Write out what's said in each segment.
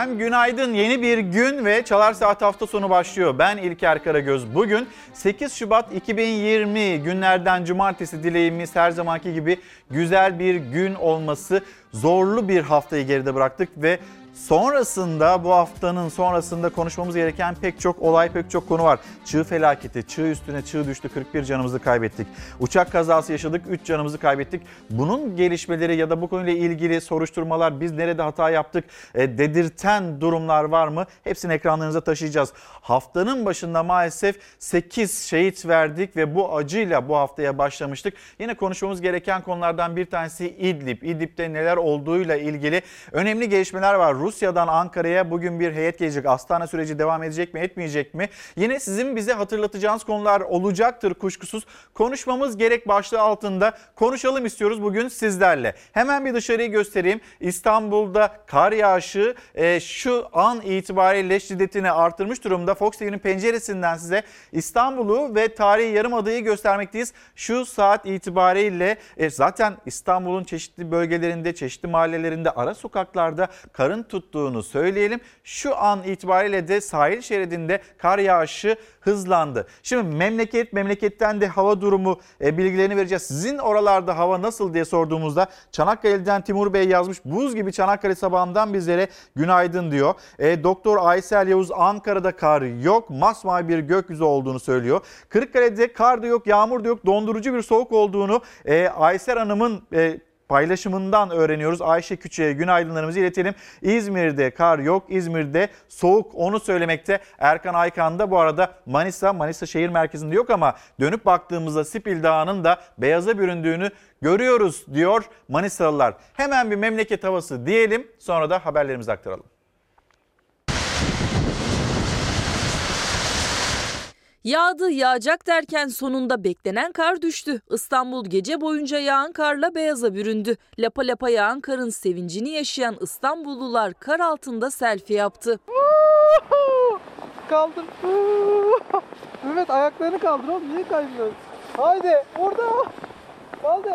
Efendim günaydın. Yeni bir gün ve Çalar Saat hafta sonu başlıyor. Ben İlker Karagöz. Bugün 8 Şubat 2020 günlerden cumartesi dileğimiz her zamanki gibi güzel bir gün olması. Zorlu bir haftayı geride bıraktık ve Sonrasında bu haftanın sonrasında konuşmamız gereken pek çok olay pek çok konu var. Çığ felaketi, çığ üstüne çığ düştü 41 canımızı kaybettik. Uçak kazası yaşadık 3 canımızı kaybettik. Bunun gelişmeleri ya da bu konuyla ilgili soruşturmalar biz nerede hata yaptık e, dedirten durumlar var mı? Hepsini ekranlarınıza taşıyacağız. Haftanın başında maalesef 8 şehit verdik ve bu acıyla bu haftaya başlamıştık. Yine konuşmamız gereken konulardan bir tanesi İdlib. İdlib'de neler olduğuyla ilgili önemli gelişmeler var. Rusya'dan Ankara'ya bugün bir heyet gelecek. Astana süreci devam edecek mi etmeyecek mi? Yine sizin bize hatırlatacağınız konular olacaktır kuşkusuz. Konuşmamız gerek başlığı altında konuşalım istiyoruz bugün sizlerle. Hemen bir dışarıyı göstereyim. İstanbul'da kar yağışı e, şu an itibariyle şiddetini artırmış durumda. Fox TV'nin penceresinden size İstanbul'u ve tarihi yarımadayı göstermekteyiz. Şu saat itibariyle e, zaten İstanbul'un çeşitli bölgelerinde, çeşitli mahallelerinde, ara sokaklarda karın tuttuğunu söyleyelim. Şu an itibariyle de sahil şeridinde kar yağışı hızlandı. Şimdi memleket memleketten de hava durumu e, bilgilerini vereceğiz. Sizin oralarda hava nasıl diye sorduğumuzda Çanakkale'den Timur Bey yazmış. Buz gibi Çanakkale sabahından bizlere günaydın diyor. E, Doktor Aysel Yavuz Ankara'da kar yok. Masmavi bir gökyüzü olduğunu söylüyor. Kırıkkale'de kar da yok, yağmur da yok. Dondurucu bir soğuk olduğunu e, Aysel Hanım'ın e, paylaşımından öğreniyoruz. Ayşe Küçük'e günaydınlarımızı iletelim. İzmir'de kar yok, İzmir'de soğuk onu söylemekte. Erkan Aykan da bu arada Manisa, Manisa şehir merkezinde yok ama dönüp baktığımızda Sipil Dağı'nın da beyaza büründüğünü görüyoruz diyor Manisalılar. Hemen bir memleket havası diyelim sonra da haberlerimizi aktaralım. Yağdı yağacak derken sonunda beklenen kar düştü. İstanbul gece boyunca yağan karla beyaza büründü. Lapa lapa yağan karın sevincini yaşayan İstanbullular kar altında selfie yaptı. Kaldır. Mehmet ayaklarını kaldır oğlum niye kaymıyorsun? Haydi orada. Kaldır.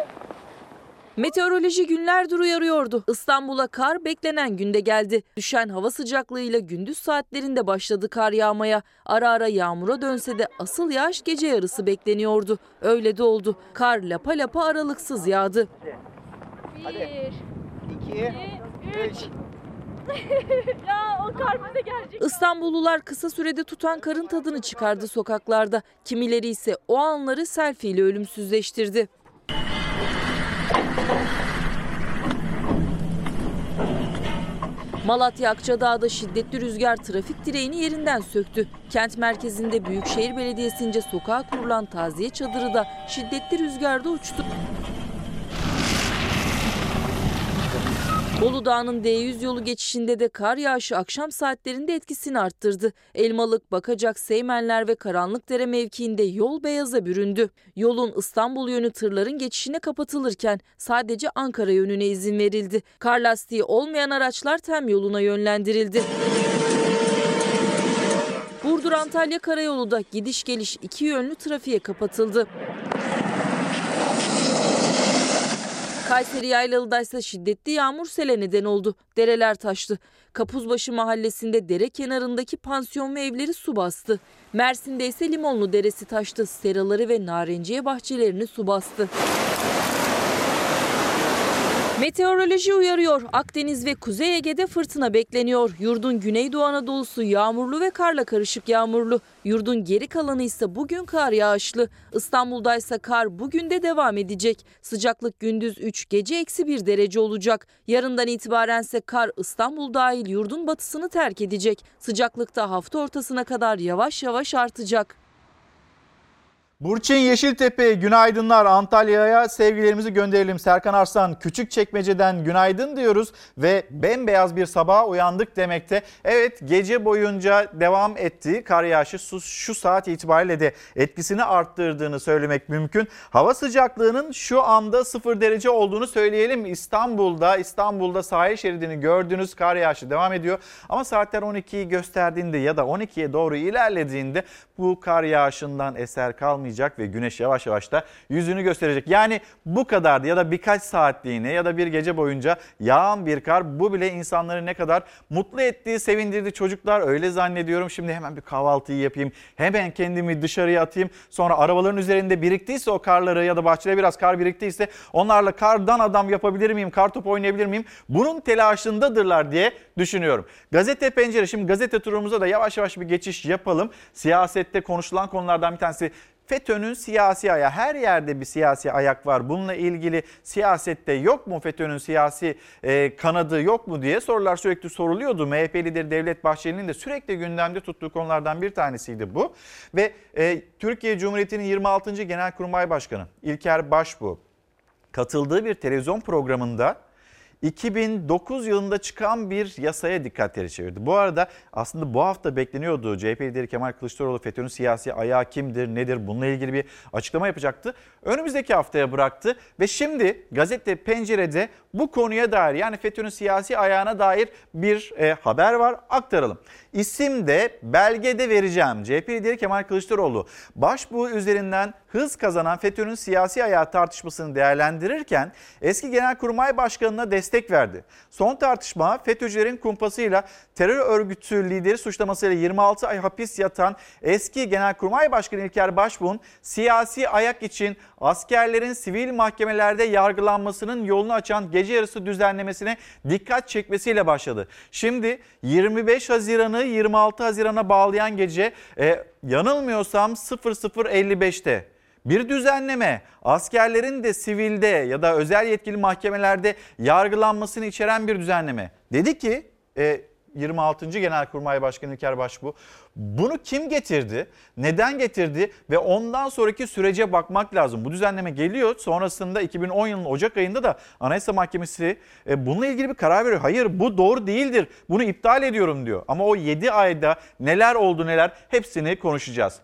Meteoroloji günlerdir uyarıyordu. İstanbul'a kar beklenen günde geldi. Düşen hava sıcaklığıyla gündüz saatlerinde başladı kar yağmaya. Ara ara yağmura dönse de asıl yağış gece yarısı bekleniyordu. Öyle de oldu. Kar lapa lapa aralıksız yağdı. Bir, İki. üç. ya o kar bize gelecek. İstanbullular kısa sürede tutan karın tadını çıkardı sokaklarda. Kimileri ise o anları selfie ile ölümsüzleştirdi. Malatya Akçadağ'da şiddetli rüzgar trafik direğini yerinden söktü. Kent merkezinde Büyükşehir Belediyesi'nce sokağa kurulan taziye çadırı da şiddetli rüzgarda uçtu. Bolu Dağı'nın D100 yolu geçişinde de kar yağışı akşam saatlerinde etkisini arttırdı. Elmalık, Bakacak, Seymenler ve Karanlıkdere mevkiinde yol beyaza büründü. Yolun İstanbul yönü tırların geçişine kapatılırken sadece Ankara yönüne izin verildi. Kar lastiği olmayan araçlar tem yoluna yönlendirildi. Burdur-Antalya Karayolu da gidiş geliş iki yönlü trafiğe kapatıldı. Kayseri Yaylalı'da ise şiddetli yağmur sele neden oldu. Dereler taştı. Kapuzbaşı mahallesinde dere kenarındaki pansiyon ve evleri su bastı. Mersin'de ise Limonlu Deresi taştı. Seraları ve narenciye bahçelerini su bastı. Meteoroloji uyarıyor. Akdeniz ve Kuzey Ege'de fırtına bekleniyor. Yurdun Güneydoğu Anadolu'su yağmurlu ve karla karışık yağmurlu. Yurdun geri kalanı ise bugün kar yağışlı. İstanbul'da ise kar bugün de devam edecek. Sıcaklık gündüz 3, gece eksi 1 derece olacak. Yarından itibaren ise kar İstanbul dahil yurdun batısını terk edecek. Sıcaklık da hafta ortasına kadar yavaş yavaş artacak. Burçin Yeşiltepe günaydınlar Antalya'ya sevgilerimizi gönderelim. Serkan Arslan Küçükçekmece'den günaydın diyoruz ve bembeyaz bir sabaha uyandık demekte. Evet gece boyunca devam ettiği kar yağışı şu saat itibariyle de etkisini arttırdığını söylemek mümkün. Hava sıcaklığının şu anda 0 derece olduğunu söyleyelim. İstanbul'da İstanbul'da sahil şeridini gördüğünüz kar yağışı devam ediyor. Ama saatler 12'yi gösterdiğinde ya da 12'ye doğru ilerlediğinde bu kar yağışından eser kalmıyor kalmayacak ve güneş yavaş yavaş da yüzünü gösterecek. Yani bu kadardı ya da birkaç saatliğine ya da bir gece boyunca yağan bir kar bu bile insanları ne kadar mutlu ettiği, sevindirdi çocuklar öyle zannediyorum. Şimdi hemen bir kahvaltıyı yapayım, hemen kendimi dışarıya atayım. Sonra arabaların üzerinde biriktiyse o karları ya da bahçede biraz kar biriktiyse onlarla kardan adam yapabilir miyim, kar topu oynayabilir miyim? Bunun telaşındadırlar diye düşünüyorum. Gazete Pencere şimdi gazete turumuza da yavaş yavaş bir geçiş yapalım. Siyasette konuşulan konulardan bir tanesi FETÖ'nün siyasi ayağı her yerde bir siyasi ayak var. Bununla ilgili siyasette yok mu FETÖ'nün siyasi e, kanadı yok mu diye sorular sürekli soruluyordu. MHP lideri Devlet Bahçeli'nin de sürekli gündemde tuttuğu konulardan bir tanesiydi bu. Ve e, Türkiye Cumhuriyeti'nin 26. Genelkurmay Başkanı İlker Başbuğ katıldığı bir televizyon programında 2009 yılında çıkan bir yasaya dikkatleri çevirdi. Bu arada aslında bu hafta bekleniyordu. CHP lideri Kemal Kılıçdaroğlu FETÖ'nün siyasi ayağı kimdir, nedir bununla ilgili bir açıklama yapacaktı. Önümüzdeki haftaya bıraktı ve şimdi gazete Pencere'de bu konuya dair yani FETÖ'nün siyasi ayağına dair bir e, haber var aktaralım. İsim de belgede vereceğim. CHP lideri Kemal Kılıçdaroğlu başbuğ üzerinden hız kazanan FETÖ'nün siyasi ayağı tartışmasını değerlendirirken eski Genelkurmay Başkanı'na destek verdi. Son tartışma FETÖ'cülerin kumpasıyla terör örgütü lideri suçlamasıyla 26 ay hapis yatan eski Genelkurmay Başkanı İlker Başbuğ'un siyasi ayak için askerlerin sivil mahkemelerde yargılanmasının yolunu açan gece yarısı düzenlemesine dikkat çekmesiyle başladı. Şimdi 25 Haziran'ı 26 Haziran'a bağlayan gece e, yanılmıyorsam 00.55'te bir düzenleme askerlerin de sivilde ya da özel yetkili mahkemelerde yargılanmasını içeren bir düzenleme. Dedi ki e, 26. Genelkurmay Başkanı İlker Başbuğ. Bunu kim getirdi? Neden getirdi? Ve ondan sonraki sürece bakmak lazım. Bu düzenleme geliyor. Sonrasında 2010 yılının Ocak ayında da Anayasa Mahkemesi e, bununla ilgili bir karar veriyor. Hayır bu doğru değildir. Bunu iptal ediyorum diyor. Ama o 7 ayda neler oldu neler hepsini konuşacağız.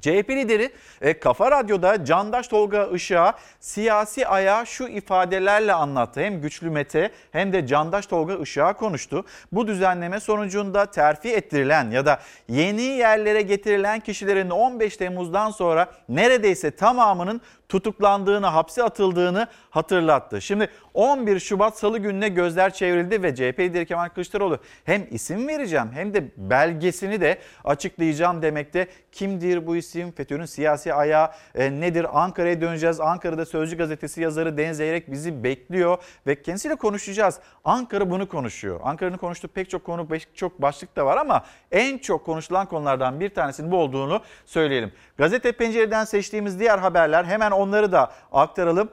CHP lideri e, Kafa Radyo'da Candaş Tolga Işık'a siyasi ayağı şu ifadelerle anlattı. Hem Güçlü Mete hem de Candaş Tolga Işık'a konuştu. Bu düzenleme sonucunda terfi ettirilen ya da yeni yerlere getirilen kişilerin 15 Temmuz'dan sonra neredeyse tamamının tutuklandığını, hapse atıldığını hatırlattı. Şimdi 11 Şubat Salı gününe gözler çevrildi ve CHP lideri Kemal Kılıçdaroğlu hem isim vereceğim hem de belgesini de açıklayacağım demekte. Kimdir bu isim? FETÖ'nün siyasi ayağı e, nedir? Ankara'ya döneceğiz. Ankara'da Sözcü Gazetesi yazarı Deniz Zeyrek bizi bekliyor ve kendisiyle konuşacağız. Ankara bunu konuşuyor. Ankara'nın konuştuğu pek çok konu, pek çok başlık da var ama en çok konuşulan konulardan bir tanesinin bu olduğunu söyleyelim. Gazete Pencere'den seçtiğimiz diğer haberler hemen onları da aktaralım.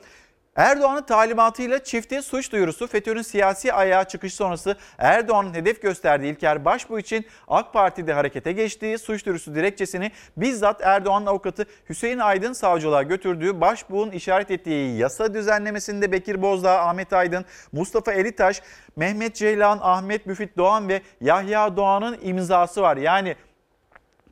Erdoğan'ın talimatıyla çifte suç duyurusu FETÖ'nün siyasi ayağı çıkış sonrası Erdoğan'ın hedef gösterdiği İlker Başbuğ için AK Parti'de harekete geçtiği suç duyurusu dilekçesini bizzat Erdoğan'ın avukatı Hüseyin Aydın savcılığa götürdüğü Başbuğ'un işaret ettiği yasa düzenlemesinde Bekir Bozdağ, Ahmet Aydın, Mustafa Elitaş, Mehmet Ceylan, Ahmet Müfit Doğan ve Yahya Doğan'ın imzası var. Yani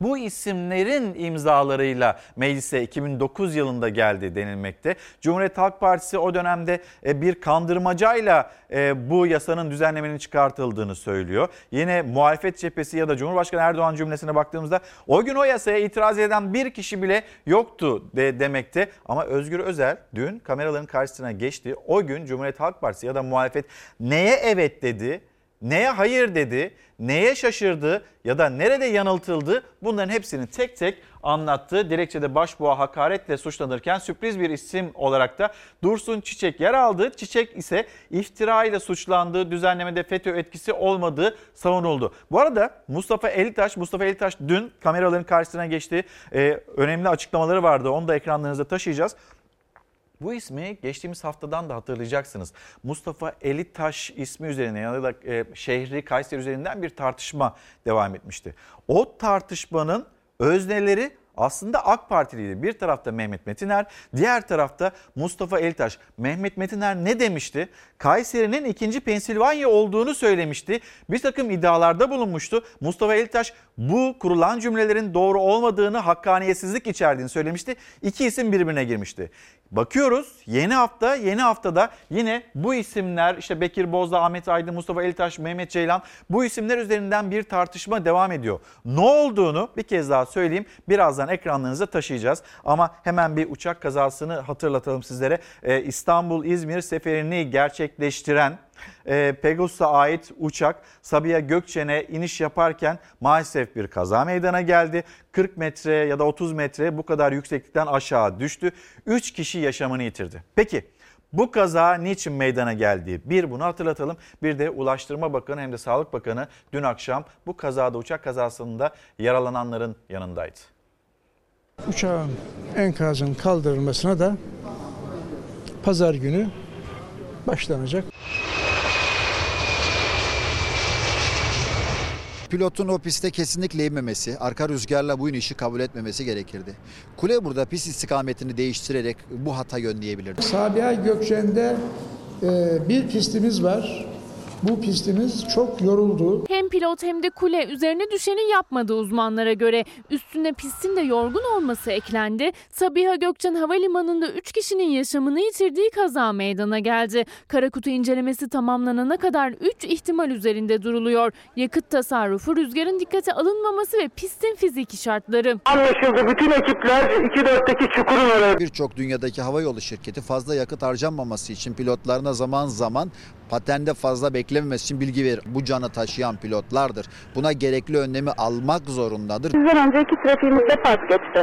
bu isimlerin imzalarıyla meclise 2009 yılında geldi denilmekte. Cumhuriyet Halk Partisi o dönemde e, bir kandırmacayla e, bu yasanın düzenlemenin çıkartıldığını söylüyor. Yine muhalefet cephesi ya da Cumhurbaşkanı Erdoğan cümlesine baktığımızda o gün o yasaya itiraz eden bir kişi bile yoktu de demekte. Ama Özgür Özel dün kameraların karşısına geçti. O gün Cumhuriyet Halk Partisi ya da muhalefet neye evet dedi? Neye hayır dedi, neye şaşırdı ya da nerede yanıltıldı bunların hepsini tek tek anlattı. Dilekçede başbuğa hakaretle suçlanırken sürpriz bir isim olarak da Dursun Çiçek yer aldı. Çiçek ise iftira ile suçlandığı düzenlemede FETÖ etkisi olmadığı savunuldu. Bu arada Mustafa Elitaş, Mustafa Elitaş dün kameraların karşısına geçti. Ee, önemli açıklamaları vardı. Onu da ekranlarınıza taşıyacağız. Bu ismi geçtiğimiz haftadan da hatırlayacaksınız. Mustafa Elitaş ismi üzerine ya da e, şehri Kayseri üzerinden bir tartışma devam etmişti. O tartışmanın özneleri aslında AK Partiliydi. Bir tarafta Mehmet Metiner, diğer tarafta Mustafa Eltaş. Mehmet Metiner ne demişti? Kayseri'nin ikinci Pensilvanya olduğunu söylemişti. Bir takım iddialarda bulunmuştu. Mustafa Eltaş bu kurulan cümlelerin doğru olmadığını, hakkaniyetsizlik içerdiğini söylemişti. İki isim birbirine girmişti. Bakıyoruz yeni hafta yeni haftada yine bu isimler işte Bekir Bozdağ, Ahmet Aydın, Mustafa Eltaş, Mehmet Ceylan bu isimler üzerinden bir tartışma devam ediyor. Ne olduğunu bir kez daha söyleyeyim. Birazdan ekranlarınıza taşıyacağız. Ama hemen bir uçak kazasını hatırlatalım sizlere. Ee, İstanbul-İzmir seferini gerçekleştiren e, Pegasus'a ait uçak Sabiha Gökçen'e iniş yaparken maalesef bir kaza meydana geldi. 40 metre ya da 30 metre bu kadar yükseklikten aşağı düştü. 3 kişi yaşamını yitirdi. Peki bu kaza niçin meydana geldi? Bir bunu hatırlatalım. Bir de Ulaştırma Bakanı hem de Sağlık Bakanı dün akşam bu kazada uçak kazasında yaralananların yanındaydı. Uçağın enkazın kaldırılmasına da pazar günü başlanacak. Pilotun o piste kesinlikle inmemesi, arka rüzgarla bu inişi kabul etmemesi gerekirdi. Kule burada pist istikametini değiştirerek bu hata yönleyebilirdi. Sabiha Gökçen'de e, bir pistimiz var. Bu pistimiz çok yoruldu. Hem pilot hem de kule üzerine düşeni yapmadı uzmanlara göre. Üstüne pistin de yorgun olması eklendi. Sabiha Gökçen Havalimanı'nda 3 kişinin yaşamını yitirdiği kaza meydana geldi. Karakutu incelemesi tamamlanana kadar 3 ihtimal üzerinde duruluyor. Yakıt tasarrufu, rüzgarın dikkate alınmaması ve pistin fiziki şartları. Anlaşıldı. Bütün ekipler 2-4'teki çukurun oraya Birçok dünyadaki havayolu şirketi fazla yakıt harcanmaması için pilotlarına zaman zaman patende fazla beklememesi için bilgi verir. Bu canı taşıyan pilotlardır. Buna gerekli önlemi almak zorundadır. Bizden önceki trafiğimizde pas geçti.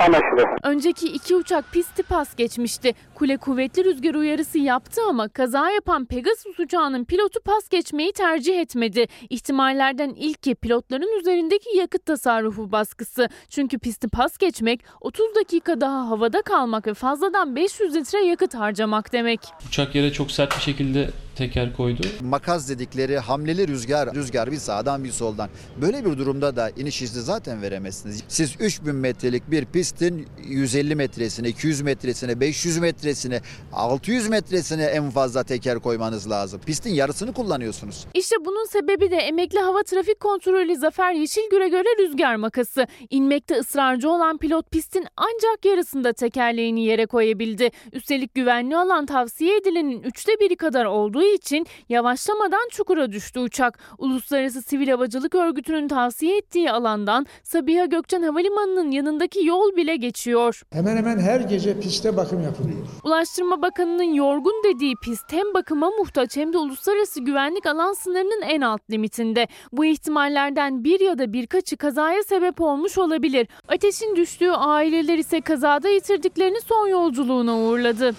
anlaşıldı. Önceki iki uçak pisti pas geçmişti. Kule kuvvetli rüzgar uyarısı yaptı ama kaza yapan Pegasus uçağının pilotu pas geçmeyi tercih etmedi. İhtimallerden ilki pilotların üzerindeki yakıt tasarrufu baskısı. Çünkü pisti pas geçmek 30 dakika daha havada kalmak ve fazladan 500 litre yakıt harcamak demek. Uçak yere çok sert bir şekilde teker koydu. Makaz dedikleri hamleli rüzgar, rüzgar bir sağdan bir soldan. Böyle bir durumda da iniş izni zaten veremezsiniz. Siz 3000 metrelik bir pistin 150 metresine, 200 metresine, 500 metresine, 600 metresine en fazla teker koymanız lazım. Pistin yarısını kullanıyorsunuz. İşte bunun sebebi de emekli hava trafik kontrolü Zafer Yeşilgür'e göre rüzgar makası. İnmekte ısrarcı olan pilot pistin ancak yarısında tekerleğini yere koyabildi. Üstelik güvenli alan tavsiye edilenin üçte biri kadar olduğu için yavaşlamadan çukura düştü uçak. Uluslararası Sivil Havacılık Örgütü'nün tavsiye ettiği alandan Sabiha Gökçen Havalimanı'nın yanındaki yol bile geçiyor. Hemen hemen her gece piste bakım yapılıyor. Ulaştırma Bakanı'nın yorgun dediği pist hem bakıma muhtaç hem de uluslararası güvenlik alan sınırının en alt limitinde. Bu ihtimallerden bir ya da birkaçı kazaya sebep olmuş olabilir. Ateşin düştüğü aileler ise kazada yitirdiklerini son yolculuğuna uğurladı.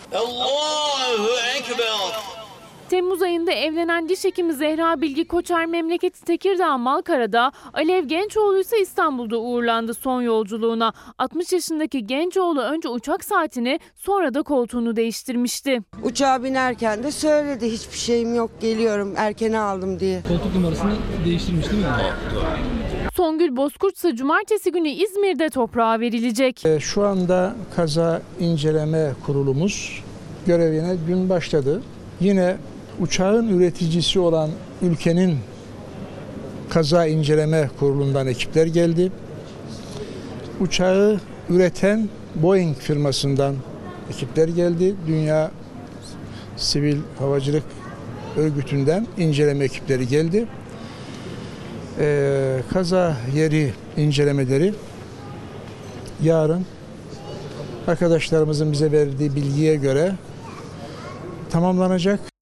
Temmuz ayında evlenen diş hekimi Zehra Bilgi Koçer memleketi Tekirdağ Malkara'da, Alev Gençoğlu ise İstanbul'da uğurlandı son yolculuğuna. 60 yaşındaki Gençoğlu önce uçak saatini sonra da koltuğunu değiştirmişti. Uçağa binerken de söyledi hiçbir şeyim yok geliyorum erkene aldım diye. Koltuk numarasını değiştirmiş değil mi? Songül Bozkurt ise cumartesi günü İzmir'de toprağa verilecek. E, Şu anda kaza inceleme kurulumuz görevine dün başladı. Yine uçağın üreticisi olan ülkenin kaza inceleme kurulundan ekipler geldi. Uçağı üreten Boeing firmasından ekipler geldi. Dünya Sivil Havacılık Örgütü'nden inceleme ekipleri geldi. Ee, kaza yeri incelemeleri yarın arkadaşlarımızın bize verdiği bilgiye göre tamamlanacak.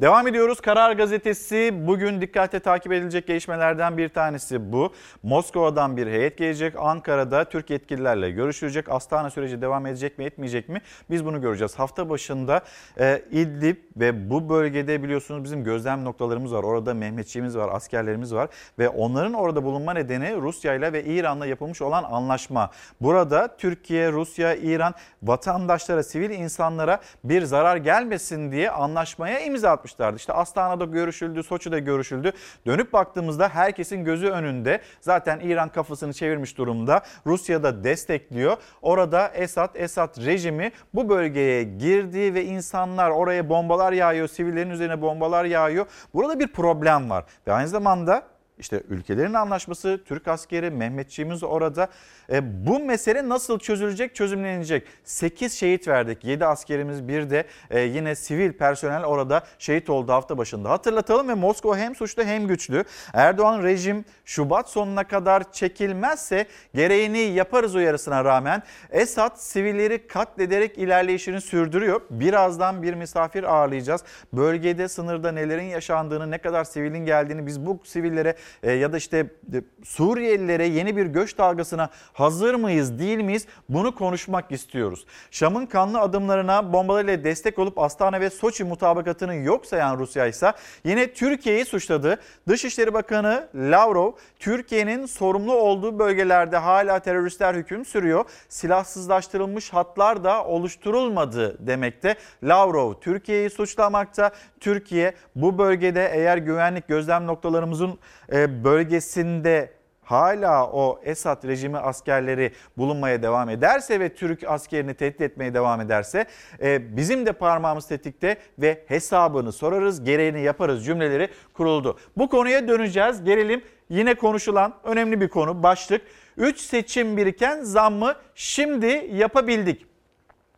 Devam ediyoruz. Karar Gazetesi bugün dikkatle takip edilecek gelişmelerden bir tanesi bu. Moskova'dan bir heyet gelecek. Ankara'da Türk yetkililerle görüşülecek. Astana süreci devam edecek mi etmeyecek mi? Biz bunu göreceğiz. Hafta başında e, İdlib ve bu bölgede biliyorsunuz bizim gözlem noktalarımız var. Orada Mehmetçiğimiz var, askerlerimiz var. Ve onların orada bulunma nedeni Rusya ile ve İran'la yapılmış olan anlaşma. Burada Türkiye, Rusya, İran vatandaşlara, sivil insanlara bir zarar gelmesin diye anlaşmaya imza atmışlardı. İşte Astana'da görüşüldü, Soçi'de görüşüldü. Dönüp baktığımızda herkesin gözü önünde. Zaten İran kafasını çevirmiş durumda. Rusya da destekliyor. Orada Esad, Esad rejimi bu bölgeye girdi ve insanlar oraya bombalar yağıyor, sivillerin üzerine bombalar yağıyor. Burada bir problem var ve aynı zamanda işte ülkelerin anlaşması, Türk askeri, Mehmetçiğimiz orada. E, bu mesele nasıl çözülecek, çözümlenecek? 8 şehit verdik. 7 askerimiz bir de e, yine sivil personel orada şehit oldu hafta başında. Hatırlatalım ve Moskova hem suçlu hem güçlü. Erdoğan rejim Şubat sonuna kadar çekilmezse gereğini yaparız uyarısına rağmen Esad sivilleri katlederek ilerleyişini sürdürüyor. Birazdan bir misafir ağırlayacağız. Bölgede sınırda nelerin yaşandığını, ne kadar sivilin geldiğini biz bu sivillere ya da işte e, Suriyelilere yeni bir göç dalgasına hazır mıyız değil miyiz bunu konuşmak istiyoruz. Şam'ın kanlı adımlarına bombalarıyla destek olup Astana ve Soçi mutabakatını yok sayan Rusya ise yine Türkiye'yi suçladı. Dışişleri Bakanı Lavrov Türkiye'nin sorumlu olduğu bölgelerde hala teröristler hüküm sürüyor. Silahsızlaştırılmış hatlar da oluşturulmadı demekte. Lavrov Türkiye'yi suçlamakta. Türkiye bu bölgede eğer güvenlik gözlem noktalarımızın e, bölgesinde hala o Esad rejimi askerleri bulunmaya devam ederse ve Türk askerini tehdit etmeye devam ederse e, bizim de parmağımız tetikte ve hesabını sorarız, gereğini yaparız cümleleri kuruldu. Bu konuya döneceğiz. Gelelim yine konuşulan önemli bir konu başlık. 3 seçim biriken zammı şimdi yapabildik.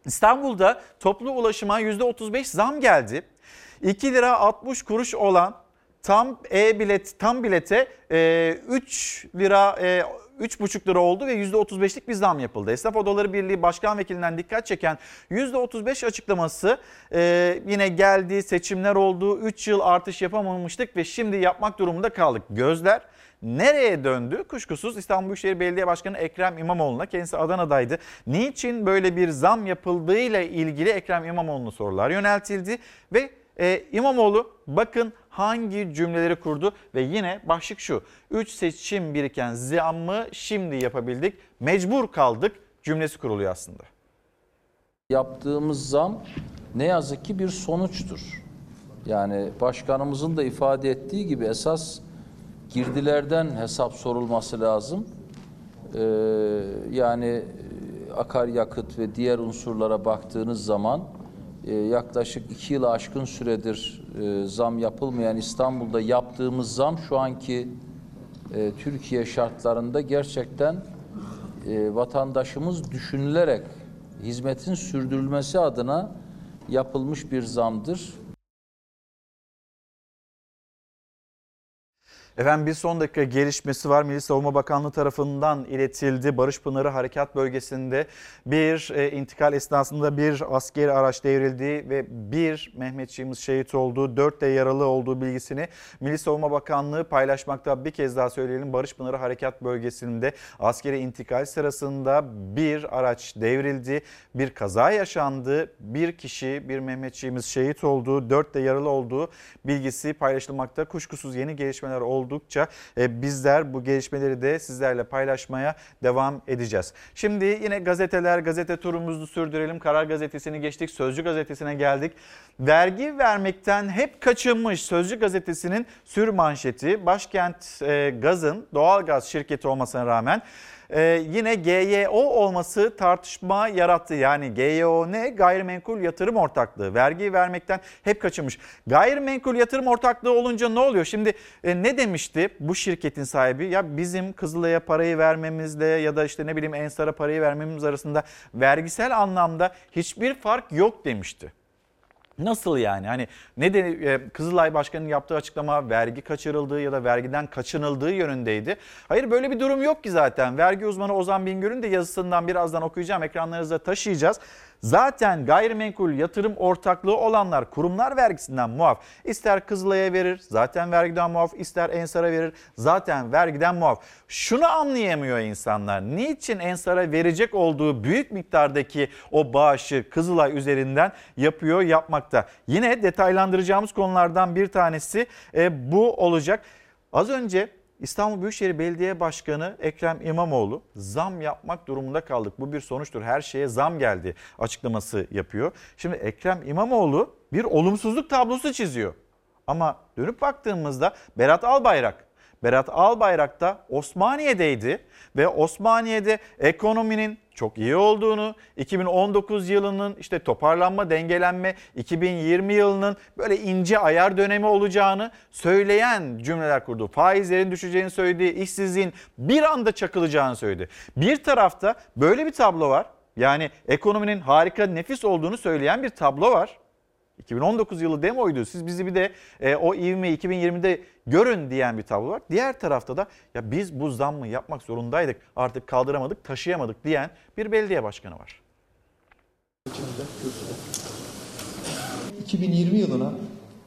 İstanbul'da toplu ulaşıma %35 zam geldi. 2 lira 60 kuruş olan tam e-bilet tam bilete e, 3 lira e, 3,5 lira oldu ve %35'lik bir zam yapıldı. Esnaf Odaları Birliği Başkan Vekilinden dikkat çeken %35 açıklaması e, yine geldi, seçimler oldu, 3 yıl artış yapamamıştık ve şimdi yapmak durumunda kaldık. Gözler nereye döndü? Kuşkusuz İstanbul Büyükşehir Belediye Başkanı Ekrem İmamoğlu'na kendisi Adana'daydı. Niçin böyle bir zam yapıldığıyla ilgili Ekrem İmamoğlu'na sorular yöneltildi ve e, İmamoğlu bakın hangi cümleleri kurdu ve yine başlık şu. 3 seçim biriken zammı şimdi yapabildik. Mecbur kaldık cümlesi kuruluyor aslında. Yaptığımız zam ne yazık ki bir sonuçtur. Yani başkanımızın da ifade ettiği gibi esas girdilerden hesap sorulması lazım. Ee, yani akaryakıt ve diğer unsurlara baktığınız zaman e, yaklaşık iki yılı aşkın süredir e, zam yapılmayan İstanbul'da yaptığımız zam şu anki e, Türkiye şartlarında gerçekten e, vatandaşımız düşünülerek hizmetin sürdürülmesi adına yapılmış bir zamdır. Efendim bir son dakika gelişmesi var. Milli Savunma Bakanlığı tarafından iletildi. Barış Pınarı Harekat Bölgesi'nde bir e, intikal esnasında bir askeri araç devrildi ve bir Mehmetçiğimiz şehit oldu. Dört de yaralı olduğu bilgisini Milli Savunma Bakanlığı paylaşmakta. Bir kez daha söyleyelim Barış Pınarı Harekat Bölgesi'nde askeri intikal sırasında bir araç devrildi. Bir kaza yaşandı. Bir kişi bir Mehmetçiğimiz şehit oldu. Dört de yaralı olduğu bilgisi paylaşılmakta. Kuşkusuz yeni gelişmeler oldu oldukça e, bizler bu gelişmeleri de sizlerle paylaşmaya devam edeceğiz. Şimdi yine gazeteler, gazete turumuzu sürdürelim. Karar Gazetesi'ni geçtik, Sözcü Gazetesi'ne geldik. Vergi vermekten hep kaçınmış Sözcü Gazetesi'nin sür manşeti. Başkent e, Gaz'ın doğalgaz şirketi olmasına rağmen ee, yine GYO olması tartışma yarattı. Yani GYO ne? Gayrimenkul yatırım ortaklığı. Vergi vermekten hep kaçınmış. Gayrimenkul yatırım ortaklığı olunca ne oluyor? Şimdi e, ne demişti bu şirketin sahibi? Ya bizim Kızılay'a parayı vermemizle ya da işte ne bileyim Ensar'a parayı vermemiz arasında vergisel anlamda hiçbir fark yok demişti. Nasıl yani? Hani ne de e, Kızılay Başkanı'nın yaptığı açıklama vergi kaçırıldığı ya da vergiden kaçınıldığı yönündeydi. Hayır böyle bir durum yok ki zaten. Vergi uzmanı Ozan Bingöl'ün de yazısından birazdan okuyacağım. Ekranlarınıza taşıyacağız. Zaten gayrimenkul yatırım ortaklığı olanlar kurumlar vergisinden muaf. İster Kızılay'a verir zaten vergiden muaf, ister Ensar'a verir zaten vergiden muaf. Şunu anlayamıyor insanlar. Niçin Ensar'a verecek olduğu büyük miktardaki o bağışı Kızılay üzerinden yapıyor, yapmakta. Yine detaylandıracağımız konulardan bir tanesi e, bu olacak. Az önce İstanbul Büyükşehir Belediye Başkanı Ekrem İmamoğlu zam yapmak durumunda kaldık. Bu bir sonuçtur. Her şeye zam geldi açıklaması yapıyor. Şimdi Ekrem İmamoğlu bir olumsuzluk tablosu çiziyor. Ama dönüp baktığımızda Berat Albayrak Berat Albayrak da Osmaniye'deydi ve Osmaniye'de ekonominin çok iyi olduğunu, 2019 yılının işte toparlanma, dengelenme, 2020 yılının böyle ince ayar dönemi olacağını söyleyen cümleler kurdu. Faizlerin düşeceğini söyledi, işsizliğin bir anda çakılacağını söyledi. Bir tarafta böyle bir tablo var. Yani ekonominin harika, nefis olduğunu söyleyen bir tablo var. 2019 yılı demoydu. Siz bizi bir de e, o ivmeyi 2020'de görün diyen bir tablo var. Diğer tarafta da ya biz bu zammı yapmak zorundaydık. Artık kaldıramadık, taşıyamadık diyen bir belediye başkanı var. 2020 yılına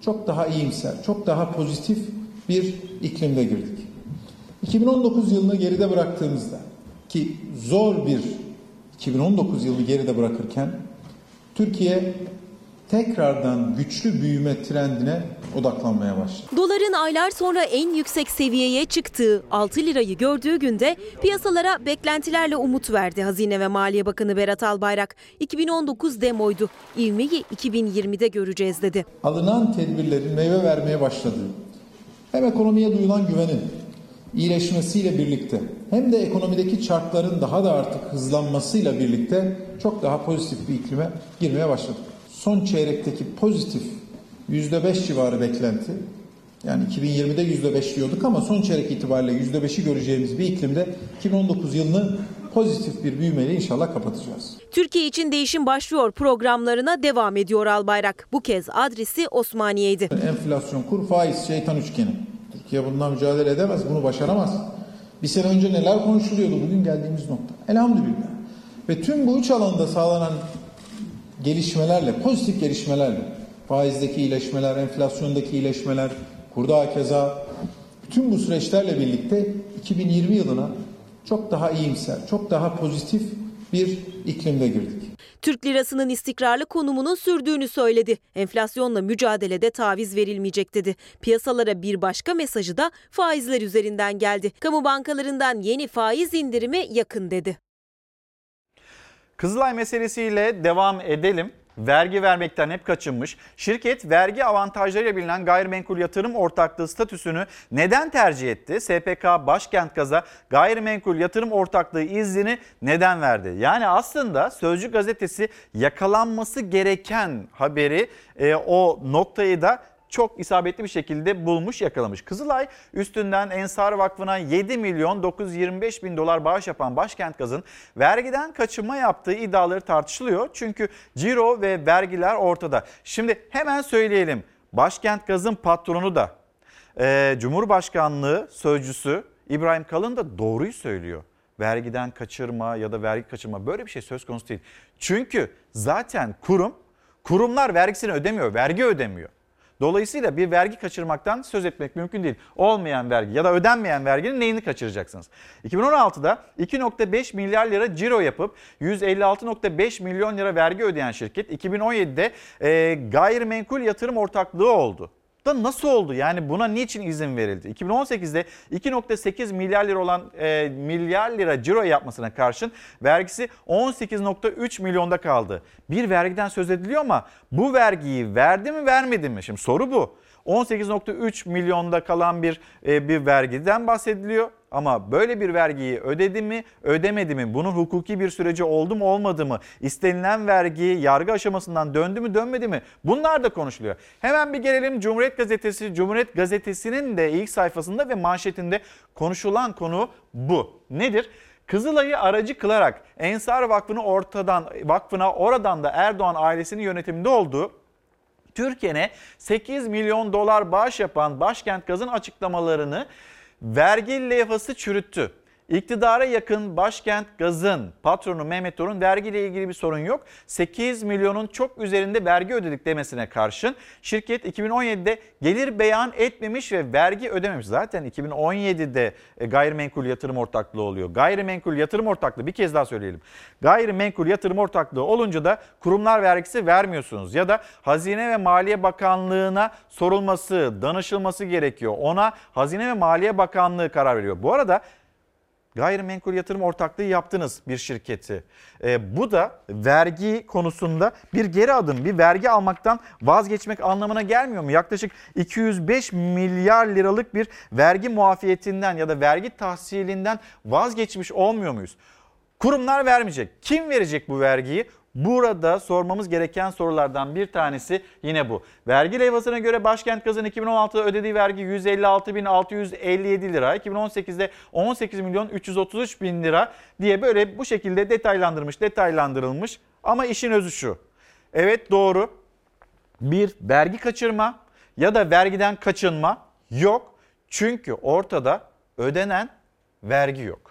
çok daha iyimser, çok daha pozitif bir iklimde girdik. 2019 yılını geride bıraktığımızda ki zor bir 2019 yılını geride bırakırken Türkiye tekrardan güçlü büyüme trendine odaklanmaya başladı. Doların aylar sonra en yüksek seviyeye çıktığı 6 lirayı gördüğü günde piyasalara beklentilerle umut verdi Hazine ve Maliye Bakanı Berat Albayrak. 2019 demoydu. İvmeyi 2020'de göreceğiz dedi. Alınan tedbirlerin meyve vermeye başladığı, hem ekonomiye duyulan güvenin iyileşmesiyle birlikte hem de ekonomideki çarkların daha da artık hızlanmasıyla birlikte çok daha pozitif bir iklime girmeye başladık. Son çeyrekteki pozitif %5 civarı beklenti yani 2020'de %5 diyorduk ama son çeyrek itibariyle %5'i göreceğimiz bir iklimde 2019 yılını pozitif bir büyümeyle inşallah kapatacağız. Türkiye için değişim başlıyor programlarına devam ediyor Albayrak. Bu kez adresi Osmaniye'ydi. Enflasyon, kur, faiz, şeytan üçgeni. Türkiye bundan mücadele edemez, bunu başaramaz. Bir sene önce neler konuşuluyordu, bugün geldiğimiz nokta. Elhamdülillah. Ve tüm bu üç alanda sağlanan gelişmelerle, pozitif gelişmelerle, faizdeki iyileşmeler, enflasyondaki iyileşmeler, kurda hakeza, bütün bu süreçlerle birlikte 2020 yılına çok daha iyimser, çok daha pozitif bir iklimde girdik. Türk lirasının istikrarlı konumunun sürdüğünü söyledi. Enflasyonla mücadelede taviz verilmeyecek dedi. Piyasalara bir başka mesajı da faizler üzerinden geldi. Kamu bankalarından yeni faiz indirimi yakın dedi. Kızılay meselesiyle devam edelim. Vergi vermekten hep kaçınmış. Şirket vergi avantajlarıyla bilinen gayrimenkul yatırım ortaklığı statüsünü neden tercih etti? SPK Başkent Gaz'a gayrimenkul yatırım ortaklığı iznini neden verdi? Yani aslında Sözcü gazetesi yakalanması gereken haberi e, o noktayı da çok isabetli bir şekilde bulmuş yakalamış. Kızılay üstünden Ensar Vakfı'na 7 milyon 925 bin dolar bağış yapan Başkent Gaz'ın vergiden kaçınma yaptığı iddiaları tartışılıyor. Çünkü ciro ve vergiler ortada. Şimdi hemen söyleyelim Başkent Gaz'ın patronu da e, Cumhurbaşkanlığı sözcüsü İbrahim Kalın da doğruyu söylüyor vergiden kaçırma ya da vergi kaçırma böyle bir şey söz konusu değil. Çünkü zaten kurum kurumlar vergisini ödemiyor, vergi ödemiyor. Dolayısıyla bir vergi kaçırmaktan söz etmek mümkün değil. Olmayan vergi ya da ödenmeyen verginin neyini kaçıracaksınız? 2016'da 2.5 milyar lira ciro yapıp 156.5 milyon lira vergi ödeyen şirket 2017'de e, gayrimenkul yatırım ortaklığı oldu da nasıl oldu? Yani buna niçin izin verildi? 2018'de 2.8 milyar lira olan e, milyar lira ciro yapmasına karşın vergisi 18.3 milyonda kaldı. Bir vergiden söz ediliyor ama bu vergiyi verdi mi vermedi mi? Şimdi soru bu. 18.3 milyonda kalan bir e, bir vergiden bahsediliyor. Ama böyle bir vergiyi ödedi mi, ödemedi mi? Bunun hukuki bir süreci oldu mu, olmadı mı? İstenilen vergi yargı aşamasından döndü mü, dönmedi mi? Bunlar da konuşuluyor. Hemen bir gelelim Cumhuriyet Gazetesi. Cumhuriyet Gazetesi'nin de ilk sayfasında ve manşetinde konuşulan konu bu. Nedir? Kızılay'ı aracı kılarak Ensar Vakfı'nı ortadan vakfına oradan da Erdoğan ailesinin yönetiminde olduğu Türkiye'ne 8 milyon dolar bağış yapan Başkent Gaz'ın açıklamalarını vergi levhası çürüttü. İktidara yakın Başkent Gaz'ın patronu Mehmet Torun vergiyle ilgili bir sorun yok. 8 milyonun çok üzerinde vergi ödedik demesine karşın şirket 2017'de gelir beyan etmemiş ve vergi ödememiş. Zaten 2017'de e, gayrimenkul yatırım ortaklığı oluyor. Gayrimenkul yatırım ortaklığı bir kez daha söyleyelim. Gayrimenkul yatırım ortaklığı olunca da kurumlar vergisi vermiyorsunuz ya da Hazine ve Maliye Bakanlığı'na sorulması, danışılması gerekiyor. Ona Hazine ve Maliye Bakanlığı karar veriyor. Bu arada gayrimenkul yatırım ortaklığı yaptınız bir şirketi. E, bu da vergi konusunda bir geri adım, bir vergi almaktan vazgeçmek anlamına gelmiyor mu? Yaklaşık 205 milyar liralık bir vergi muafiyetinden ya da vergi tahsilinden vazgeçmiş olmuyor muyuz? Kurumlar vermeyecek. Kim verecek bu vergiyi? Burada sormamız gereken sorulardan bir tanesi yine bu. Vergi levhasına göre Başkent Gaz'ın 2016'da ödediği vergi 156.657 lira. 2018'de 18 milyon 333 bin lira diye böyle bu şekilde detaylandırmış, detaylandırılmış. Ama işin özü şu. Evet doğru. Bir vergi kaçırma ya da vergiden kaçınma yok. Çünkü ortada ödenen vergi yok.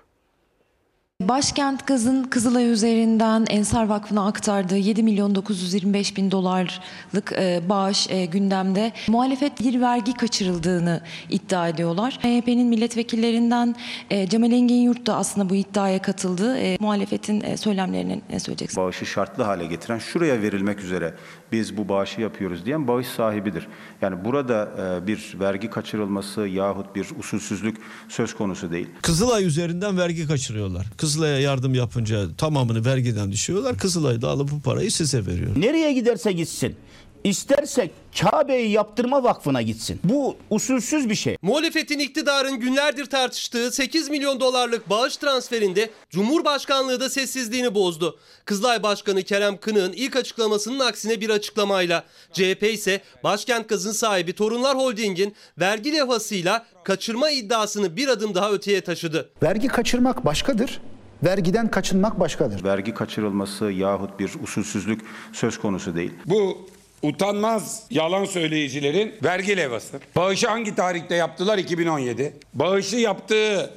Başkent Gaz'ın Kızılay üzerinden Ensar Vakfı'na aktardığı 7 milyon 925 bin dolarlık e, bağış e, gündemde. Muhalefet bir vergi kaçırıldığını iddia ediyorlar. MHP'nin milletvekillerinden e, Cemal Engin Yurt da aslında bu iddiaya katıldı. E, muhalefetin e, ne söyleyeceksiniz? Bağışı şartlı hale getiren şuraya verilmek üzere biz bu bağışı yapıyoruz diyen bağış sahibidir. Yani burada e, bir vergi kaçırılması yahut bir usulsüzlük söz konusu değil. Kızılay üzerinden vergi kaçırıyorlar. Kızılay'a yardım yapınca tamamını vergiden düşüyorlar. Kızılay da alıp bu parayı size veriyor. Nereye giderse gitsin. İsterse Kabe'yi yaptırma vakfına gitsin. Bu usulsüz bir şey. Muhalefetin iktidarın günlerdir tartıştığı 8 milyon dolarlık bağış transferinde Cumhurbaşkanlığı da sessizliğini bozdu. Kızılay Başkanı Kerem Kınık'ın ilk açıklamasının aksine bir açıklamayla CHP ise Başkent Gaz'ın sahibi Torunlar Holding'in vergi levhasıyla kaçırma iddiasını bir adım daha öteye taşıdı. Vergi kaçırmak başkadır. Vergiden kaçınmak başkadır. Vergi kaçırılması yahut bir usulsüzlük söz konusu değil. Bu utanmaz yalan söyleyicilerin vergi levhası. Bağışı hangi tarihte yaptılar? 2017. Bağışı yaptığı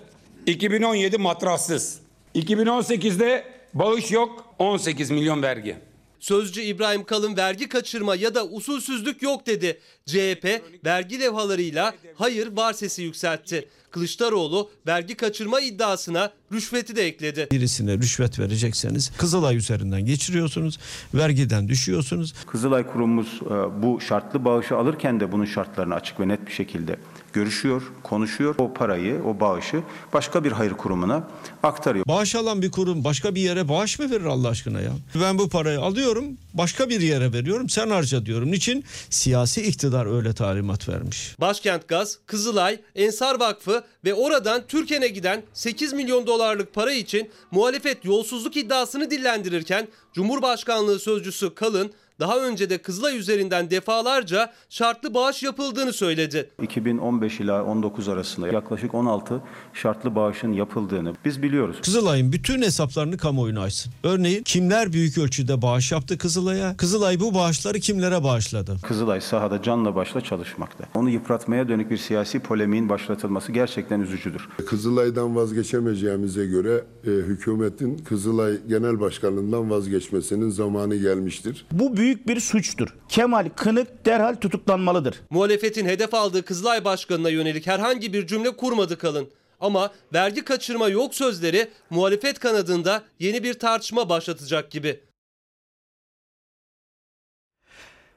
2017 matrassız. 2018'de bağış yok 18 milyon vergi. Sözcü İbrahim Kalın vergi kaçırma ya da usulsüzlük yok dedi. CHP vergi levhalarıyla hayır var sesi yükseltti. Kılıçdaroğlu vergi kaçırma iddiasına rüşveti de ekledi. Birisine rüşvet verecekseniz Kızılay üzerinden geçiriyorsunuz. Vergiden düşüyorsunuz. Kızılay kurumumuz e, bu şartlı bağışı alırken de bunun şartlarını açık ve net bir şekilde görüşüyor, konuşuyor. O parayı, o bağışı başka bir hayır kurumuna aktarıyor. Bağış alan bir kurum başka bir yere bağış mı verir Allah aşkına ya? Ben bu parayı alıyorum, başka bir yere veriyorum, sen harca diyorum. Niçin? Siyasi iktidar öyle talimat vermiş. Başkent Gaz, Kızılay, Ensar Vakfı ve oradan Türken'e giden 8 milyon dolarlık para için muhalefet yolsuzluk iddiasını dillendirirken Cumhurbaşkanlığı sözcüsü Kalın daha önce de Kızılay üzerinden defalarca şartlı bağış yapıldığını söyledi. 2015 ila 19 arasında yaklaşık 16 şartlı bağışın yapıldığını biz biliyoruz. Kızılay'ın bütün hesaplarını kamuoyuna açsın. Örneğin kimler büyük ölçüde bağış yaptı Kızılay'a? Kızılay bu bağışları kimlere bağışladı? Kızılay sahada canla başla çalışmakta. Onu yıpratmaya dönük bir siyasi polemiğin başlatılması gerçekten üzücüdür. Kızılay'dan vazgeçemeyeceğimize göre e, hükümetin Kızılay Genel Başkanlığından vazgeçmesinin zamanı gelmiştir. Bu büyük bir suçtur. Kemal Kınık derhal tutuklanmalıdır. Muhalefetin hedef aldığı Kızılay Başkanı'na yönelik herhangi bir cümle kurmadı Kalın. Ama vergi kaçırma yok sözleri muhalefet kanadında yeni bir tartışma başlatacak gibi.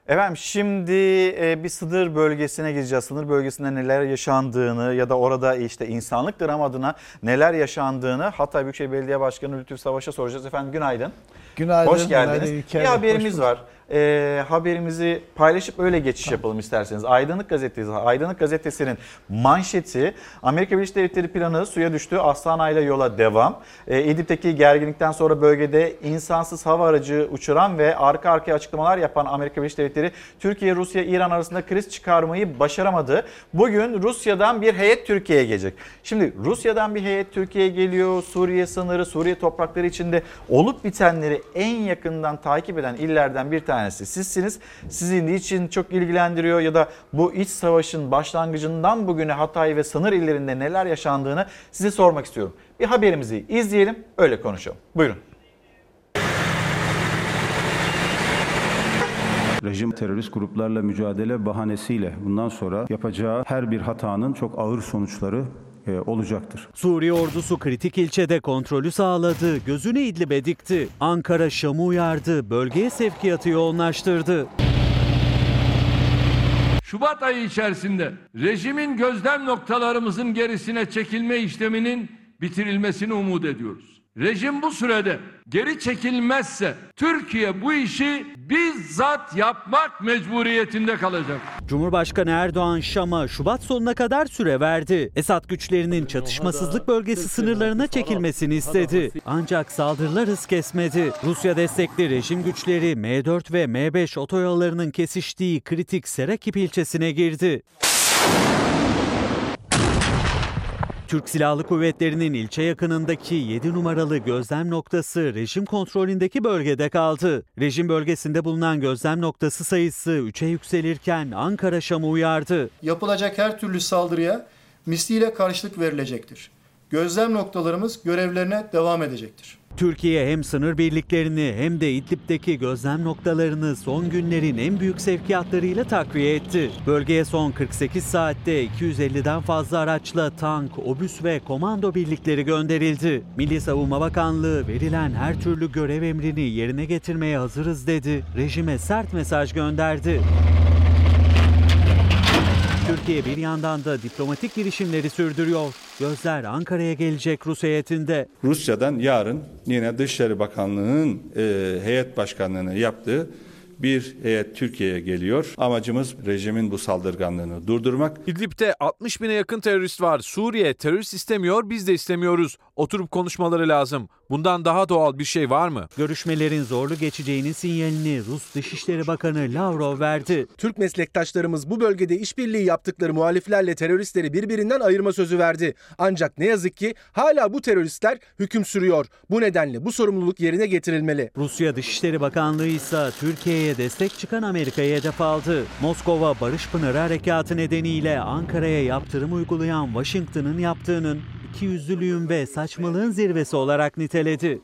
Efendim şimdi e, bir sınır bölgesine gireceğiz. Sınır bölgesinde neler yaşandığını ya da orada işte insanlık dram adına neler yaşandığını Hatay Büyükşehir Belediye Başkanı Lütfü Savaş'a soracağız. Efendim günaydın. Günaydın. Hoş geldiniz. günaydın bir haberimiz var. Ee, haberimizi paylaşıp öyle geçiş yapalım isterseniz. Aydınlık Gazetesi, Aydınlık Gazetesi'nin manşeti Amerika Birleşik Devletleri planı suya düştü. Astana ile yola devam. Ee, İdlib'deki gerginlikten sonra bölgede insansız hava aracı uçuran ve arka arkaya açıklamalar yapan Amerika Birleşik Devletleri Türkiye, Rusya, İran arasında kriz çıkarmayı başaramadı. Bugün Rusya'dan bir heyet Türkiye'ye gelecek. Şimdi Rusya'dan bir heyet Türkiye'ye geliyor. Suriye sınırı, Suriye toprakları içinde olup bitenleri en yakından takip eden illerden bir tanesi sizsiniz. Sizin için çok ilgilendiriyor ya da bu iç savaşın başlangıcından bugüne Hatay ve sınır illerinde neler yaşandığını size sormak istiyorum. Bir haberimizi izleyelim, öyle konuşalım. Buyurun. Rejim terörist gruplarla mücadele bahanesiyle bundan sonra yapacağı her bir hatanın çok ağır sonuçları olacaktır. Suriye ordusu kritik ilçede kontrolü sağladı, gözünü İdlib'e dikti. Ankara Şam'ı uyardı, bölgeye sevkiyatı yoğunlaştırdı. Şubat ayı içerisinde rejimin gözlem noktalarımızın gerisine çekilme işleminin bitirilmesini umut ediyoruz. Rejim bu sürede geri çekilmezse Türkiye bu işi bizzat yapmak mecburiyetinde kalacak. Cumhurbaşkanı Erdoğan Şam'a Şubat sonuna kadar süre verdi. Esad güçlerinin çatışmasızlık bölgesi sınırlarına çekilmesini istedi. Ancak saldırılar hız kesmedi. Rusya destekli rejim güçleri M4 ve M5 otoyollarının kesiştiği kritik Serakip ilçesine girdi. Türk Silahlı Kuvvetleri'nin ilçe yakınındaki 7 numaralı gözlem noktası rejim kontrolündeki bölgede kaldı. Rejim bölgesinde bulunan gözlem noktası sayısı 3'e yükselirken Ankara Şam'ı uyardı. Yapılacak her türlü saldırıya misliyle karşılık verilecektir. Gözlem noktalarımız görevlerine devam edecektir. Türkiye hem sınır birliklerini hem de İdlib'deki gözlem noktalarını son günlerin en büyük sevkiyatlarıyla takviye etti. Bölgeye son 48 saatte 250'den fazla araçla tank, obüs ve komando birlikleri gönderildi. Milli Savunma Bakanlığı verilen her türlü görev emrini yerine getirmeye hazırız dedi. Rejime sert mesaj gönderdi. Türkiye bir yandan da diplomatik girişimleri sürdürüyor. Gözler Ankara'ya gelecek Rus heyetinde. Rusya'dan yarın yine Dışişleri Bakanlığı'nın e, heyet başkanlığını yaptığı bir heyet Türkiye'ye geliyor. Amacımız rejimin bu saldırganlığını durdurmak. İdlib'de 60 bine yakın terörist var. Suriye terörist istemiyor, biz de istemiyoruz. Oturup konuşmaları lazım. Bundan daha doğal bir şey var mı? Görüşmelerin zorlu geçeceğinin sinyalini Rus Dışişleri Bakanı Lavrov verdi. Türk meslektaşlarımız bu bölgede işbirliği yaptıkları muhaliflerle teröristleri birbirinden ayırma sözü verdi. Ancak ne yazık ki hala bu teröristler hüküm sürüyor. Bu nedenle bu sorumluluk yerine getirilmeli. Rusya Dışişleri Bakanlığı ise Türkiye'ye destek çıkan Amerika'ya hedef aldı. Moskova Barış Pınarı Harekatı nedeniyle Ankara'ya yaptırım uygulayan Washington'ın yaptığının ikiyüzlülüğün ve saçmalığın zirvesi olarak niteledi.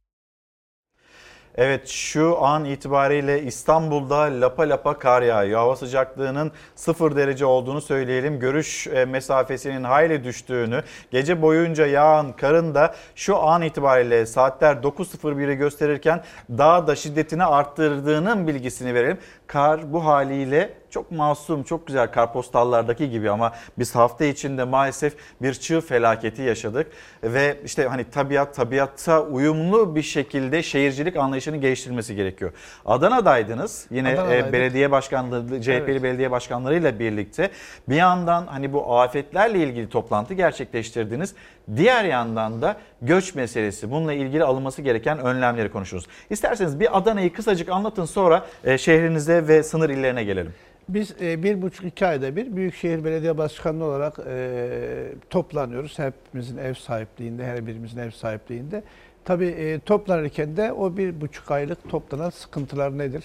Evet şu an itibariyle İstanbul'da lapa lapa kar yağıyor. Hava sıcaklığının 0 derece olduğunu söyleyelim. Görüş e, mesafesinin hayli düştüğünü, gece boyunca yağan karın da şu an itibariyle saatler 9.01'i gösterirken daha da şiddetini arttırdığının bilgisini verelim. Kar bu haliyle çok masum, çok güzel karpostallardaki gibi ama biz hafta içinde maalesef bir çığ felaketi yaşadık. Ve işte hani tabiat, tabiatta uyumlu bir şekilde şehircilik anlayışını geliştirmesi gerekiyor. Adana'daydınız. Yine Adana'daydık. belediye başkanları, CHP'li Evet. belediye başkanlarıyla birlikte bir yandan hani bu afetlerle ilgili toplantı gerçekleştirdiniz. Diğer yandan da göç meselesi, bununla ilgili alınması gereken önlemleri konuşuruz. İsterseniz bir Adana'yı kısacık anlatın sonra e, şehrinize ve sınır illerine gelelim. Biz e, bir buçuk iki ayda bir Büyükşehir Belediye Başkanlığı olarak e, toplanıyoruz. Hepimizin ev sahipliğinde, her birimizin ev sahipliğinde. Tabii toplanırken de o bir buçuk aylık toplanan sıkıntılar nedir?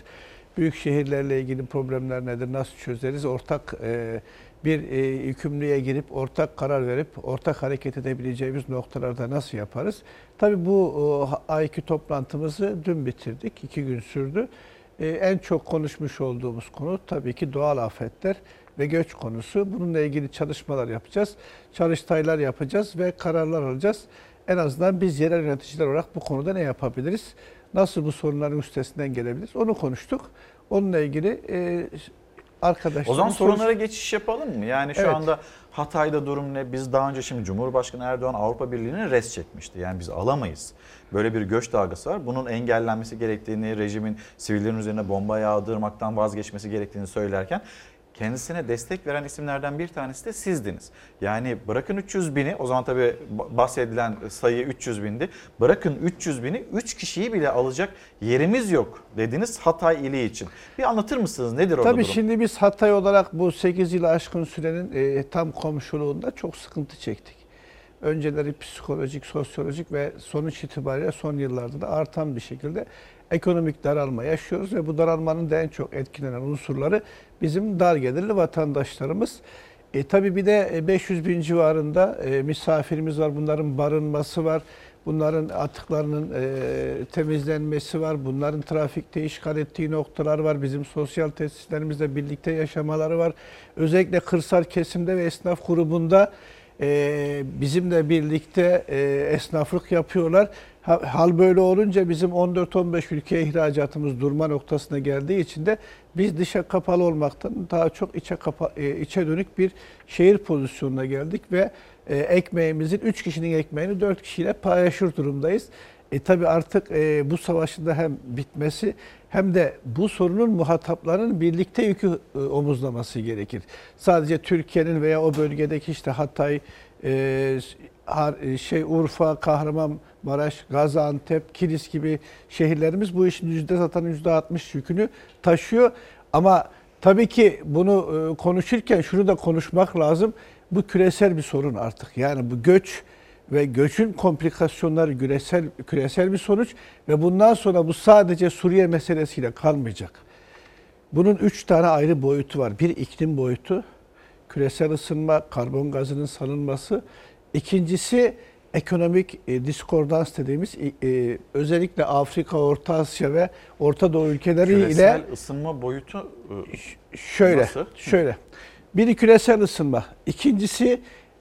Büyük şehirlerle ilgili problemler nedir? Nasıl çözeriz? Ortak e, bir e, yükümlülüğe girip ortak karar verip ortak hareket edebileceğimiz noktalarda nasıl yaparız? Tabii bu o, ayki toplantımızı dün bitirdik. iki gün sürdü. Ee, en çok konuşmuş olduğumuz konu tabii ki doğal afetler ve göç konusu. Bununla ilgili çalışmalar yapacağız. Çalıştaylar yapacağız ve kararlar alacağız. En azından biz yerel yöneticiler olarak bu konuda ne yapabiliriz? Nasıl bu sorunların üstesinden gelebiliriz? Onu konuştuk. Onunla ilgili e, arkadaşlarımız... O zaman sorunlara geçiş yapalım mı? Yani şu Evet. anda Hatay'da durum ne? Biz daha önce şimdi Cumhurbaşkanı Erdoğan Avrupa Birliği'ne res çekmişti. Yani biz alamayız. Böyle bir göç dalgası var. Bunun engellenmesi gerektiğini, rejimin sivillerin üzerine bomba yağdırmaktan vazgeçmesi gerektiğini söylerken kendisine destek veren isimlerden bir tanesi de sizdiniz. Yani bırakın 300 bini, o zaman tabii bahsedilen sayı 300 bindi. Bırakın 300 bini, 3 kişiyi bile alacak yerimiz yok dediniz Hatay ili için. Bir anlatır mısınız nedir orada Tabii durum? şimdi biz Hatay olarak bu 8 yılı aşkın sürenin e, tam komşuluğunda çok sıkıntı çektik. Önceleri psikolojik, sosyolojik ve sonuç itibariyle son yıllarda da artan bir şekilde ekonomik daralma yaşıyoruz ve bu daralmanın da en çok etkilenen unsurları bizim dar gelirli vatandaşlarımız. E, tabii bir de e, 500 bin civarında e, misafirimiz var. Bunların barınması var. Bunların atıklarının e, temizlenmesi var. Bunların trafikte işgal ettiği noktalar var. Bizim sosyal tesislerimizle birlikte yaşamaları var. Özellikle kırsal kesimde ve esnaf grubunda e, bizimle birlikte e, esnaflık yapıyorlar. Ha- Hal böyle olunca bizim 14-15 ülkeye ihracatımız durma noktasına geldiği için de biz dışa kapalı olmaktan daha çok içe kapa e, içe dönük bir şehir pozisyonuna geldik ve e, ekmeğimizin 3 kişinin ekmeğini 4 kişiyle paylaşır durumdayız. E tabi artık e, bu savaşın da hem bitmesi hem de bu sorunun muhataplarının birlikte yükü e, omuzlaması gerekir. Sadece Türkiye'nin veya o bölgedeki işte Hatay, şey Urfa, Kahramanmaraş, Gaziantep, Kilis gibi şehirlerimiz bu işin yüzde zaten yüzde 60 yükünü taşıyor. Ama tabii ki bunu e, konuşurken şunu da konuşmak lazım. Bu küresel bir sorun artık. Yani bu göç ve göçün komplikasyonları küresel küresel bir sonuç ve bundan sonra bu sadece Suriye meselesiyle kalmayacak. Bunun üç tane ayrı boyutu var. Bir iklim boyutu, küresel ısınma, karbon gazının salınması. İkincisi ekonomik e, diskordans dediğimiz e, e, özellikle Afrika, Orta Asya ve Orta Doğu ülkeleri ile Küresel ısınma boyutu e, şöyle, Nasıl? şöyle. Biri küresel ısınma, ikincisi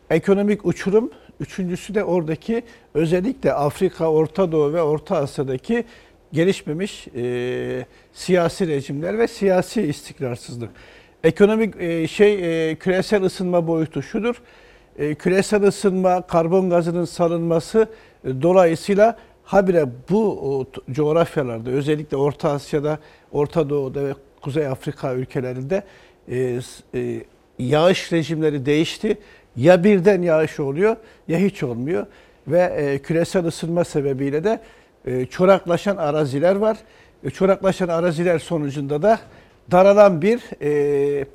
ekonomik uçurum, üçüncüsü de oradaki özellikle Afrika, Orta Doğu ve Orta Asya'daki gelişmemiş e, siyasi rejimler ve siyasi istikrarsızlık. Ekonomik e, şey e, küresel ısınma boyutu şudur. E, küresel ısınma, karbon gazının salınması e, dolayısıyla habire bu o, coğrafyalarda özellikle Orta Asya'da, Orta Doğu'da ve Kuzey Afrika ülkelerinde e, e, yağış rejimleri değişti. Ya birden yağış oluyor ya hiç olmuyor ve e, küresel ısınma sebebiyle de e, çoraklaşan araziler var. E, çoraklaşan araziler sonucunda da daralan bir e,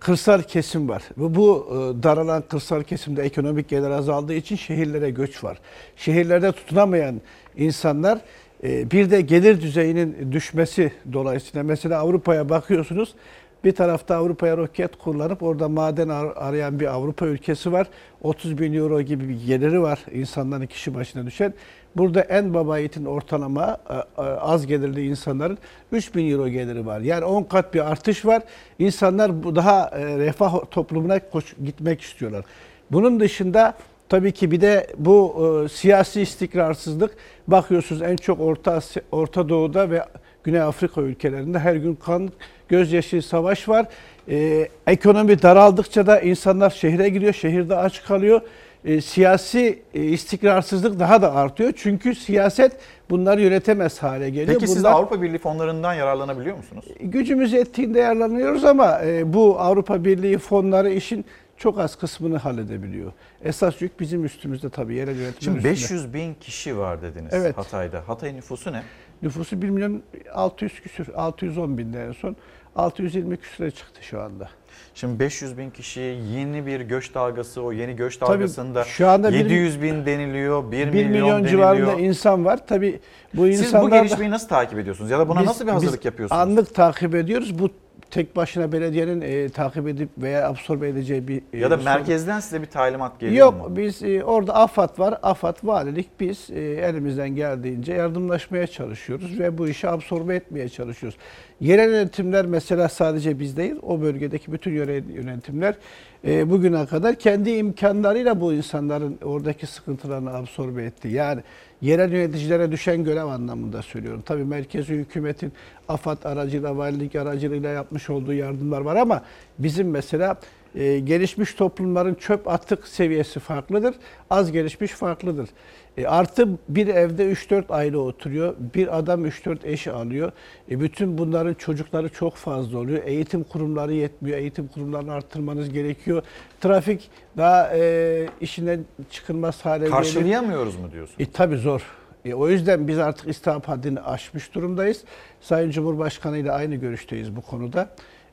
kırsal kesim var. Ve bu e, daralan kırsal kesimde ekonomik gelir azaldığı için şehirlere göç var. Şehirlerde tutunamayan insanlar e, bir de gelir düzeyinin düşmesi dolayısıyla mesela Avrupa'ya bakıyorsunuz. Bir tarafta Avrupa'ya roket kullanıp orada maden ar- arayan bir Avrupa ülkesi var. 30 bin euro gibi bir geliri var insanların kişi başına düşen. Burada en baba yiğitin ortalama e, e, az gelirli insanların 3 bin euro geliri var. Yani 10 kat bir artış var. İnsanlar daha e, refah toplumuna koş, gitmek istiyorlar. Bunun dışında tabii ki bir de bu siyasi istikrarsızlık bakıyorsunuz en çok Orta Asya, Orta Doğu'da ve Güney Afrika ülkelerinde her gün kan, gözyaşı savaş var. E, ekonomi daraldıkça da insanlar şehre giriyor, şehirde aç kalıyor. E, siyasi e, istikrarsızlık daha da artıyor. Çünkü siyaset bunları yönetemez hale geliyor. Peki siz Bunlar- Avrupa Birliği fonlarından yararlanabiliyor musunuz? gücümüz yettiğinde yararlanıyoruz ama e, bu Avrupa Birliği fonları işin çok az kısmını halledebiliyor. Esas yük bizim üstümüzde tabii yerel yönetimler Şimdi üstünde. 500 bin kişi var dediniz Evet. Hatay'da. Hatay nüfusu ne? Nüfusu 1 milyon 600 küsür, 610 binde en son. 620 küsüre çıktı şu anda. Şimdi 500 bin kişi yeni bir göç dalgası o yeni göç Tabii dalgasında şu anda bir- 700 bin deniliyor 1, 1 milyon, milyon, deniliyor. civarında insan var. Tabii bu Siz insanlar bu gelişmeyi nasıl takip ediyorsunuz ya da buna Biz- nasıl bir hazırlık yapıyorsunuz? Anlık takip ediyoruz. Bu tek başına belediyenin e, takip edip veya absorbe edeceği bir e, ya da merkezden size bir talimat geliyor Yok mu? biz e, orada AFAD var. AFAD valilik biz e, elimizden geldiğince yardımlaşmaya çalışıyoruz ve bu işi absorbe etmeye çalışıyoruz. Yerel yönetimler mesela sadece biz değil o bölgedeki bütün yerel yönetimler e, bugüne kadar kendi imkanlarıyla bu insanların oradaki sıkıntılarını absorbe etti. Yani yerel yöneticilere düşen görev anlamında söylüyorum. Tabii merkezi hükümetin AFAD aracıyla, valilik aracılığıyla yapmış olduğu yardımlar var ama bizim mesela e, gelişmiş toplumların çöp atık seviyesi farklıdır. Az gelişmiş farklıdır. E, artı bir evde 3-4 aile oturuyor. Bir adam 3-4 eş alıyor. E, bütün bunların çocukları çok fazla oluyor. Eğitim kurumları yetmiyor. Eğitim kurumlarını arttırmanız gerekiyor. Trafik daha e, işinden çıkılmaz hale geliyor. Karşılayamıyoruz mu diyorsun? E tabii zor. E, o yüzden biz artık istihap haddini aşmış durumdayız. Sayın Cumhurbaşkanı ile aynı görüşteyiz bu konuda.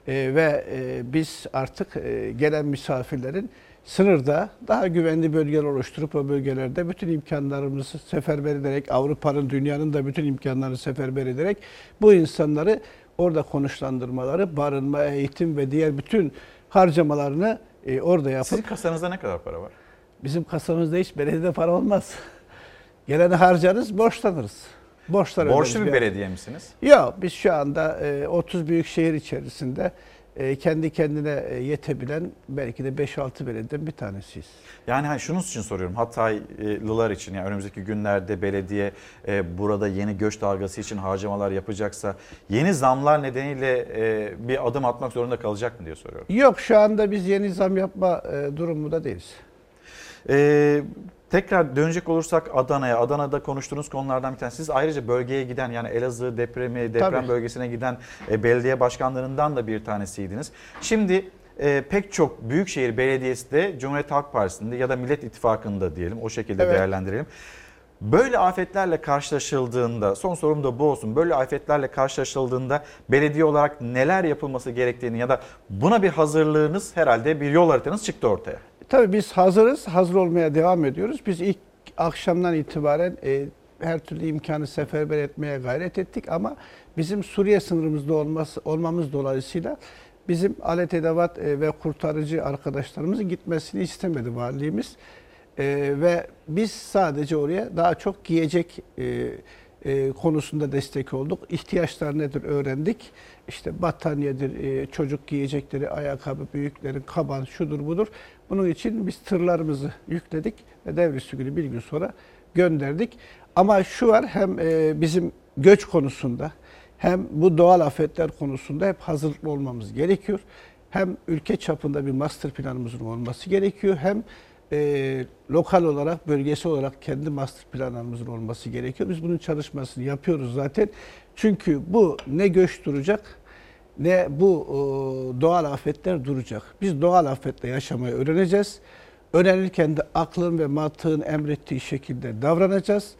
E, ve e, biz artık e, gelen misafirlerin sınırda daha güvenli bölgeler oluşturup o bölgelerde bütün imkanlarımızı seferber ederek Avrupa'nın, dünyanın da bütün imkanlarını seferber ederek bu insanları orada konuşlandırmaları, barınma, eğitim ve diğer bütün harcamalarını e, orada yapıp Sizin kasanızda ne kadar para var? Bizim kasamızda hiç belediyede para olmaz. Geleni harcarız, borçlanırız. Borçlar Borçlu bir yani. belediye misiniz? Yok, biz şu anda e, 30 büyük şehir içerisinde kendi kendine e, yetebilen belki de 5-6 belediyeden bir tanesiyiz. Yani hani şunun için soruyorum Hataylılar için yani önümüzdeki günlerde belediye e, burada yeni göç dalgası için harcamalar yapacaksa yeni zamlar nedeniyle e, bir adım atmak zorunda kalacak mı diye soruyorum. Yok şu anda biz yeni zam yapma e, durumunda değiliz. Ee, tekrar dönecek olursak Adana'ya. Adana'da konuştuğunuz konulardan bir tanesi. Siz ayrıca bölgeye giden yani Elazığ depremi, deprem Tabii. bölgesine giden e, belediye başkanlarından da bir tanesiydiniz. Şimdi e, pek çok büyükşehir belediyesi de Cumhuriyet Halk Partisi'nde ya da Millet İttifakı'nda diyelim o şekilde Evet. değerlendirelim. Böyle afetlerle karşılaşıldığında, son sorum da bu olsun. Böyle afetlerle karşılaşıldığında belediye olarak neler yapılması gerektiğini ya da buna bir hazırlığınız herhalde bir yol haritanız çıktı ortaya. Tabii biz hazırız, hazır olmaya devam ediyoruz. Biz ilk akşamdan itibaren e, her türlü imkanı seferber etmeye gayret ettik ama bizim Suriye sınırımızda olması olmamız dolayısıyla bizim alet edevat e, ve kurtarıcı arkadaşlarımızın gitmesini istemedi valiliğimiz. E, ve biz sadece oraya daha çok giyecek e, e, konusunda destek olduk. İhtiyaçlar nedir öğrendik. İşte battaniyedir, e, çocuk giyecekleri, ayakkabı, büyüklerin kaban, şudur budur. Bunun için biz tırlarımızı yükledik ve devrisi günü bir gün sonra gönderdik. Ama şu var hem e, bizim göç konusunda hem bu doğal afetler konusunda hep hazırlıklı olmamız gerekiyor. Hem ülke çapında bir master planımızın olması gerekiyor hem e, lokal olarak, bölgesel olarak kendi master planlarımızın olması gerekiyor. Biz bunun çalışmasını yapıyoruz zaten. Çünkü bu ne göç duracak ne bu e, doğal afetler duracak. Biz doğal afetle yaşamayı öğreneceğiz. Öğrenirken de aklın ve mantığın emrettiği şekilde davranacağız.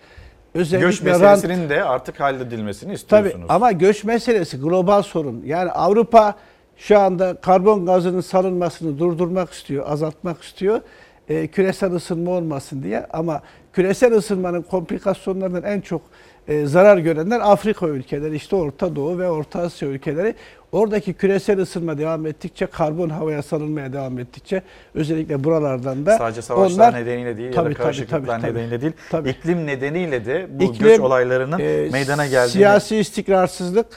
Göç rant- meselesinin de artık halledilmesini Tabii istiyorsunuz. ama göç meselesi global sorun. Yani Avrupa şu anda karbon gazının salınmasını durdurmak istiyor, azaltmak istiyor. E, küresel ısınma olmasın diye ama küresel ısınmanın komplikasyonlarından en çok e, zarar görenler Afrika ülkeleri, işte Orta Doğu ve Orta Asya ülkeleri. Oradaki küresel ısınma devam ettikçe, karbon havaya salınmaya devam ettikçe özellikle buralardan da Sadece savaşlar onlar- nedeniyle değil ya Tabii, da tabii, karışıklıklar tabii, tabii. nedeniyle değil, Tabii. iklim nedeniyle de bu İklim, göç olaylarının e, meydana geldiğini Siyasi istikrarsızlık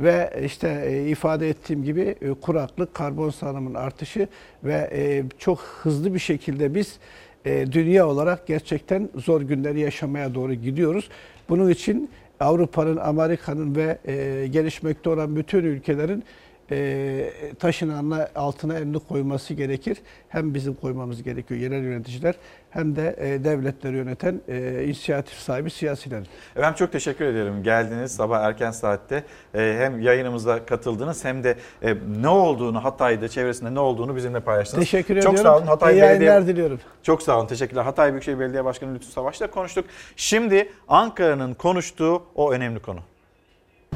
ve işte e, ifade ettiğim gibi e, kuraklık, karbon salımının artışı ve e, çok hızlı bir şekilde biz e, dünya olarak gerçekten zor günleri yaşamaya doğru gidiyoruz. Bunun için Avrupa'nın, Amerika'nın ve e, gelişmekte olan bütün ülkelerin e, taşın alnına- altına elini koyması gerekir. Hem bizim koymamız gerekiyor yerel yöneticiler hem de e, devletleri yöneten e, inisiyatif sahibi siyasiler. Efendim çok teşekkür ederim. Geldiniz sabah erken saatte e, hem yayınımıza katıldınız hem de e, ne olduğunu Hatay'da çevresinde ne olduğunu bizimle paylaştınız. Teşekkür çok ediyorum. sağ olun. Hatay İyi Belediye diliyorum. Çok sağ olun. Teşekkürler. Hatay Büyükşehir Belediye Başkanı Lütfü Savaş'la konuştuk. Şimdi Ankara'nın konuştuğu o önemli konu.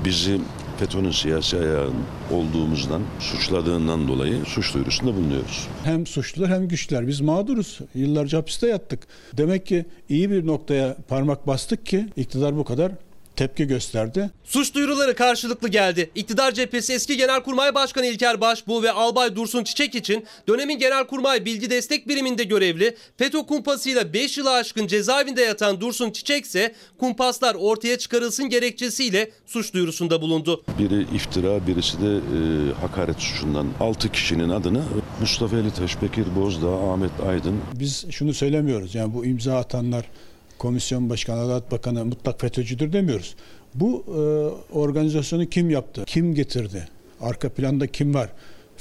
Bizi FETÖ'nün siyasi ayağın olduğumuzdan, suçladığından dolayı suç duyurusunda bulunuyoruz. Hem suçlular hem güçler. Biz mağduruz. Yıllarca hapiste yattık. Demek ki iyi bir noktaya parmak bastık ki iktidar bu kadar tepki gösterdi. Suç duyuruları karşılıklı geldi. İktidar cephesi eski Genelkurmay Başkanı İlker Başbuğ ve Albay Dursun Çiçek için dönemin Genelkurmay Bilgi Destek Biriminde görevli FETÖ kumpasıyla 5 yılı aşkın cezaevinde yatan Dursun Çiçek ise kumpaslar ortaya çıkarılsın gerekçesiyle suç duyurusunda bulundu. Biri iftira, birisi de e, hakaret suçundan 6 kişinin adını Mustafa Ali Taş, Bekir Bozdağ, Ahmet Aydın Biz şunu söylemiyoruz. Yani bu imza atanlar komisyon başkanı, Adalet Bakanı mutlak FETÖ'cüdür demiyoruz. Bu e, organizasyonu kim yaptı? Kim getirdi? Arka planda kim var?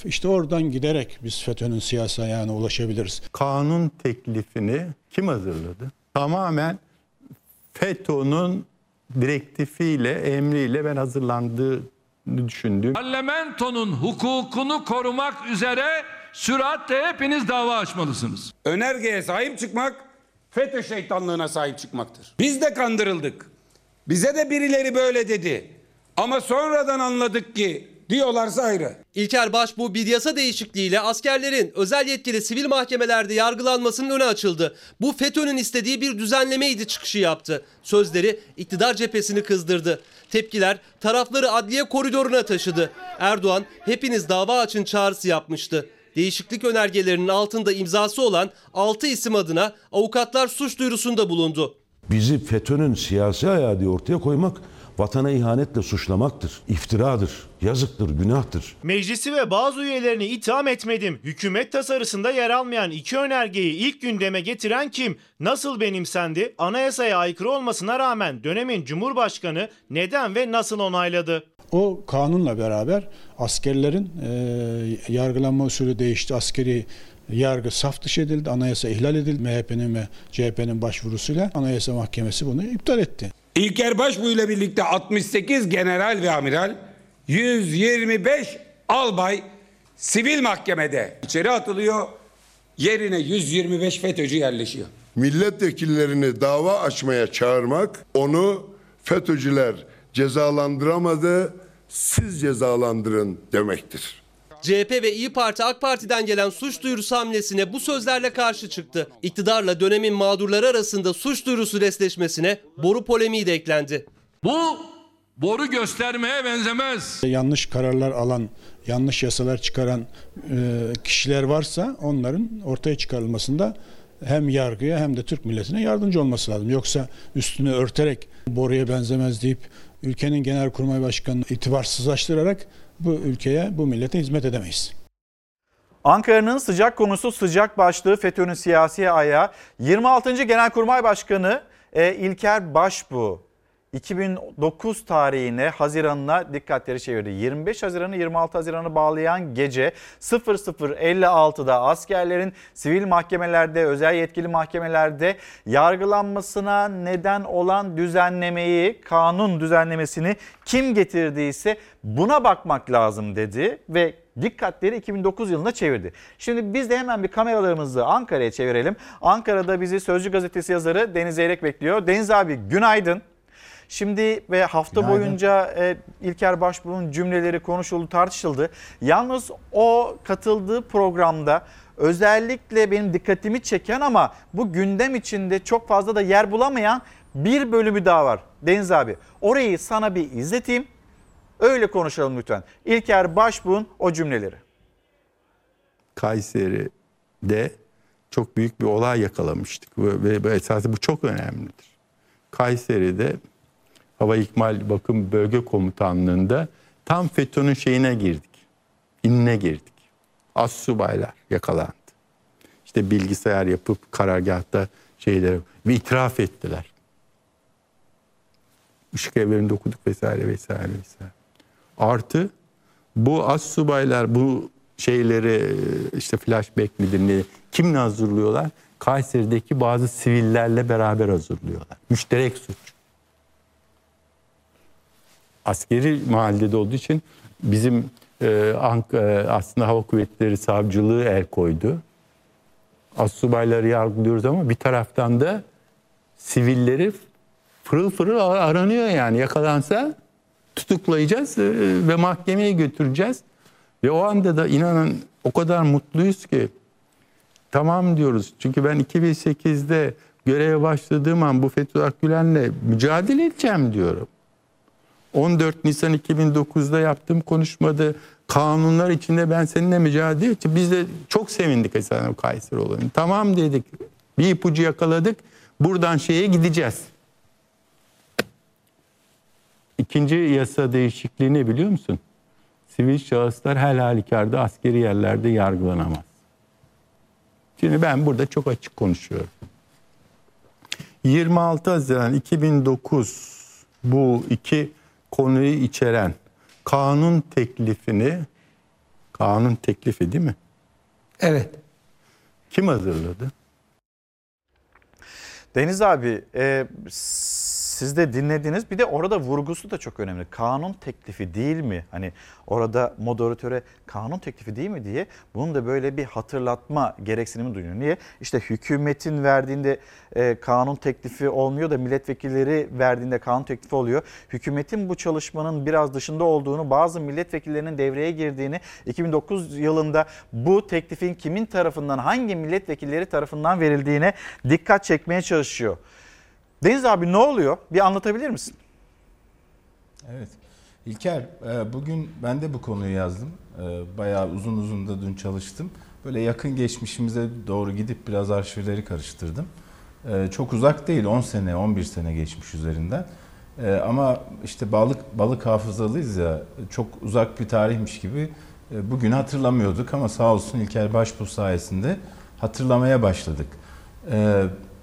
İşte oradan giderek biz FETÖ'nün siyasi ayağına ulaşabiliriz. Kanun teklifini kim hazırladı? Tamamen FETÖ'nün direktifiyle, emriyle ben hazırlandığını düşündüm. Parlamentonun hukukunu korumak üzere süratle hepiniz dava açmalısınız. Önergeye sahip çıkmak FETÖ şeytanlığına sahip çıkmaktır. Biz de kandırıldık. Bize de birileri böyle dedi. Ama sonradan anladık ki diyorlarsa ayrı. İlker Başbuğ bir yasa değişikliğiyle askerlerin özel yetkili sivil mahkemelerde yargılanmasının önü açıldı. Bu FETÖ'nün istediği bir düzenlemeydi çıkışı yaptı. Sözleri iktidar cephesini kızdırdı. Tepkiler tarafları adliye koridoruna taşıdı. Erdoğan hepiniz dava açın çağrısı yapmıştı. Değişiklik önergelerinin altında imzası olan 6 isim adına avukatlar suç duyurusunda bulundu. bizi FETÖ'nün siyasi ayağı diye ortaya koymak vatana ihanetle suçlamaktır. İftiradır, yazıktır, günahtır. Meclisi ve bazı üyelerini itham etmedim. Hükümet tasarısında yer almayan iki önergeyi ilk gündeme getiren kim? Nasıl benimsendi? Anayasaya aykırı olmasına rağmen dönemin Cumhurbaşkanı neden ve nasıl onayladı? O kanunla beraber askerlerin e, yargılanma usulü değişti. Askeri yargı saf dışı edildi. Anayasa ihlal edildi. MHP'nin ve CHP'nin başvurusuyla Anayasa Mahkemesi bunu iptal etti. İlker Başbuğ ile birlikte 68 general ve amiral, 125 albay sivil mahkemede içeri atılıyor. Yerine 125 FETÖ'cü yerleşiyor. Milletvekillerini dava açmaya çağırmak onu FETÖ'cüler cezalandıramadı, siz cezalandırın demektir. CHP ve İyi Parti AK Parti'den gelen suç duyurusu hamlesine bu sözlerle karşı çıktı. İktidarla dönemin mağdurları arasında suç duyurusu resleşmesine boru polemiği de eklendi. Bu boru göstermeye benzemez. Yanlış kararlar alan, yanlış yasalar çıkaran e, kişiler varsa onların ortaya çıkarılmasında hem yargıya hem de Türk milletine yardımcı olması lazım. Yoksa üstünü örterek boruya benzemez deyip ülkenin genelkurmay başkanını itibarsızlaştırarak bu ülkeye, bu millete hizmet edemeyiz. Ankara'nın sıcak konusu sıcak başlığı FETÖ'nün siyasi ayağı 26. Genelkurmay Başkanı e, İlker Başbuğ 2009 tarihine Haziran'ına dikkatleri çevirdi. 25 Haziran'ı 26 Haziran'ı bağlayan gece 00.56'da askerlerin sivil mahkemelerde, özel yetkili mahkemelerde yargılanmasına neden olan düzenlemeyi, kanun düzenlemesini kim getirdiyse buna bakmak lazım dedi ve dikkatleri 2009 yılına çevirdi. Şimdi biz de hemen bir kameralarımızı Ankara'ya çevirelim. Ankara'da bizi Sözcü Gazetesi yazarı Deniz Zeyrek bekliyor. Deniz abi günaydın. Şimdi ve hafta Günaydın. boyunca e, İlker Başbuğ'un cümleleri konuşuldu, tartışıldı. Yalnız o katıldığı programda özellikle benim dikkatimi çeken ama bu gündem içinde çok fazla da yer bulamayan bir bölümü daha var. Deniz abi orayı sana bir izleteyim. Öyle konuşalım lütfen. İlker Başbuğ'un o cümleleri. Kayseri'de çok büyük bir olay yakalamıştık ve, ve, ve esası bu çok önemlidir. Kayseri'de Hava İkmal Bakım Bölge Komutanlığı'nda tam FETÖ'nün şeyine girdik. İnine girdik. Az subaylar yakalandı. İşte bilgisayar yapıp karargahta şeyleri ve itiraf ettiler. Işık evlerinde okuduk vesaire vesaire vesaire. Artı bu az subaylar bu şeyleri işte flashback midir ne kimle hazırlıyorlar? Kayseri'deki bazı sivillerle beraber hazırlıyorlar. Müşterek suç. Askeri mahallede olduğu için bizim e, Ank- e, aslında Hava Kuvvetleri Savcılığı el koydu. Az subayları yargılıyoruz ama bir taraftan da sivilleri fırıl fırıl aranıyor yani yakalansa tutuklayacağız e, ve mahkemeye götüreceğiz. Ve o anda da inanın o kadar mutluyuz ki tamam diyoruz. Çünkü ben 2008'de göreve başladığım an bu Fethullah Gülen'le mücadele edeceğim diyorum. 14 Nisan 2009'da yaptığım konuşmada kanunlar içinde ben seninle mücadele edeceğim. Biz de çok sevindik Esen Kayseri olayını. Tamam dedik. Bir ipucu yakaladık. Buradan şeye gideceğiz. İkinci yasa değişikliği ne biliyor musun? Sivil şahıslar her halükarda askeri yerlerde yargılanamaz. Şimdi ben burada çok açık konuşuyorum. 26 Haziran 2009 bu iki konuyu içeren kanun teklifini kanun teklifi değil mi? Evet. Kim hazırladı? Deniz abi e, siz de dinlediniz. Bir de orada vurgusu da çok önemli. Kanun teklifi değil mi? Hani orada moderatöre kanun teklifi değil mi diye bunun da böyle bir hatırlatma gereksinimi duyuyor. Niye? İşte hükümetin verdiğinde e, kanun teklifi olmuyor da milletvekilleri verdiğinde kanun teklifi oluyor. Hükümetin bu çalışmanın biraz dışında olduğunu, bazı milletvekillerinin devreye girdiğini, 2009 yılında bu teklifin kimin tarafından, hangi milletvekilleri tarafından verildiğine dikkat çekmeye çalışıyor. Deniz abi ne oluyor? Bir anlatabilir misin? Evet. İlker, e, bugün ben de bu konuyu yazdım. E, Bayağı uzun uzun da dün çalıştım. Böyle yakın geçmişimize doğru gidip biraz arşivleri karıştırdım. E, Çok uzak değil, 10 sene, 11 sene geçmiş üzerinden. Ama işte balık balık hafızalıyız ya çok uzak bir tarihmiş gibi bugünü hatırlamıyorduk ama sağ olsun İlker Başbuğ sayesinde hatırlamaya başladık.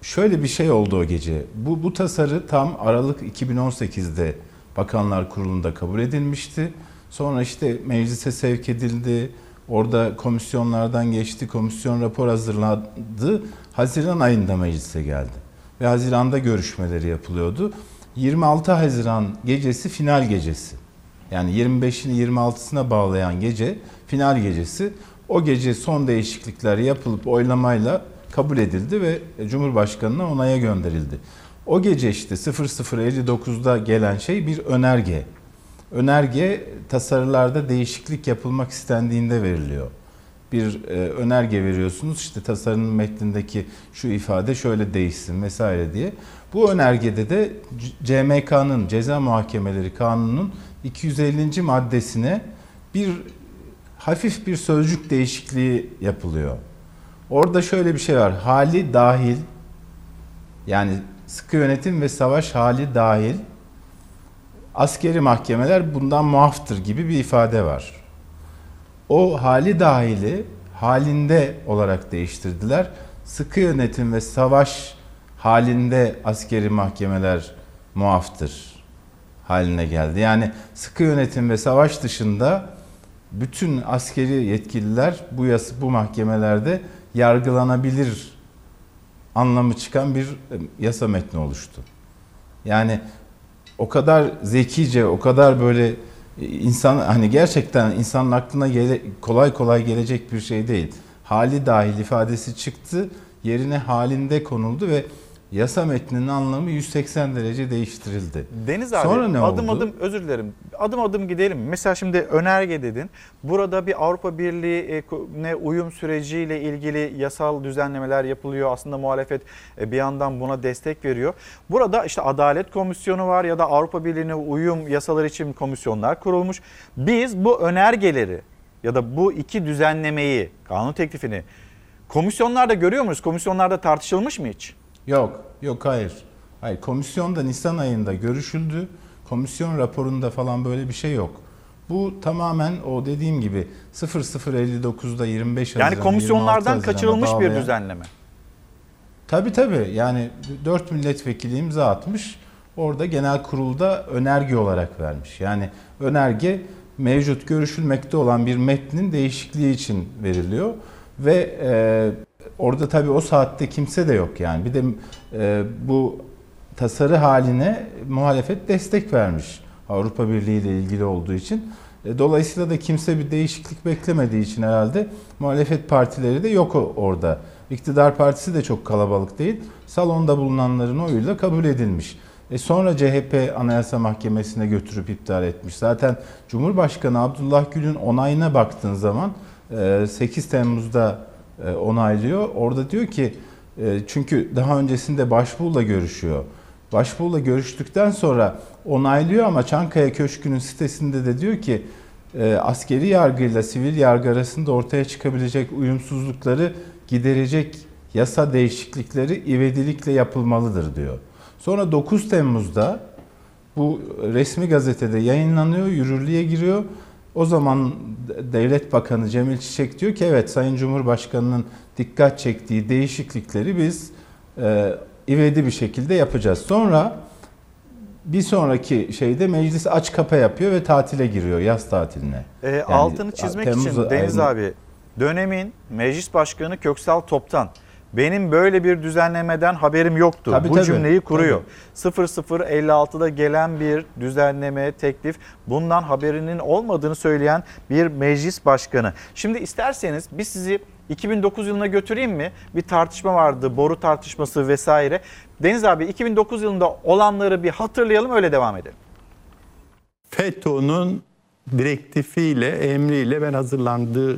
Şöyle bir şey oldu o gece. Bu, bu tasarı tam Aralık 2018'de Bakanlar Kurulu'nda kabul edilmişti. Sonra işte meclise sevk edildi. Orada komisyonlardan geçti. Komisyon rapor hazırladı. Haziran ayında meclise geldi. Ve Haziran'da görüşmeleri yapılıyordu. 26 Haziran gecesi final gecesi. Yani 25'ini 26'sına bağlayan gece final gecesi. O gece son değişiklikler yapılıp oylamayla kabul edildi ve Cumhurbaşkanı'na onaya gönderildi. O gece işte 00.59'da gelen şey bir önerge. Önerge tasarılarda değişiklik yapılmak istendiğinde veriliyor. Bir e, önerge veriyorsunuz işte tasarının metnindeki şu ifade şöyle değişsin vesaire diye. Bu önergede de CMK'nın Ceza Muhakemeleri Kanunu'nun 250. maddesine bir hafif bir sözcük değişikliği yapılıyor. Orada şöyle bir şey var. Hali dahil yani sıkı yönetim ve savaş hali dahil askeri mahkemeler bundan muaftır gibi bir ifade var. O hali dahili halinde olarak değiştirdiler. Sıkı yönetim ve savaş halinde askeri mahkemeler muaftır haline geldi. Yani sıkı yönetim ve savaş dışında bütün askeri yetkililer bu yas bu mahkemelerde yargılanabilir anlamı çıkan bir yasa metni oluştu. Yani o kadar zekice, o kadar böyle insan hani gerçekten insanın aklına gele, kolay kolay gelecek bir şey değil. Hali dahil ifadesi çıktı, yerine halinde konuldu ve yasa metninin anlamı 180 derece değiştirildi. Deniz abi Sonra ne adım oldu? adım özür dilerim. Adım adım gidelim. Mesela şimdi önerge dedin. Burada bir Avrupa Birliği'ne uyum süreciyle ilgili yasal düzenlemeler yapılıyor. Aslında muhalefet e, bir yandan buna destek veriyor. Burada işte Adalet Komisyonu var ya da Avrupa Birliği'ne uyum yasaları için komisyonlar kurulmuş. Biz bu önergeleri ya da bu iki düzenlemeyi, kanun teklifini komisyonlarda görüyor muyuz? Komisyonlarda tartışılmış mı hiç? Yok, yok hayır. Hayır, komisyonda Nisan ayında görüşüldü. Komisyon raporunda falan böyle bir şey yok. Bu tamamen o dediğim gibi 0059'da 25 Haziran Yani komisyonlardan 26 Haziran'a kaçırılmış bir düzenleme. Tabii tabii. Yani 4 milletvekili imza atmış. Orada genel kurulda önerge olarak vermiş. Yani önerge mevcut görüşülmekte olan bir metnin değişikliği için veriliyor. Ve e, orada tabii o saatte kimse de yok yani. Bir de e, bu tasarı haline muhalefet destek vermiş. Avrupa Birliği ile ilgili olduğu için. E, Dolayısıyla da kimse bir değişiklik beklemediği için herhalde muhalefet partileri de yok orada. İktidar partisi de çok kalabalık değil. Salonda bulunanların oyuyla kabul edilmiş. E sonra CHP Anayasa Mahkemesi'ne götürüp iptal etmiş. Zaten Cumhurbaşkanı Abdullah Gül'ün onayına baktığın zaman e, 8 Temmuz'da e, onaylıyor. Orada diyor ki e, çünkü daha öncesinde Başbuğ'la görüşüyor. Başbuğ'la görüştükten sonra onaylıyor ama Çankaya Köşkü'nün sitesinde de diyor ki e, askeri yargıyla sivil yargı arasında ortaya çıkabilecek uyumsuzlukları giderecek yasa değişiklikleri ivedilikle yapılmalıdır diyor. Sonra 9 Temmuz'da bu resmi gazetede yayınlanıyor, yürürlüğe giriyor. O zaman Devlet Bakanı Cemil Çiçek diyor ki evet Sayın Cumhurbaşkanı'nın dikkat çektiği değişiklikleri biz e, ivedi bir şekilde yapacağız. Sonra bir sonraki şeyde meclis aç kapa yapıyor ve tatile giriyor yaz tatiline. E, Yani altını çizmek Temmuz için Deniz ayında- abi dönemin meclis başkanı Köksal Toptan benim böyle bir düzenlemeden haberim yoktu. Tabii, Bu tabii, cümleyi kuruyor. 0056'da gelen bir düzenleme, teklif bundan haberinin olmadığını söyleyen bir meclis başkanı. Şimdi isterseniz biz sizi 2009 yılına götüreyim mi? Bir tartışma vardı, boru tartışması vesaire. Deniz abi 2009 yılında olanları bir hatırlayalım öyle devam edelim. FETÖ'nün direktifiyle, emriyle ben hazırlandığını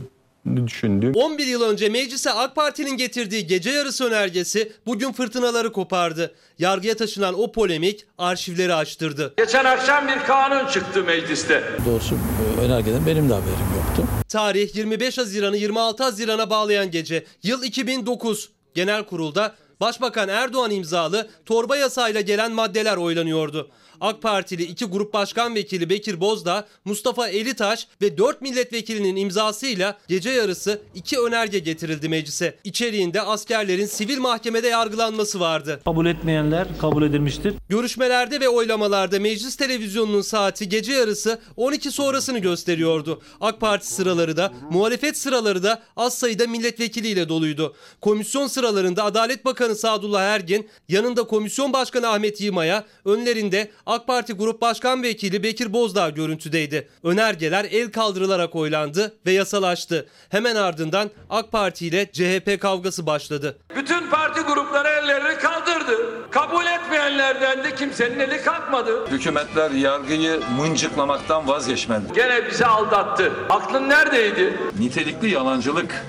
düşündüm. 11 yıl önce meclise AK Parti'nin getirdiği gece yarısı önergesi bugün fırtınaları kopardı. Yargıya taşınan o polemik arşivleri açtırdı. Geçen akşam bir kanun çıktı mecliste. Doğrusu e, önergeden benim de haberim yoktu. Tarih 25 Haziran'ı 26 Haziran'a bağlayan gece. Yıl 2009. Genel kurulda Başbakan Erdoğan imzalı torba yasayla gelen maddeler oylanıyordu. AK Partili iki grup başkan vekili Bekir Bozdağ, Mustafa Elitaş ve 4 milletvekilinin imzasıyla gece yarısı iki önerge getirildi meclise. İçeriğinde askerlerin sivil mahkemede yargılanması vardı. Kabul etmeyenler kabul edilmiştir. Görüşmelerde ve oylamalarda meclis televizyonunun saati gece yarısı 12 sonrasını gösteriyordu. AK Parti sıraları da muhalefet sıraları da az sayıda milletvekiliyle doluydu. Komisyon sıralarında Adalet Bakanı Sadullah Ergin, yanında Komisyon Başkanı Ahmet Yılmaya, önlerinde AK Parti Grup Başkan Vekili Bekir Bozdağ görüntüdeydi. Önergeler el kaldırılarak oylandı ve yasalaştı. Hemen ardından AK Parti ile CHP kavgası başladı. Bütün parti grupları ellerini kaldırdı. Kabul etmeyenlerden de kimsenin eli kalkmadı. Hükümetler yargıyı mıncıklamaktan vazgeçmeli. Gene bizi aldattı. Aklın neredeydi? Nitelikli yalancılık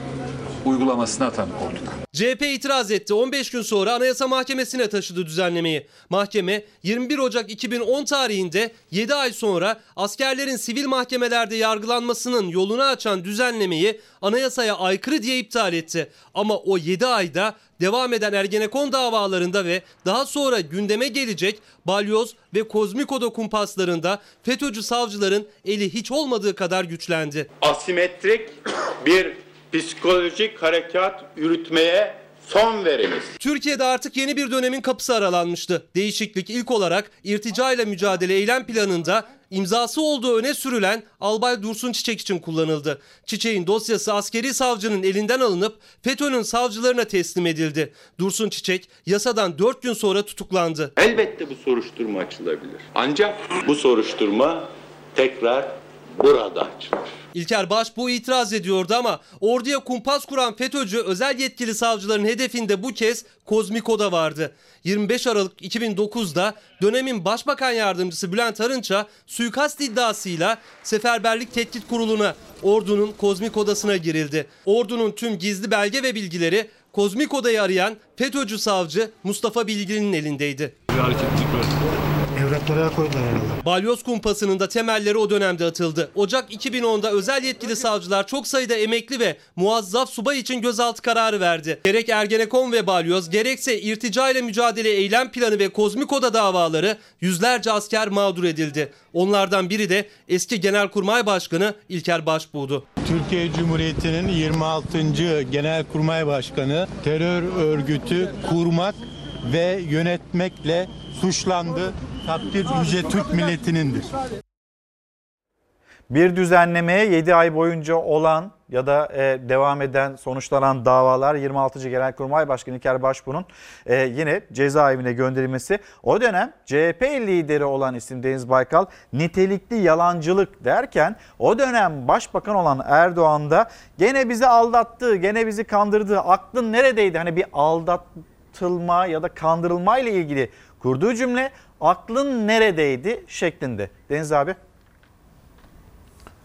uygulamasına tanık olduk. CHP itiraz etti. 15 gün sonra Anayasa Mahkemesi'ne taşıdı düzenlemeyi. Mahkeme 21 Ocak 2010 tarihinde 7 ay sonra askerlerin sivil mahkemelerde yargılanmasının yolunu açan düzenlemeyi anayasaya aykırı diye iptal etti. Ama o 7 ayda devam eden Ergenekon davalarında ve daha sonra gündeme gelecek balyoz ve kozmikodo kumpaslarında FETÖ'cü savcıların eli hiç olmadığı kadar güçlendi. Asimetrik bir psikolojik harekat yürütmeye son veriniz. Türkiye'de artık yeni bir dönemin kapısı aralanmıştı. Değişiklik ilk olarak irtica ile mücadele eylem planında imzası olduğu öne sürülen Albay Dursun Çiçek için kullanıldı. Çiçek'in dosyası askeri savcının elinden alınıp FETÖ'nün savcılarına teslim edildi. Dursun Çiçek yasadan 4 gün sonra tutuklandı. Elbette bu soruşturma açılabilir. Ancak bu soruşturma tekrar burada açılır. İlker Baş bu itiraz ediyordu ama orduya kumpas kuran FETÖ'cü özel yetkili savcıların hedefinde bu kez Kozmiko'da vardı. 25 Aralık 2009'da dönemin Başbakan Yardımcısı Bülent Arınç'a suikast iddiasıyla Seferberlik Tetkik Kurulu'na ordunun Kozmik Odası'na girildi. Ordunun tüm gizli belge ve bilgileri Kozmik Oda'yı arayan FETÖ'cü savcı Mustafa Bilgili'nin elindeydi. Bir hareketlik var. Evraklara koydular herhalde. Balyoz kumpasının da temelleri o dönemde atıldı. Ocak 2010'da özel yetkili savcılar çok sayıda emekli ve muazzaf subay için gözaltı kararı verdi. Gerek Ergenekon ve Balyoz gerekse irtica ile mücadele eylem planı ve Kozmikoda davaları yüzlerce asker mağdur edildi. Onlardan biri de eski Genelkurmay Başkanı İlker Başbuğ'du. Türkiye Cumhuriyeti'nin 26. Genelkurmay Başkanı terör örgütü kurmak ve yönetmekle suçlandı. Takdir yüce Türk milletinindir. Bir düzenlemeye 7 ay boyunca olan ya da e, devam eden sonuçlanan davalar 26. Genelkurmay Başkanı İlker Başbuğ'un e, yine cezaevine gönderilmesi. O dönem CHP lideri olan isim Deniz Baykal nitelikli yalancılık derken o dönem başbakan olan Erdoğan da gene bizi aldattı, gene bizi kandırdı. Aklın neredeydi? Hani bir aldatılma ya da kandırılma ile ilgili kurduğu cümle aklın neredeydi şeklinde. Deniz abi.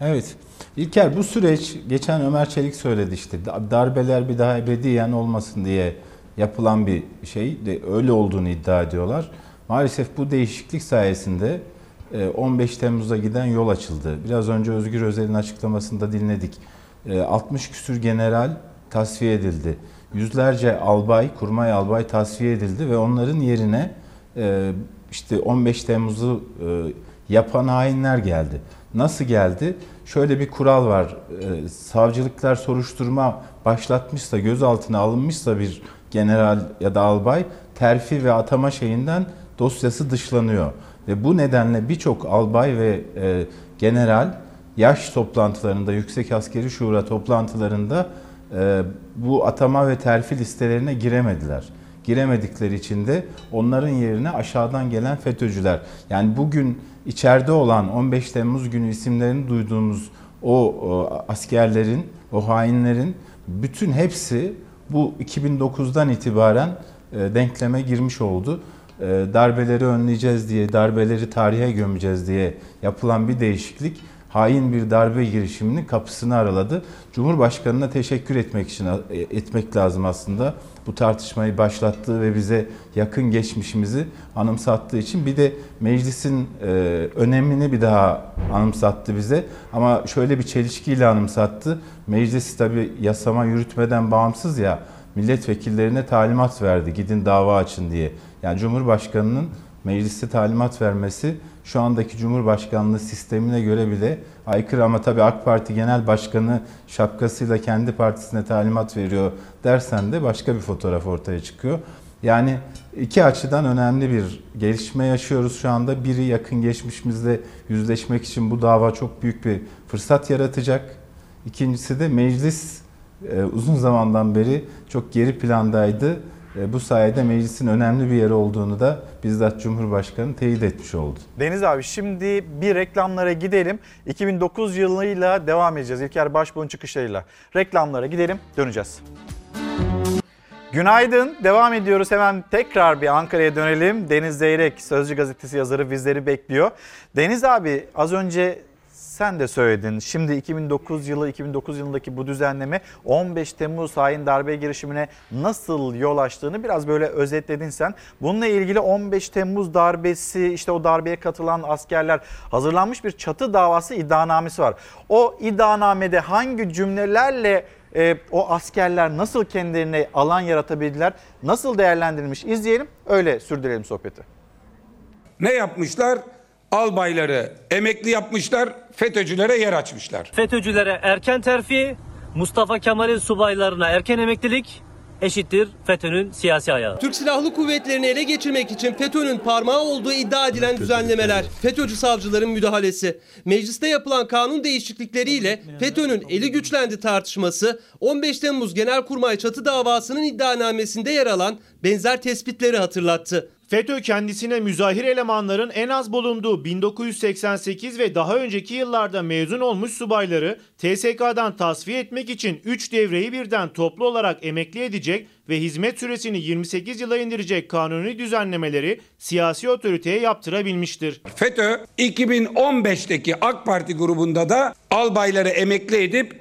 Evet. İlker bu süreç geçen Ömer Çelik söyledi işte darbeler bir daha ebediyen olmasın diye yapılan bir şey de öyle olduğunu iddia ediyorlar. Maalesef bu değişiklik sayesinde 15 Temmuz'a giden yol açıldı. Biraz önce Özgür Özel'in açıklamasında dinledik. 60 küsür general tasfiye edildi. Yüzlerce albay, kurmay albay tasfiye edildi ve onların yerine işte 15 Temmuz'u yapan hainler geldi. Nasıl geldi? Şöyle bir kural var. Savcılıklar soruşturma başlatmışsa, gözaltına alınmışsa bir general ya da albay terfi ve atama şeyinden dosyası dışlanıyor. Ve bu nedenle birçok albay ve general yaş toplantılarında, Yüksek Askeri Şura toplantılarında bu atama ve terfi listelerine giremediler giremedikleri için de onların yerine aşağıdan gelen FETÖ'cüler. Yani bugün içeride olan 15 Temmuz günü isimlerini duyduğumuz o, askerlerin, o hainlerin bütün hepsi bu 2009'dan itibaren e, denkleme girmiş oldu. E, darbeleri önleyeceğiz diye, darbeleri tarihe gömeceğiz diye yapılan bir değişiklik hain bir darbe girişiminin kapısını araladı. Cumhurbaşkanına teşekkür etmek için etmek lazım aslında bu tartışmayı başlattığı ve bize yakın geçmişimizi anımsattığı için bir de meclisin e, önemini bir daha anımsattı bize. Ama şöyle bir çelişkiyle anımsattı. Meclis tabi yasama yürütmeden bağımsız ya. milletvekillerine talimat verdi. Gidin dava açın diye. Yani Cumhurbaşkanı'nın mecliste talimat vermesi şu andaki Cumhurbaşkanlığı sistemine göre bile aykırı ama tabii AK Parti Genel Başkanı şapkasıyla kendi partisine talimat veriyor dersen de başka bir fotoğraf ortaya çıkıyor. Yani iki açıdan önemli bir gelişme yaşıyoruz şu anda. Biri yakın geçmişimizde yüzleşmek için bu dava çok büyük bir fırsat yaratacak. İkincisi de meclis e, uzun zamandan beri çok geri plandaydı. E, bu sayede meclisin önemli bir yeri olduğunu da bizzat Cumhurbaşkanı teyit etmiş oldu. Deniz abi şimdi bir reklamlara gidelim. 2009 yılıyla devam edeceğiz. İlker Başbuğ'un çıkışlarıyla. Reklamlara gidelim döneceğiz. Günaydın. Devam ediyoruz. Hemen tekrar bir Ankara'ya dönelim. Deniz Zeyrek, Sözcü Gazetesi yazarı bizleri bekliyor. Deniz abi az önce sen de söyledin. Şimdi 2009 yılı 2009 yılındaki bu düzenleme 15 Temmuz hain darbe girişimine nasıl yol açtığını biraz böyle özetledin sen. Bununla ilgili 15 Temmuz darbesi işte o darbeye katılan askerler hazırlanmış bir çatı davası iddianamesi var. O iddianamede hangi cümlelerle e, o askerler nasıl kendilerine alan yaratabildiler, nasıl değerlendirilmiş izleyelim öyle sürdürelim sohbeti. Ne yapmışlar? Albayları emekli yapmışlar, FETÖ'cülere yer açmışlar. FETÖ'cülere erken terfi, Mustafa Kemal'in subaylarına erken emeklilik eşittir FETÖ'nün siyasi ayağı. Türk Silahlı Kuvvetleri'ni ele geçirmek için FETÖ'nün parmağı olduğu iddia edilen düzenlemeler, FETÖ'cü savcıların müdahalesi, mecliste yapılan kanun değişiklikleriyle FETÖ'nün eli güçlendi tartışması, 15 Temmuz Genelkurmay çatı davasının iddianamesinde yer alan benzer tespitleri hatırlattı. FETÖ kendisine müzahir elemanların en az bulunduğu 1988 ve daha önceki yıllarda mezun olmuş subayları TSK'dan tasfiye etmek için 3 devreyi birden toplu olarak emekli edecek ve hizmet süresini 28 yıla indirecek kanuni düzenlemeleri siyasi otoriteye yaptırabilmiştir. FETÖ 2015'teki AK Parti grubunda da albayları emekli edip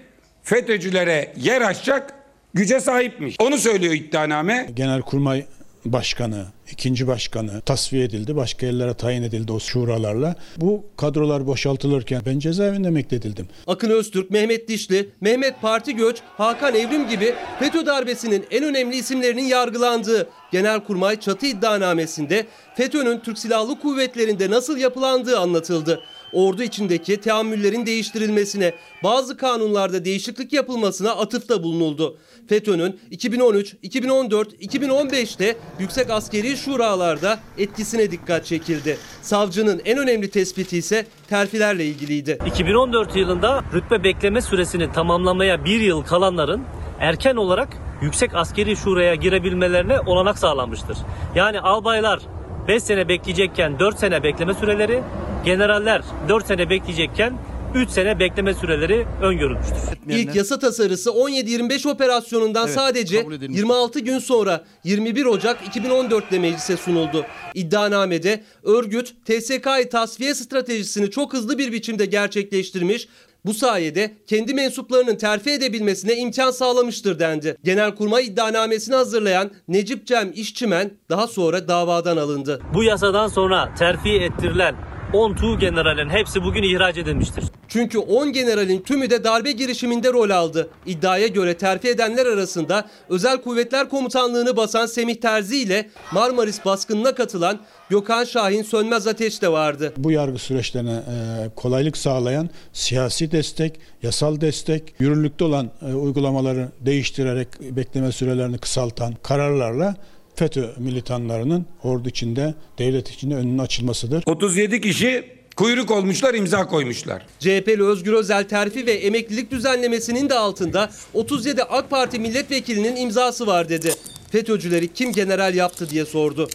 FETÖ'cülere yer açacak güce sahipmiş. Onu söylüyor iddianame. Genelkurmay Başkanı, ikinci başkanı tasfiye edildi. Başka yerlere tayin edildi o şuralarla. Bu kadrolar boşaltılırken ben cezaevinde emekledildim. Akın Öztürk, Mehmet Dişli, Mehmet Parti Göç, Hakan Evrim gibi FETÖ darbesinin en önemli isimlerinin yargılandığı Genelkurmay çatı iddianamesinde FETÖ'nün Türk Silahlı Kuvvetleri'nde nasıl yapılandığı anlatıldı. Ordu içindeki teamüllerin değiştirilmesine, bazı kanunlarda değişiklik yapılmasına atıfta bulunuldu. FETÖ'nün 2013, 2014, 2015'te yüksek askeri şuralarda etkisine dikkat çekildi. Savcının en önemli tespiti ise terfilerle ilgiliydi. 2014 yılında rütbe bekleme süresini tamamlamaya bir yıl kalanların erken olarak yüksek askeri şuraya girebilmelerine olanak sağlanmıştır. Yani albaylar 5 sene bekleyecekken 4 sene bekleme süreleri, generaller 4 sene bekleyecekken 3 sene bekleme süreleri öngörülmüştür. İlk yasa tasarısı 17-25 operasyonundan Evet, sadece kabul edilmiş. 26 gün sonra 21 Ocak 2014'te meclise sunuldu. İddianamede örgüt TSK'yı tasfiye stratejisini çok hızlı bir biçimde gerçekleştirmiş, bu sayede kendi mensuplarının terfi edebilmesine imkan sağlamıştır dendi. Genelkurmay iddianamesini hazırlayan Necip Cem İşçimen daha sonra davadan alındı. Bu yasadan sonra terfi ettirilen 10 tuğ generalin hepsi bugün ihraç edilmiştir. Çünkü 10 generalin tümü de darbe girişiminde rol aldı. İddiaya göre terfi edenler arasında Özel Kuvvetler Komutanlığı'nı basan Semih Terzi ile Marmaris baskınına katılan Gökhan Şahin Sönmez Ateş de vardı. Bu yargı süreçlerine e, kolaylık sağlayan siyasi destek, yasal destek, yürürlükte olan e, uygulamaları değiştirerek bekleme sürelerini kısaltan kararlarla FETÖ militanlarının ordu içinde, devlet içinde önünün açılmasıdır. 37 kişi kuyruk olmuşlar, imza koymuşlar. CHP'li Özgür Özel terfi ve emeklilik düzenlemesinin de altında 37 AK Parti milletvekilinin imzası var dedi. FETÖ'cüleri kim general yaptı diye sordu.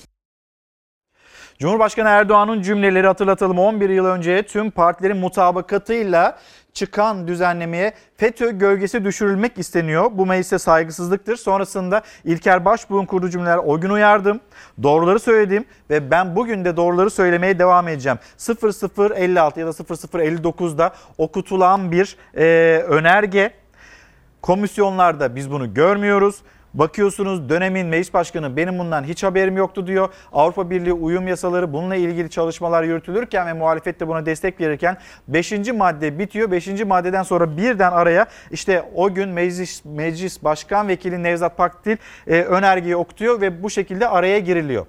Cumhurbaşkanı Erdoğan'ın cümleleri hatırlatalım 11 yıl önce tüm partilerin mutabakatıyla çıkan düzenlemeye FETÖ gölgesi düşürülmek isteniyor. Bu meclise saygısızlıktır. Sonrasında İlker Başbuğ'un kurduğu cümleler o gün uyardım. Doğruları söyledim ve ben bugün de doğruları söylemeye devam edeceğim. 0056 ya da 0059'da okutulan bir e, önerge. Komisyonlarda biz bunu görmüyoruz. Bakıyorsunuz dönemin meclis başkanı benim bundan hiç haberim yoktu diyor. Avrupa Birliği uyum yasaları bununla ilgili çalışmalar yürütülürken ve muhalefet de buna destek verirken 5. madde bitiyor. 5. maddeden sonra birden araya işte o gün meclis, meclis başkan vekili Nevzat Pakdil e, önergeyi okutuyor ve bu şekilde araya giriliyor.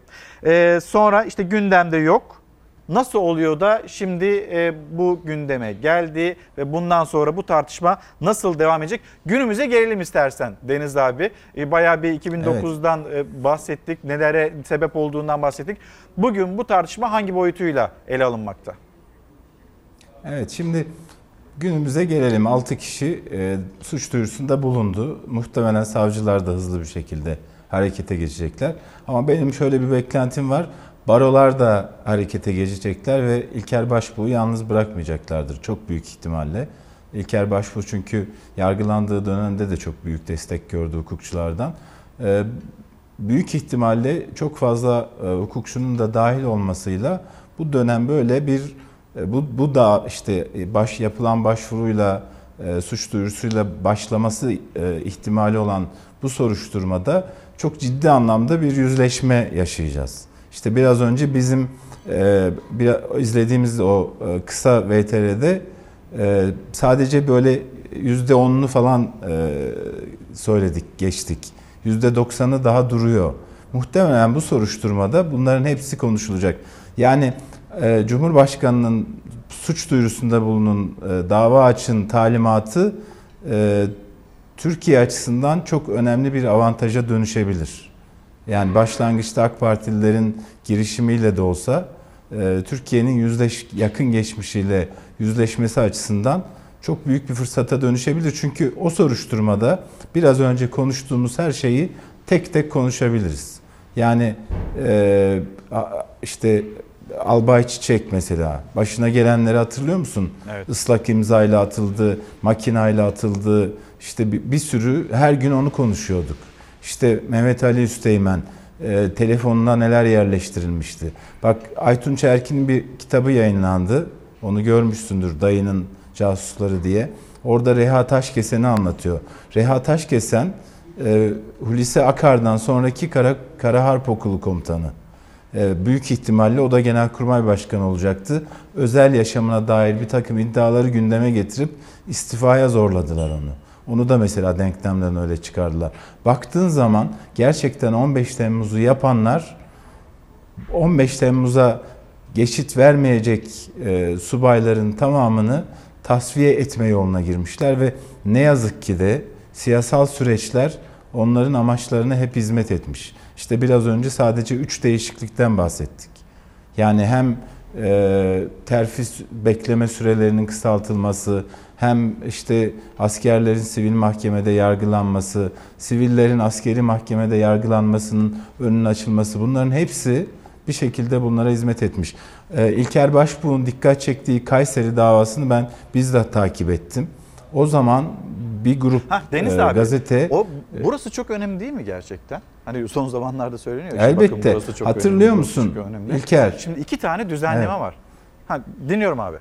E, sonra işte gündemde yok. Nasıl oluyor da şimdi e, bu gündeme geldi ve bundan sonra bu tartışma nasıl devam edecek? Günümüze gelelim istersen Deniz abi. E, bayağı bir 2009'dan e, bahsettik, nelere sebep olduğundan bahsettik. Bugün bu tartışma hangi boyutuyla ele alınmakta? Evet şimdi günümüze gelelim. 6 kişi e, suç duyurusunda bulundu. Muhtemelen savcılar da hızlı bir şekilde harekete geçecekler. Ama benim şöyle bir beklentim var. Barolar da harekete geçecekler ve İlker Başbuğ'u yalnız bırakmayacaklardır çok büyük ihtimalle. İlker Başbuğ çünkü yargılandığı dönemde de çok büyük destek gördü hukukçulardan. Ee, büyük ihtimalle çok fazla e, hukukçunun da dahil olmasıyla bu dönem böyle bir e, bu, bu da işte e, baş yapılan başvuruyla e, suç duyurusuyla başlaması e, ihtimali olan bu soruşturmada çok ciddi anlamda bir yüzleşme yaşayacağız. İşte biraz önce bizim e, bir, izlediğimiz o e, kısa VTR'de e, sadece böyle yüzde onunu falan e, söyledik, geçtik. Yüzde doksanı daha duruyor. Muhtemelen bu soruşturmada bunların hepsi konuşulacak. Yani e, Cumhurbaşkanı'nın suç duyurusunda bulunun, e, dava açın talimatı e, Türkiye açısından çok önemli bir avantaja dönüşebilir. Yani başlangıçta AK Partililerin girişimiyle de olsa e, Türkiye'nin yüzleş, yakın geçmişiyle yüzleşmesi açısından çok büyük bir fırsata dönüşebilir. Çünkü o soruşturmada biraz önce konuştuğumuz her şeyi tek tek konuşabiliriz. Yani e, işte Albay Çiçek mesela başına gelenleri hatırlıyor musun? Evet. Islak imzayla atıldı, makinayla atıldı. İşte bir, bir sürü her gün onu konuşuyorduk. İşte Mehmet Ali Üsteğmen e, telefonuna neler yerleştirilmişti. Bak Aytunç Erkin'in bir kitabı yayınlandı. Onu görmüşsündür dayının casusları diye. Orada Reha Taşkesen'i anlatıyor. Reha Taşkesen e, Hulusi Akar'dan sonraki Kara, Kara Harp Okulu komutanı. E, büyük ihtimalle o da Genelkurmay Başkanı olacaktı. Özel yaşamına dair bir takım iddiaları gündeme getirip istifaya zorladılar onu. Onu da mesela denklemden öyle çıkardılar. Baktığın zaman gerçekten 15 Temmuz'u yapanlar 15 Temmuz'a geçit vermeyecek e, subayların tamamını tasfiye etme yoluna girmişler ve ne yazık ki de siyasal süreçler onların amaçlarına hep hizmet etmiş. İşte biraz önce sadece 3 değişiklikten bahsettik. Yani hem e, terfi bekleme sürelerinin kısaltılması, hem işte askerlerin sivil mahkemede yargılanması, sivillerin askeri mahkemede yargılanmasının önünün açılması bunların hepsi bir şekilde bunlara hizmet etmiş. Ee, İlker Başbuğ'un dikkat çektiği Kayseri davasını ben bizzat takip ettim. O zaman bir grup Heh, Deniz e, abi, gazete... O, burası çok önemli değil mi gerçekten? Hani son zamanlarda söyleniyor. Elbette. Bakın burası çok Hatırlıyor önemli, musun çok önemli. İlker? Şimdi iki tane düzenleme Evet. var. Ha, dinliyorum abi.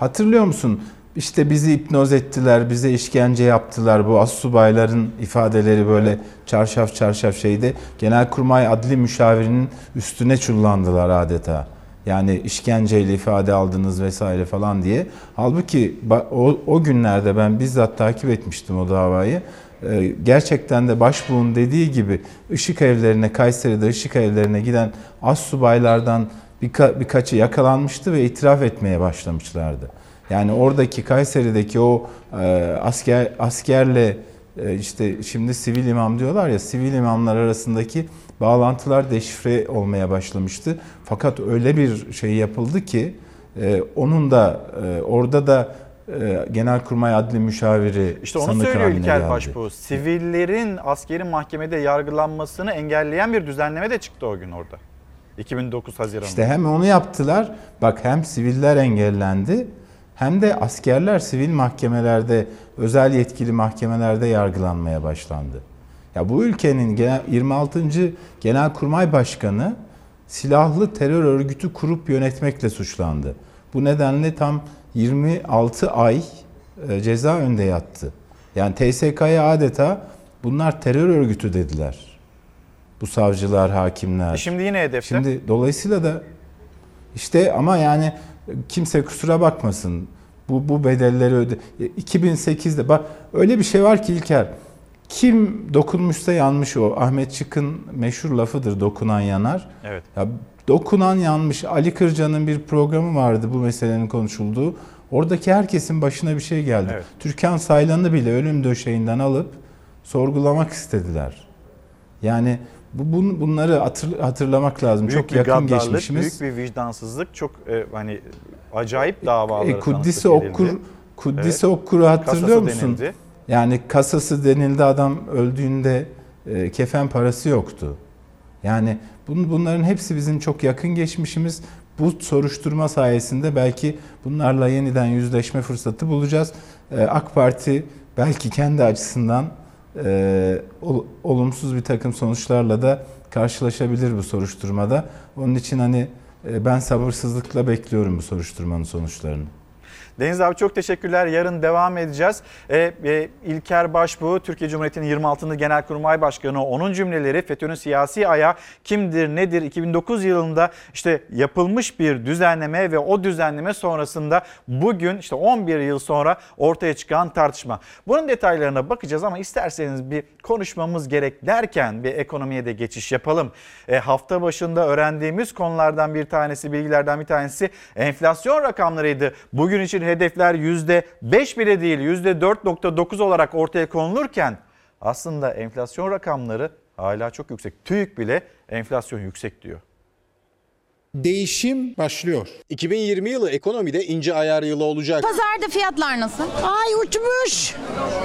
Hatırlıyor musun? İşte bizi hipnoz ettiler, bize işkence yaptılar. Bu assubayların ifadeleri böyle çarşaf çarşaf şeydi. Genelkurmay Adli Müşavirinin üstüne çullandılar adeta. Yani işkenceyle ifade aldınız vesaire falan diye. Halbuki o, o günlerde ben bizzat takip etmiştim o davayı. Ee, gerçekten de başbuğun dediği gibi ışık evlerine, Kayseri'de ışık evlerine giden assubaylardan birka- birkaçı yakalanmıştı ve itiraf etmeye başlamışlardı. Yani oradaki Kayseri'deki o e, asker askerle e, işte şimdi sivil imam diyorlar ya sivil imamlar arasındaki bağlantılar deşifre olmaya başlamıştı. Fakat öyle bir şey yapıldı ki e, onun da e, orada da e, Genelkurmay Adli Müşaviri İşte onu sanık söylüyor İlker. Başbuğ. Sivillerin askeri mahkemede yargılanmasını engelleyen bir düzenleme de çıktı o gün orada. 2009 Haziran'da. İşte hem onu yaptılar. Bak hem siviller engellendi hem de askerler sivil mahkemelerde, özel yetkili mahkemelerde yargılanmaya başlandı. Ya bu ülkenin genel- 26. Genelkurmay Başkanı silahlı terör örgütü kurup yönetmekle suçlandı. Bu nedenle tam 26 ay e, ceza önde yattı. Yani TSK'ya adeta Bunlar terör örgütü dediler. Bu savcılar, hakimler. E şimdi yine hedefte. Şimdi dolayısıyla da işte ama yani kimse kusura bakmasın. Bu bu bedelleri öde. 2008'de bak öyle bir şey var ki İlker. Kim dokunmuşsa yanmış o. Ahmet Çık'ın meşhur lafıdır dokunan yanar. Evet. Ya dokunan yanmış. Ali Kırca'nın bir programı vardı bu meselenin konuşulduğu. Oradaki herkesin başına bir şey geldi. Evet. Türkan Saylan'ı bile ölüm döşeğinden alıp sorgulamak istediler. Yani bu bun, bunları hatır, hatırlamak lazım. Büyük çok yakın geçmişimiz. büyük bir vicdansızlık, çok e, hani acayip davaları E, Kuddis'i Okkur. Kuddis'i Evet. Okkur'u hatırlıyor Kasası musun? denildi. Yani kasası denildi adam öldüğünde e, kefen parası yoktu. Yani bun, bunların hepsi bizim çok yakın geçmişimiz. Bu soruşturma sayesinde belki bunlarla yeniden yüzleşme fırsatı bulacağız. E, AK Parti belki kendi açısından e, ol- olumsuz bir takım sonuçlarla da karşılaşabilir bu soruşturmada. Onun için hani e, ben sabırsızlıkla bekliyorum bu soruşturmanın sonuçlarını. Deniz abi çok teşekkürler. Yarın devam edeceğiz. Ee, e, İlker Başbuğ, Türkiye Cumhuriyeti'nin 26. Genelkurmay Başkanı. Onun cümleleri FETÖ'nün siyasi ayağı kimdir, nedir? 2009 yılında işte yapılmış bir düzenleme ve o düzenleme sonrasında bugün işte 11 yıl sonra ortaya çıkan tartışma. Bunun detaylarına bakacağız ama isterseniz bir konuşmamız gerek derken bir ekonomiye de geçiş yapalım. E, hafta başında öğrendiğimiz konulardan bir tanesi, bilgilerden bir tanesi enflasyon rakamlarıydı. Bugün için hedefler %5 bile değil %4.9 olarak ortaya konulurken aslında enflasyon rakamları hala çok yüksek. TÜİK bile enflasyon yüksek diyor. Değişim başlıyor. 2020 yılı ekonomide ince ayar yılı olacak. Pazarda fiyatlar nasıl? Ay uçmuş.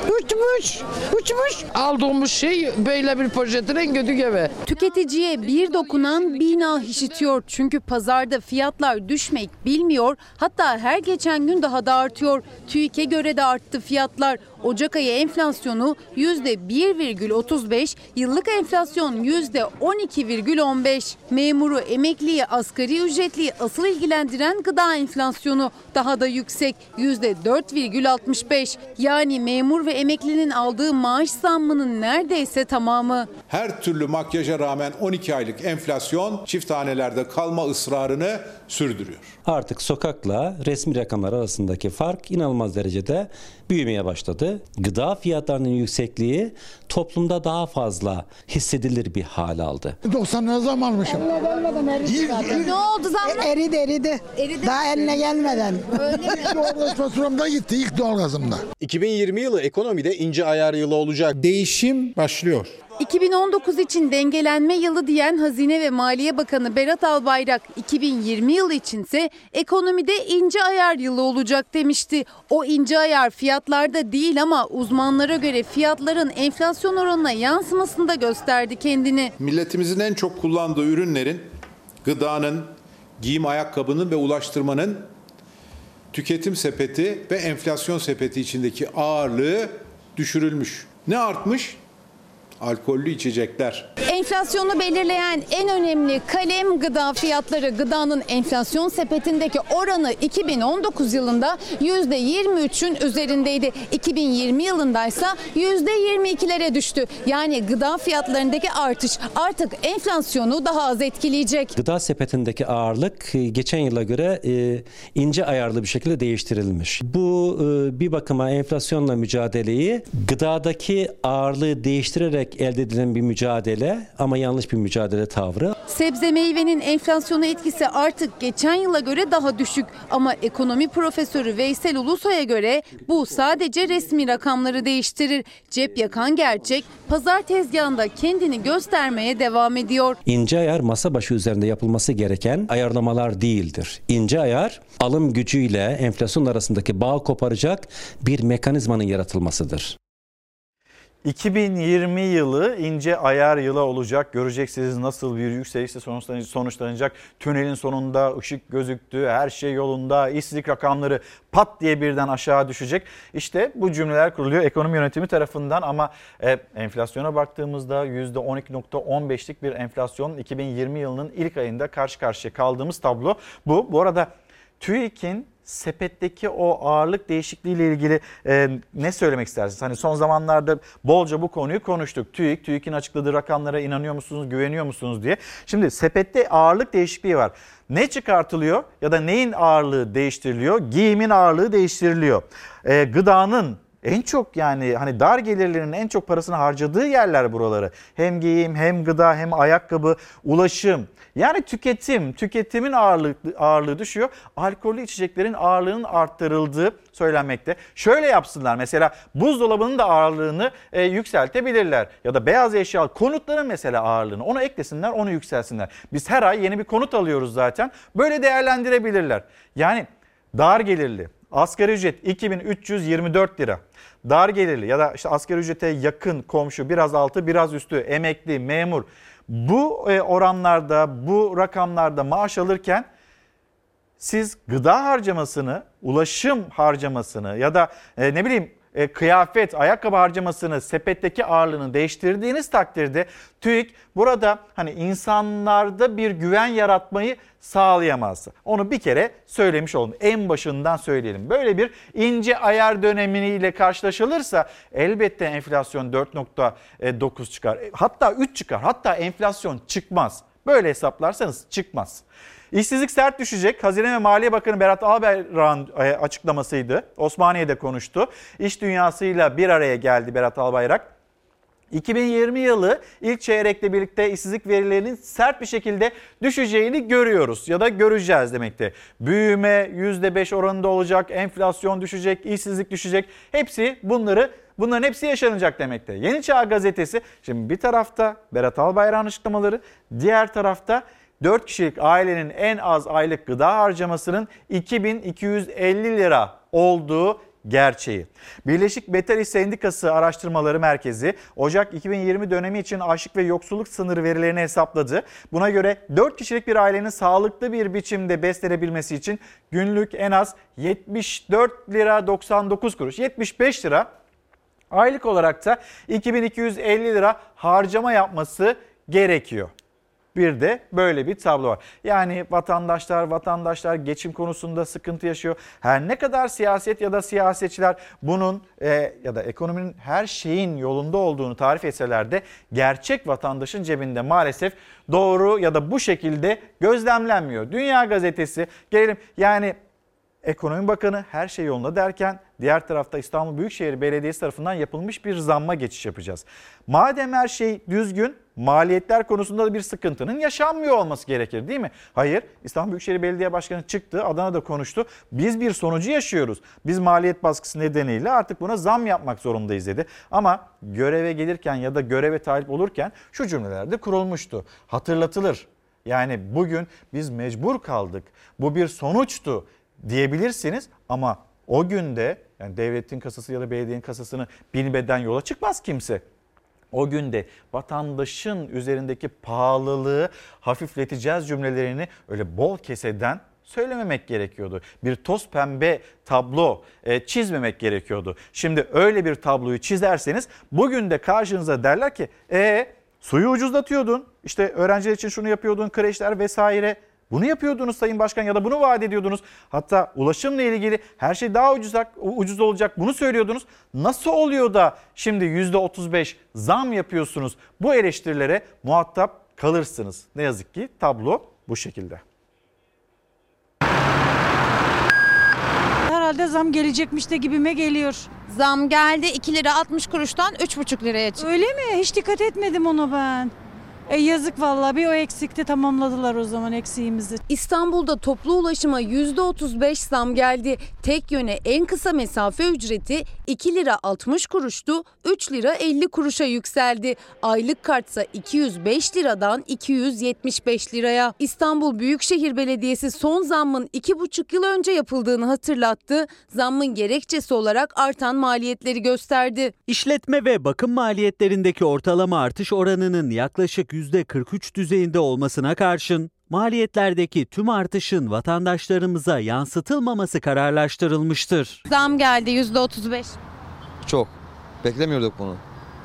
Uçmuş. Uçmuş. Aldığımız şey böyle bir poşetin en kötü gibi. Tüketiciye bir dokunan bina işitiyor. Çünkü pazarda fiyatlar düşmek bilmiyor. Hatta her geçen gün daha da artıyor. TÜİK'e göre de arttı fiyatlar. Ocak ayı enflasyonu %1,35, yıllık enflasyon %12,15. Memuru, emekliyi, asgari ücretliyi asıl ilgilendiren gıda enflasyonu daha da yüksek %4,65. Yani memur ve emeklinin aldığı maaş zammının neredeyse tamamı. Her türlü makyaja rağmen 12 aylık enflasyon çift hanelerde kalma ısrarını sürdürüyor. Artık sokakla resmi rakamlar arasındaki fark inanılmaz derecede büyümeye başladı. Gıda fiyatlarının yüksekliği toplumda daha fazla hissedilir bir hal aldı. 90 lira zam almışım. Ne oldu zamlar? Eridi eridi. Eridi. Daha eline gelmeden. Öyle mi? Doğalgaz faturamda gitti ilk doğalgazımda. 2020 yılı ekonomide ince ayar yılı olacak. Değişim başlıyor. 2019 için dengelenme yılı diyen Hazine ve Maliye Bakanı Berat Albayrak 2020 yılı içinse ekonomide ince ayar yılı olacak demişti. O ince ayar fiyatlarda değil ama uzmanlara göre fiyatların enflasyon oranına yansımasında gösterdi kendini. Milletimizin en çok kullandığı ürünlerin gıdanın, giyim ayakkabının ve ulaştırmanın tüketim sepeti ve enflasyon sepeti içindeki ağırlığı düşürülmüş. Ne artmış? Alkollü içecekler. Enflasyonu belirleyen en önemli kalem gıda fiyatları. Gıdanın enflasyon sepetindeki oranı 2019 yılında %23'ün üzerindeydi. 2020 yılındaysa %22'lere düştü. Yani gıda fiyatlarındaki artış artık enflasyonu daha az etkileyecek. Gıda sepetindeki ağırlık e, geçen yıla göre e, ince ayarlı bir şekilde değiştirilmiş. Bu e, bir bakıma enflasyonla mücadeleyi gıdadaki ağırlığı değiştirerek elde edilen bir mücadele ama yanlış bir mücadele tavrı. Sebze meyvenin enflasyona etkisi artık geçen yıla göre daha düşük. Ama ekonomi profesörü Veysel Ulusoy'a göre bu sadece resmi rakamları değiştirir. Cep yakan gerçek pazar tezgahında kendini göstermeye devam ediyor. İnce ayar masa başı üzerinde yapılması gereken ayarlamalar değildir. İnce ayar alım gücüyle enflasyon arasındaki bağ koparacak bir mekanizmanın yaratılmasıdır. 2020 yılı ince ayar yılı olacak. Göreceksiniz nasıl bir yükselişle sonuçlanacak. Tünelin sonunda ışık gözüktü, her şey yolunda, işsizlik rakamları pat diye birden aşağı düşecek. İşte bu cümleler kuruluyor ekonomi yönetimi tarafından ama e, enflasyona baktığımızda %12.15'lik bir enflasyon 2020 yılının ilk ayında karşı karşıya kaldığımız tablo bu. Bu arada TÜİK'in sepetteki o ağırlık değişikliği ile ilgili e, ne söylemek istersiniz? Hani son zamanlarda bolca bu konuyu konuştuk. TÜİK, TÜİK'in açıkladığı rakamlara inanıyor musunuz, güveniyor musunuz diye. Şimdi sepette ağırlık değişikliği var. Ne çıkartılıyor ya da neyin ağırlığı değiştiriliyor? Giyimin ağırlığı değiştiriliyor. E, gıdanın en çok yani hani dar gelirlerin en çok parasını harcadığı yerler buraları. Hem giyim hem gıda hem ayakkabı, ulaşım. Yani tüketim, tüketimin ağırlığı, ağırlığı düşüyor. Alkollü içeceklerin ağırlığının arttırıldığı söylenmekte. Şöyle yapsınlar mesela buzdolabının da ağırlığını e, yükseltebilirler. Ya da beyaz eşya konutların mesela ağırlığını onu eklesinler onu yükselsinler. Biz her ay yeni bir konut alıyoruz zaten. Böyle değerlendirebilirler. Yani dar gelirli, asgari ücret 2324 lira. Dar gelirli ya da işte asgari ücrete yakın komşu biraz altı biraz üstü emekli memur bu e, oranlarda bu rakamlarda maaş alırken siz gıda harcamasını, ulaşım harcamasını ya da e, ne bileyim e, kıyafet, ayakkabı harcamasını, sepetteki ağırlığını değiştirdiğiniz takdirde TÜİK burada hani insanlarda bir güven yaratmayı sağlayamaz. Onu bir kere söylemiş oldum. En başından söyleyelim. Böyle bir ince ayar dönemiyle karşılaşılırsa elbette enflasyon 4.9 çıkar. Hatta 3 çıkar. Hatta enflasyon çıkmaz. Böyle hesaplarsanız çıkmaz. İşsizlik sert düşecek. Hazine ve Maliye Bakanı Berat Albayrak'ın e, açıklamasıydı. Osmaniye'de konuştu. İş dünyasıyla bir araya geldi Berat Albayrak. 2020 yılı ilk çeyrekle birlikte işsizlik verilerinin sert bir şekilde düşeceğini görüyoruz ya da göreceğiz demekte. Büyüme %5 oranında olacak, enflasyon düşecek, işsizlik düşecek. Hepsi bunları Bunların hepsi yaşanacak demekte. Yeni Çağ Gazetesi şimdi bir tarafta Berat Albayrak'ın açıklamaları, diğer tarafta 4 kişilik ailenin en az aylık gıda harcamasının 2250 lira olduğu gerçeği. Birleşik Metal İş Sendikası Araştırmaları Merkezi Ocak 2020 dönemi için açlık ve yoksulluk sınırı verilerini hesapladı. Buna göre 4 kişilik bir ailenin sağlıklı bir biçimde beslenebilmesi için günlük en az 74 lira 99 kuruş, 75 lira aylık olarak da 2250 lira harcama yapması gerekiyor. Bir de böyle bir tablo var. Yani vatandaşlar vatandaşlar geçim konusunda sıkıntı yaşıyor. Her ne kadar siyaset ya da siyasetçiler bunun e, ya da ekonominin her şeyin yolunda olduğunu tarif etseler de gerçek vatandaşın cebinde maalesef doğru ya da bu şekilde gözlemlenmiyor. Dünya Gazetesi gelelim yani Ekonomi Bakanı her şey yolunda derken diğer tarafta İstanbul Büyükşehir Belediyesi tarafından yapılmış bir zamma geçiş yapacağız. Madem her şey düzgün maliyetler konusunda da bir sıkıntının yaşanmıyor olması gerekir değil mi? Hayır İstanbul Büyükşehir Belediye Başkanı çıktı Adana'da konuştu. Biz bir sonucu yaşıyoruz. Biz maliyet baskısı nedeniyle artık buna zam yapmak zorundayız dedi. Ama göreve gelirken ya da göreve talip olurken şu cümlelerde kurulmuştu. Hatırlatılır. Yani bugün biz mecbur kaldık. Bu bir sonuçtu diyebilirsiniz ama o günde yani devletin kasası ya da belediyenin kasasını bilmeden yola çıkmaz kimse. O günde vatandaşın üzerindeki pahalılığı hafifleteceğiz cümlelerini öyle bol keseden söylememek gerekiyordu. Bir toz pembe tablo e, çizmemek gerekiyordu. Şimdi öyle bir tabloyu çizerseniz bugün de karşınıza derler ki e suyu ucuzlatıyordun. İşte öğrenciler için şunu yapıyordun kreşler vesaire. Bunu yapıyordunuz Sayın Başkan ya da bunu vaat ediyordunuz. Hatta ulaşımla ilgili her şey daha ucuz, ucuz olacak bunu söylüyordunuz. Nasıl oluyor da şimdi %35 zam yapıyorsunuz? Bu eleştirilere muhatap kalırsınız. Ne yazık ki tablo bu şekilde. Herhalde zam gelecekmiş de gibime geliyor. Zam geldi 2 lira 60 kuruştan 3,5 liraya çıktı. Öyle mi? Hiç dikkat etmedim ona ben. E yazık vallahi bir o eksikti tamamladılar o zaman eksiğimizi. İstanbul'da toplu ulaşıma %35 zam geldi. Tek yöne en kısa mesafe ücreti 2 lira 60 kuruştu, 3 lira 50 kuruşa yükseldi. Aylık kartsa 205 liradan 275 liraya. İstanbul Büyükşehir Belediyesi son zammın 2,5 yıl önce yapıldığını hatırlattı. Zammın gerekçesi olarak artan maliyetleri gösterdi. İşletme ve bakım maliyetlerindeki ortalama artış oranının yaklaşık %43 düzeyinde olmasına karşın maliyetlerdeki tüm artışın vatandaşlarımıza yansıtılmaması kararlaştırılmıştır. Zam geldi %35. Çok. Beklemiyorduk bunu.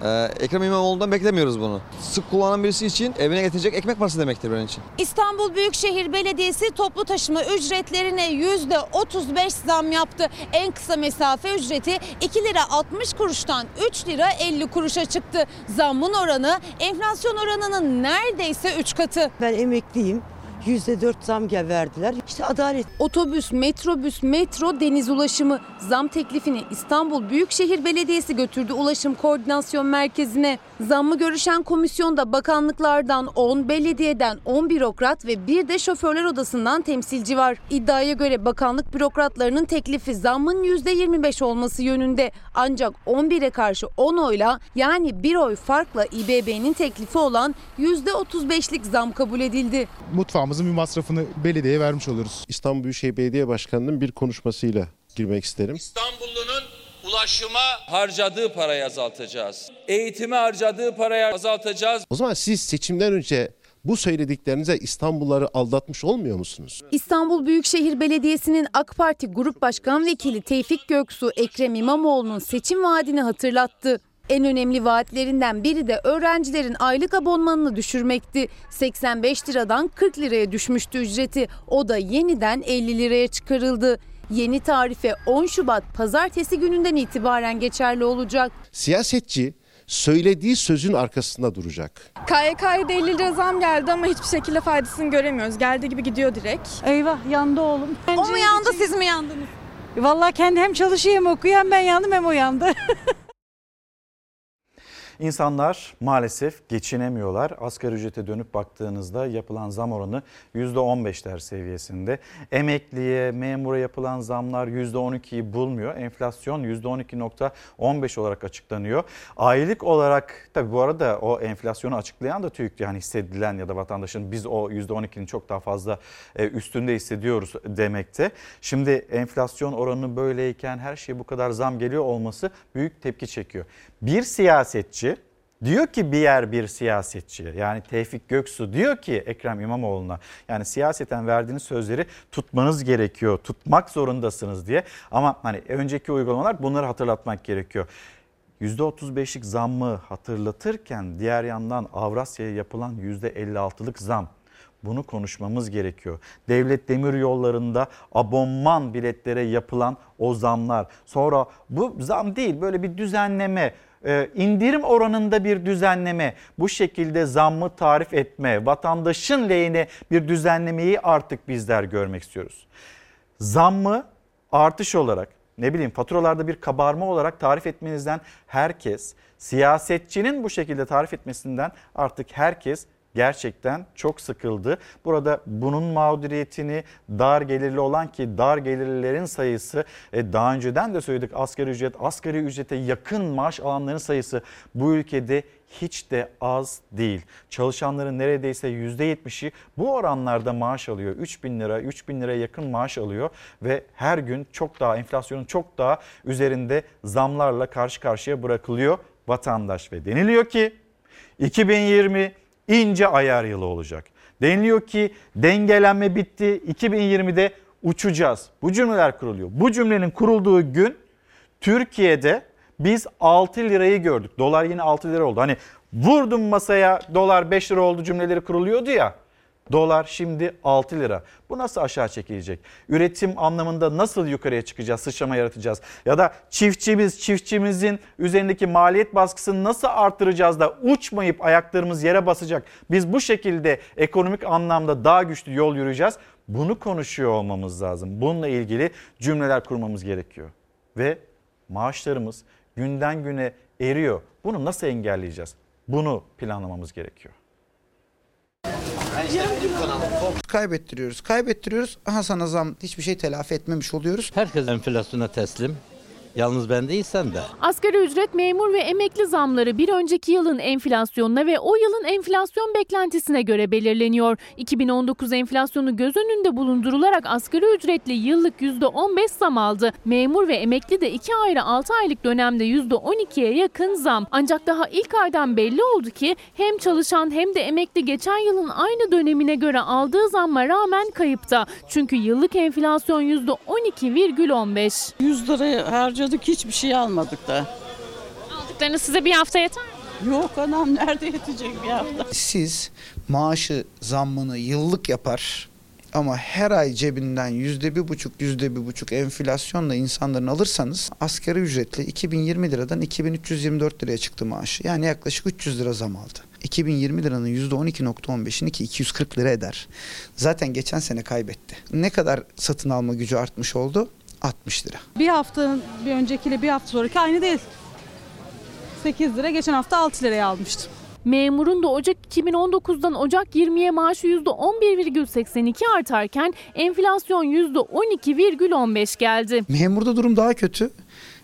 Ee, Ekrem İmamoğlu'ndan beklemiyoruz bunu. Sık kullanan birisi için evine getirecek ekmek parası demektir benim için. İstanbul Büyükşehir Belediyesi toplu taşıma ücretlerine %35 zam yaptı. En kısa mesafe ücreti 2 lira 60 kuruştan 3 lira 50 kuruşa çıktı. Zammın oranı enflasyon oranının neredeyse 3 katı. Ben emekliyim. %4 zam gel verdiler. İşte adalet. Otobüs, metrobüs, metro, deniz ulaşımı zam teklifini İstanbul Büyükşehir Belediyesi götürdü Ulaşım Koordinasyon Merkezi'ne. Zammı görüşen komisyonda bakanlıklardan 10, belediyeden 10 bürokrat ve bir de şoförler odasından temsilci var. İddiaya göre bakanlık bürokratlarının teklifi zammın %25 olması yönünde. Ancak 11'e karşı 10 oyla yani bir oy farkla İBB'nin teklifi olan %35'lik zam kabul edildi. Mutfağımızın bir masrafını belediyeye vermiş oluruz. İstanbul Büyükşehir Belediye Başkanı'nın bir konuşmasıyla girmek isterim. İstanbullunun ulaşıma harcadığı parayı azaltacağız. Eğitime harcadığı parayı azaltacağız. O zaman siz seçimden önce bu söylediklerinize İstanbulluları aldatmış olmuyor musunuz? İstanbul Büyükşehir Belediyesi'nin AK Parti Grup Başkan Vekili Tevfik Göksu Ekrem İmamoğlu'nun seçim vaadini hatırlattı. En önemli vaatlerinden biri de öğrencilerin aylık abonmanını düşürmekti. 85 liradan 40 liraya düşmüştü ücreti. O da yeniden 50 liraya çıkarıldı. Yeni tarife 10 Şubat pazartesi gününden itibaren geçerli olacak. Siyasetçi söylediği sözün arkasında duracak. KYK'ya da 50 lira zam geldi ama hiçbir şekilde faydasını göremiyoruz. Geldiği gibi gidiyor direkt. Eyvah yandı oğlum. O mu yandı siz mi yandınız? Vallahi kendi hem çalışıyor hem okuyor hem ben yandım hem o yandı. İnsanlar maalesef geçinemiyorlar. Asgari ücrete dönüp baktığınızda yapılan zam oranı %15'ler seviyesinde. Emekliye, memura yapılan zamlar %12'yi bulmuyor. Enflasyon %12.15 olarak açıklanıyor. Aylık olarak tabii bu arada o enflasyonu açıklayan da TÜİK'ti. Yani hissedilen ya da vatandaşın biz o %12'nin çok daha fazla e, üstünde hissediyoruz demekte. Şimdi enflasyon oranı böyleyken her şeye bu kadar zam geliyor olması büyük tepki çekiyor. Bir siyasetçi Diyor ki bir yer bir siyasetçi yani Tevfik Göksu diyor ki Ekrem İmamoğlu'na yani siyaseten verdiğiniz sözleri tutmanız gerekiyor, tutmak zorundasınız diye. Ama hani önceki uygulamalar bunları hatırlatmak gerekiyor. %35'lik zammı hatırlatırken diğer yandan Avrasya'ya yapılan %56'lık zam bunu konuşmamız gerekiyor. Devlet demir yollarında abonman biletlere yapılan o zamlar. Sonra bu zam değil böyle bir düzenleme e, indirim oranında bir düzenleme, bu şekilde zammı tarif etme, vatandaşın lehine bir düzenlemeyi artık bizler görmek istiyoruz. Zammı artış olarak ne bileyim faturalarda bir kabarma olarak tarif etmenizden herkes, siyasetçinin bu şekilde tarif etmesinden artık herkes gerçekten çok sıkıldı. Burada bunun mağduriyetini dar gelirli olan ki dar gelirlilerin sayısı e, daha önceden de söyledik asgari ücret, asgari ücrete yakın maaş alanların sayısı bu ülkede hiç de az değil. Çalışanların neredeyse %70'i bu oranlarda maaş alıyor. 3 bin lira, 3 bin liraya yakın maaş alıyor ve her gün çok daha enflasyonun çok daha üzerinde zamlarla karşı karşıya bırakılıyor vatandaş ve deniliyor ki 2020 ince ayar yılı olacak. Deniliyor ki dengelenme bitti. 2020'de uçacağız. Bu cümleler kuruluyor. Bu cümlenin kurulduğu gün Türkiye'de biz 6 lirayı gördük. Dolar yine 6 lira oldu. Hani vurdum masaya dolar 5 lira oldu cümleleri kuruluyordu ya. Dolar şimdi 6 lira. Bu nasıl aşağı çekilecek? Üretim anlamında nasıl yukarıya çıkacağız, sıçrama yaratacağız? Ya da çiftçimiz, çiftçimizin üzerindeki maliyet baskısını nasıl arttıracağız da uçmayıp ayaklarımız yere basacak? Biz bu şekilde ekonomik anlamda daha güçlü yol yürüyeceğiz. Bunu konuşuyor olmamız lazım. Bununla ilgili cümleler kurmamız gerekiyor. Ve maaşlarımız günden güne eriyor. Bunu nasıl engelleyeceğiz? Bunu planlamamız gerekiyor. Kaybettiriyoruz, kaybettiriyoruz. Aha sana zam hiçbir şey telafi etmemiş oluyoruz. Herkes enflasyona teslim. Yalnız ben değilsem de. Asgari ücret, memur ve emekli zamları bir önceki yılın enflasyonuna ve o yılın enflasyon beklentisine göre belirleniyor. 2019 enflasyonu göz önünde bulundurularak asgari ücretli yıllık %15 zam aldı. Memur ve emekli de 2 ayrı 6 aylık dönemde %12'ye yakın zam. Ancak daha ilk aydan belli oldu ki hem çalışan hem de emekli geçen yılın aynı dönemine göre aldığı zamma rağmen kayıpta. Çünkü yıllık enflasyon %12,15. 100 lirayı harcadık hiçbir şey almadık da. Aldıklarınız size bir hafta yeter mi? Yok anam nerede yetecek bir hafta? Siz maaşı zammını yıllık yapar ama her ay cebinden yüzde bir buçuk yüzde bir buçuk enflasyonla insanların alırsanız asgari ücretli 2020 liradan 2324 liraya çıktı maaşı. Yani yaklaşık 300 lira zam aldı. 2020 liranın %12.15'ini ki 240 lira eder. Zaten geçen sene kaybetti. Ne kadar satın alma gücü artmış oldu? 60 lira. Bir hafta bir öncekiyle bir hafta sonraki aynı değil. 8 lira geçen hafta 6 liraya almıştım. Memurun da Ocak 2019'dan Ocak 20'ye maaşı %11,82 artarken enflasyon %12,15 geldi. Memurda durum daha kötü.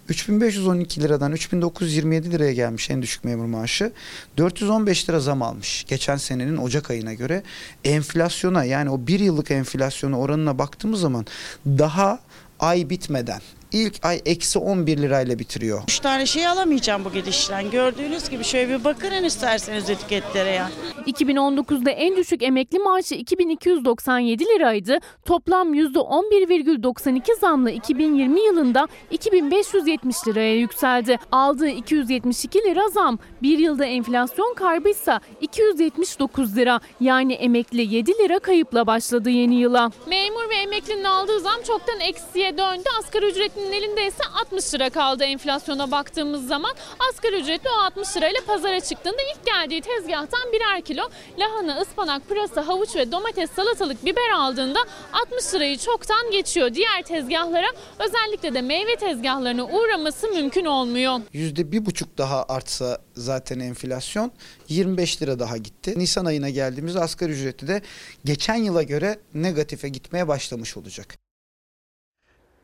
3512 liradan 3927 liraya gelmiş en düşük memur maaşı. 415 lira zam almış geçen senenin Ocak ayına göre. Enflasyona yani o bir yıllık enflasyona oranına baktığımız zaman daha ay bitmeden ilk ay eksi 11 lirayla bitiriyor. Üç tane şey alamayacağım bu gidişten. Gördüğünüz gibi şöyle bir bakın isterseniz etiketlere ya. 2019'da en düşük emekli maaşı 2297 liraydı. Toplam %11,92 zamla 2020 yılında 2570 liraya yükseldi. Aldığı 272 lira zam bir yılda enflasyon kaybıysa 279 lira. Yani emekli 7 lira kayıpla başladı yeni yıla. Memur ve emeklinin aldığı zam çoktan eksiye döndü. Asgari ücretlinin elinde ise 60 lira kaldı enflasyona baktığımız zaman. Asgari ücretli o 60 lirayla pazara çıktığında ilk geldiği tezgahtan birer kilo lahana, ıspanak, pırasa, havuç ve domates, salatalık, biber aldığında 60 lirayı çoktan geçiyor. Diğer tezgahlara özellikle de meyve tezgahlarına uğraması mümkün olmuyor. Yüzde bir buçuk daha artsa zaten enflasyon 25 lira daha gitti. Nisan ayına geldiğimizde asgari ücreti de geçen yıla göre negatife gitmeye başlamış olacak.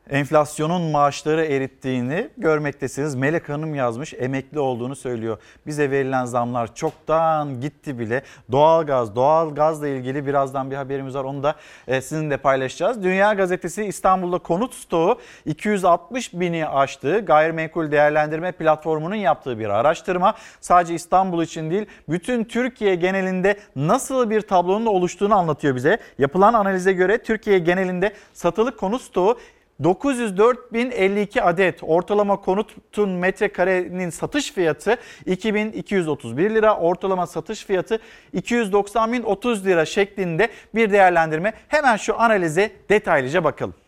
Enflasyonun maaşları erittiğini görmektesiniz. Melek Hanım yazmış emekli olduğunu söylüyor. Bize verilen zamlar çoktan gitti bile. Doğalgaz, doğalgazla ilgili birazdan bir haberimiz var. Onu da e, sizinle paylaşacağız. Dünya Gazetesi İstanbul'da konut stoğu 260 bini aştı. Gayrimenkul değerlendirme platformunun yaptığı bir araştırma. Sadece İstanbul için değil bütün Türkiye genelinde nasıl bir tablonun oluştuğunu anlatıyor bize. Yapılan analize göre Türkiye genelinde satılık konut stoğu 904.052 adet ortalama konutun metrekarenin satış fiyatı 2231 lira ortalama satış fiyatı 290.030 lira şeklinde bir değerlendirme. Hemen şu analize detaylıca bakalım.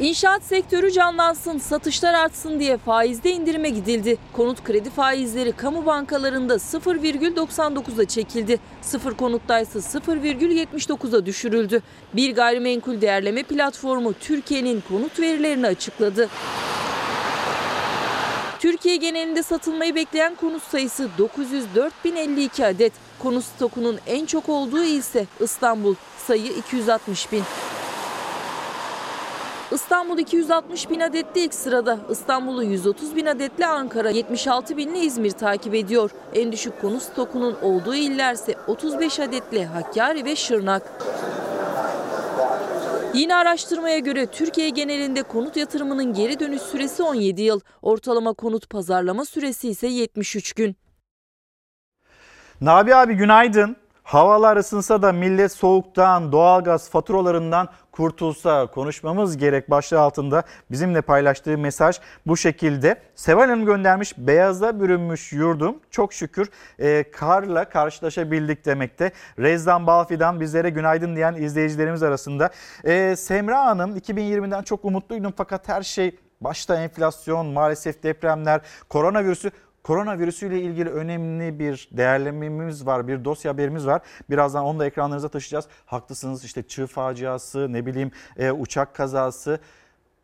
İnşaat sektörü canlansın, satışlar artsın diye faizde indirime gidildi. Konut kredi faizleri kamu bankalarında 0,99'a çekildi. Sıfır konuttaysa 0,79'a düşürüldü. Bir gayrimenkul değerleme platformu Türkiye'nin konut verilerini açıkladı. Türkiye genelinde satılmayı bekleyen konut sayısı 904.052 adet. Konut stokunun en çok olduğu ise İstanbul sayı 260 bin. İstanbul 260 bin adetle ilk sırada. İstanbul'u 130 bin adetle Ankara, 76 binli İzmir takip ediyor. En düşük konut stokunun olduğu illerse 35 adetle Hakkari ve Şırnak. Yine araştırmaya göre Türkiye genelinde konut yatırımının geri dönüş süresi 17 yıl. Ortalama konut pazarlama süresi ise 73 gün. Nabi abi günaydın. Havalar ısınsa da millet soğuktan, doğalgaz faturalarından kurtulsa konuşmamız gerek başlığı altında bizimle paylaştığı mesaj bu şekilde. Seval Hanım göndermiş beyaza bürünmüş yurdum çok şükür e, karla karşılaşabildik demekte. Rezdan Balfi'den bizlere günaydın diyen izleyicilerimiz arasında. E, Semra Hanım 2020'den çok umutluydum fakat her şey başta enflasyon maalesef depremler koronavirüsü Koronavirüsüyle ilgili önemli bir değerlememiz var, bir dosya haberimiz var. Birazdan onu da ekranlarınıza taşıyacağız. Haklısınız işte çığ faciası, ne bileyim e, uçak kazası.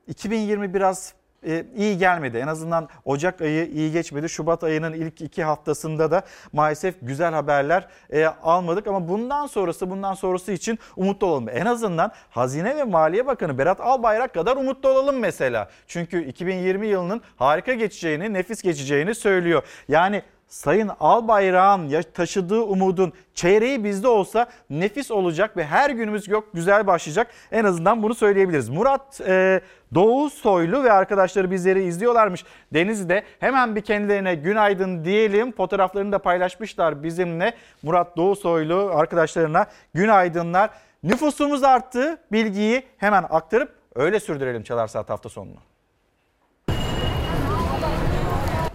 2020 biraz e, iyi gelmedi. En azından Ocak ayı iyi geçmedi. Şubat ayının ilk iki haftasında da maalesef güzel haberler e, almadık. Ama bundan sonrası bundan sonrası için umutlu olalım. En azından Hazine ve Maliye Bakanı Berat Albayrak kadar umutlu olalım mesela. Çünkü 2020 yılının harika geçeceğini, nefis geçeceğini söylüyor. Yani Sayın Albayrak'ın taşıdığı umudun çeyreği bizde olsa nefis olacak ve her günümüz yok güzel başlayacak. En azından bunu söyleyebiliriz. Murat e, Doğu Soylu ve arkadaşları bizleri izliyorlarmış Denizli'de. Hemen bir kendilerine günaydın diyelim. Fotoğraflarını da paylaşmışlar bizimle. Murat Doğu Soylu arkadaşlarına günaydınlar. Nüfusumuz arttı. Bilgiyi hemen aktarıp öyle sürdürelim Çalar Saat hafta sonunu.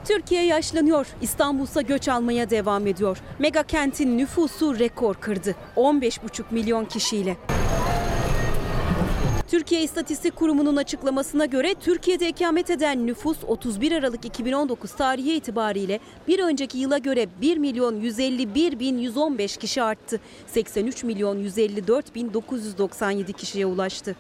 Türkiye yaşlanıyor. İstanbul'sa göç almaya devam ediyor. Mega kentin nüfusu rekor kırdı. 15,5 milyon kişiyle. Türkiye İstatistik Kurumu'nun açıklamasına göre Türkiye'de ikamet eden nüfus 31 Aralık 2019 tarihi itibariyle bir önceki yıla göre 1 milyon 151 bin 115 kişi arttı. 83 milyon 154 bin 997 kişiye ulaştı.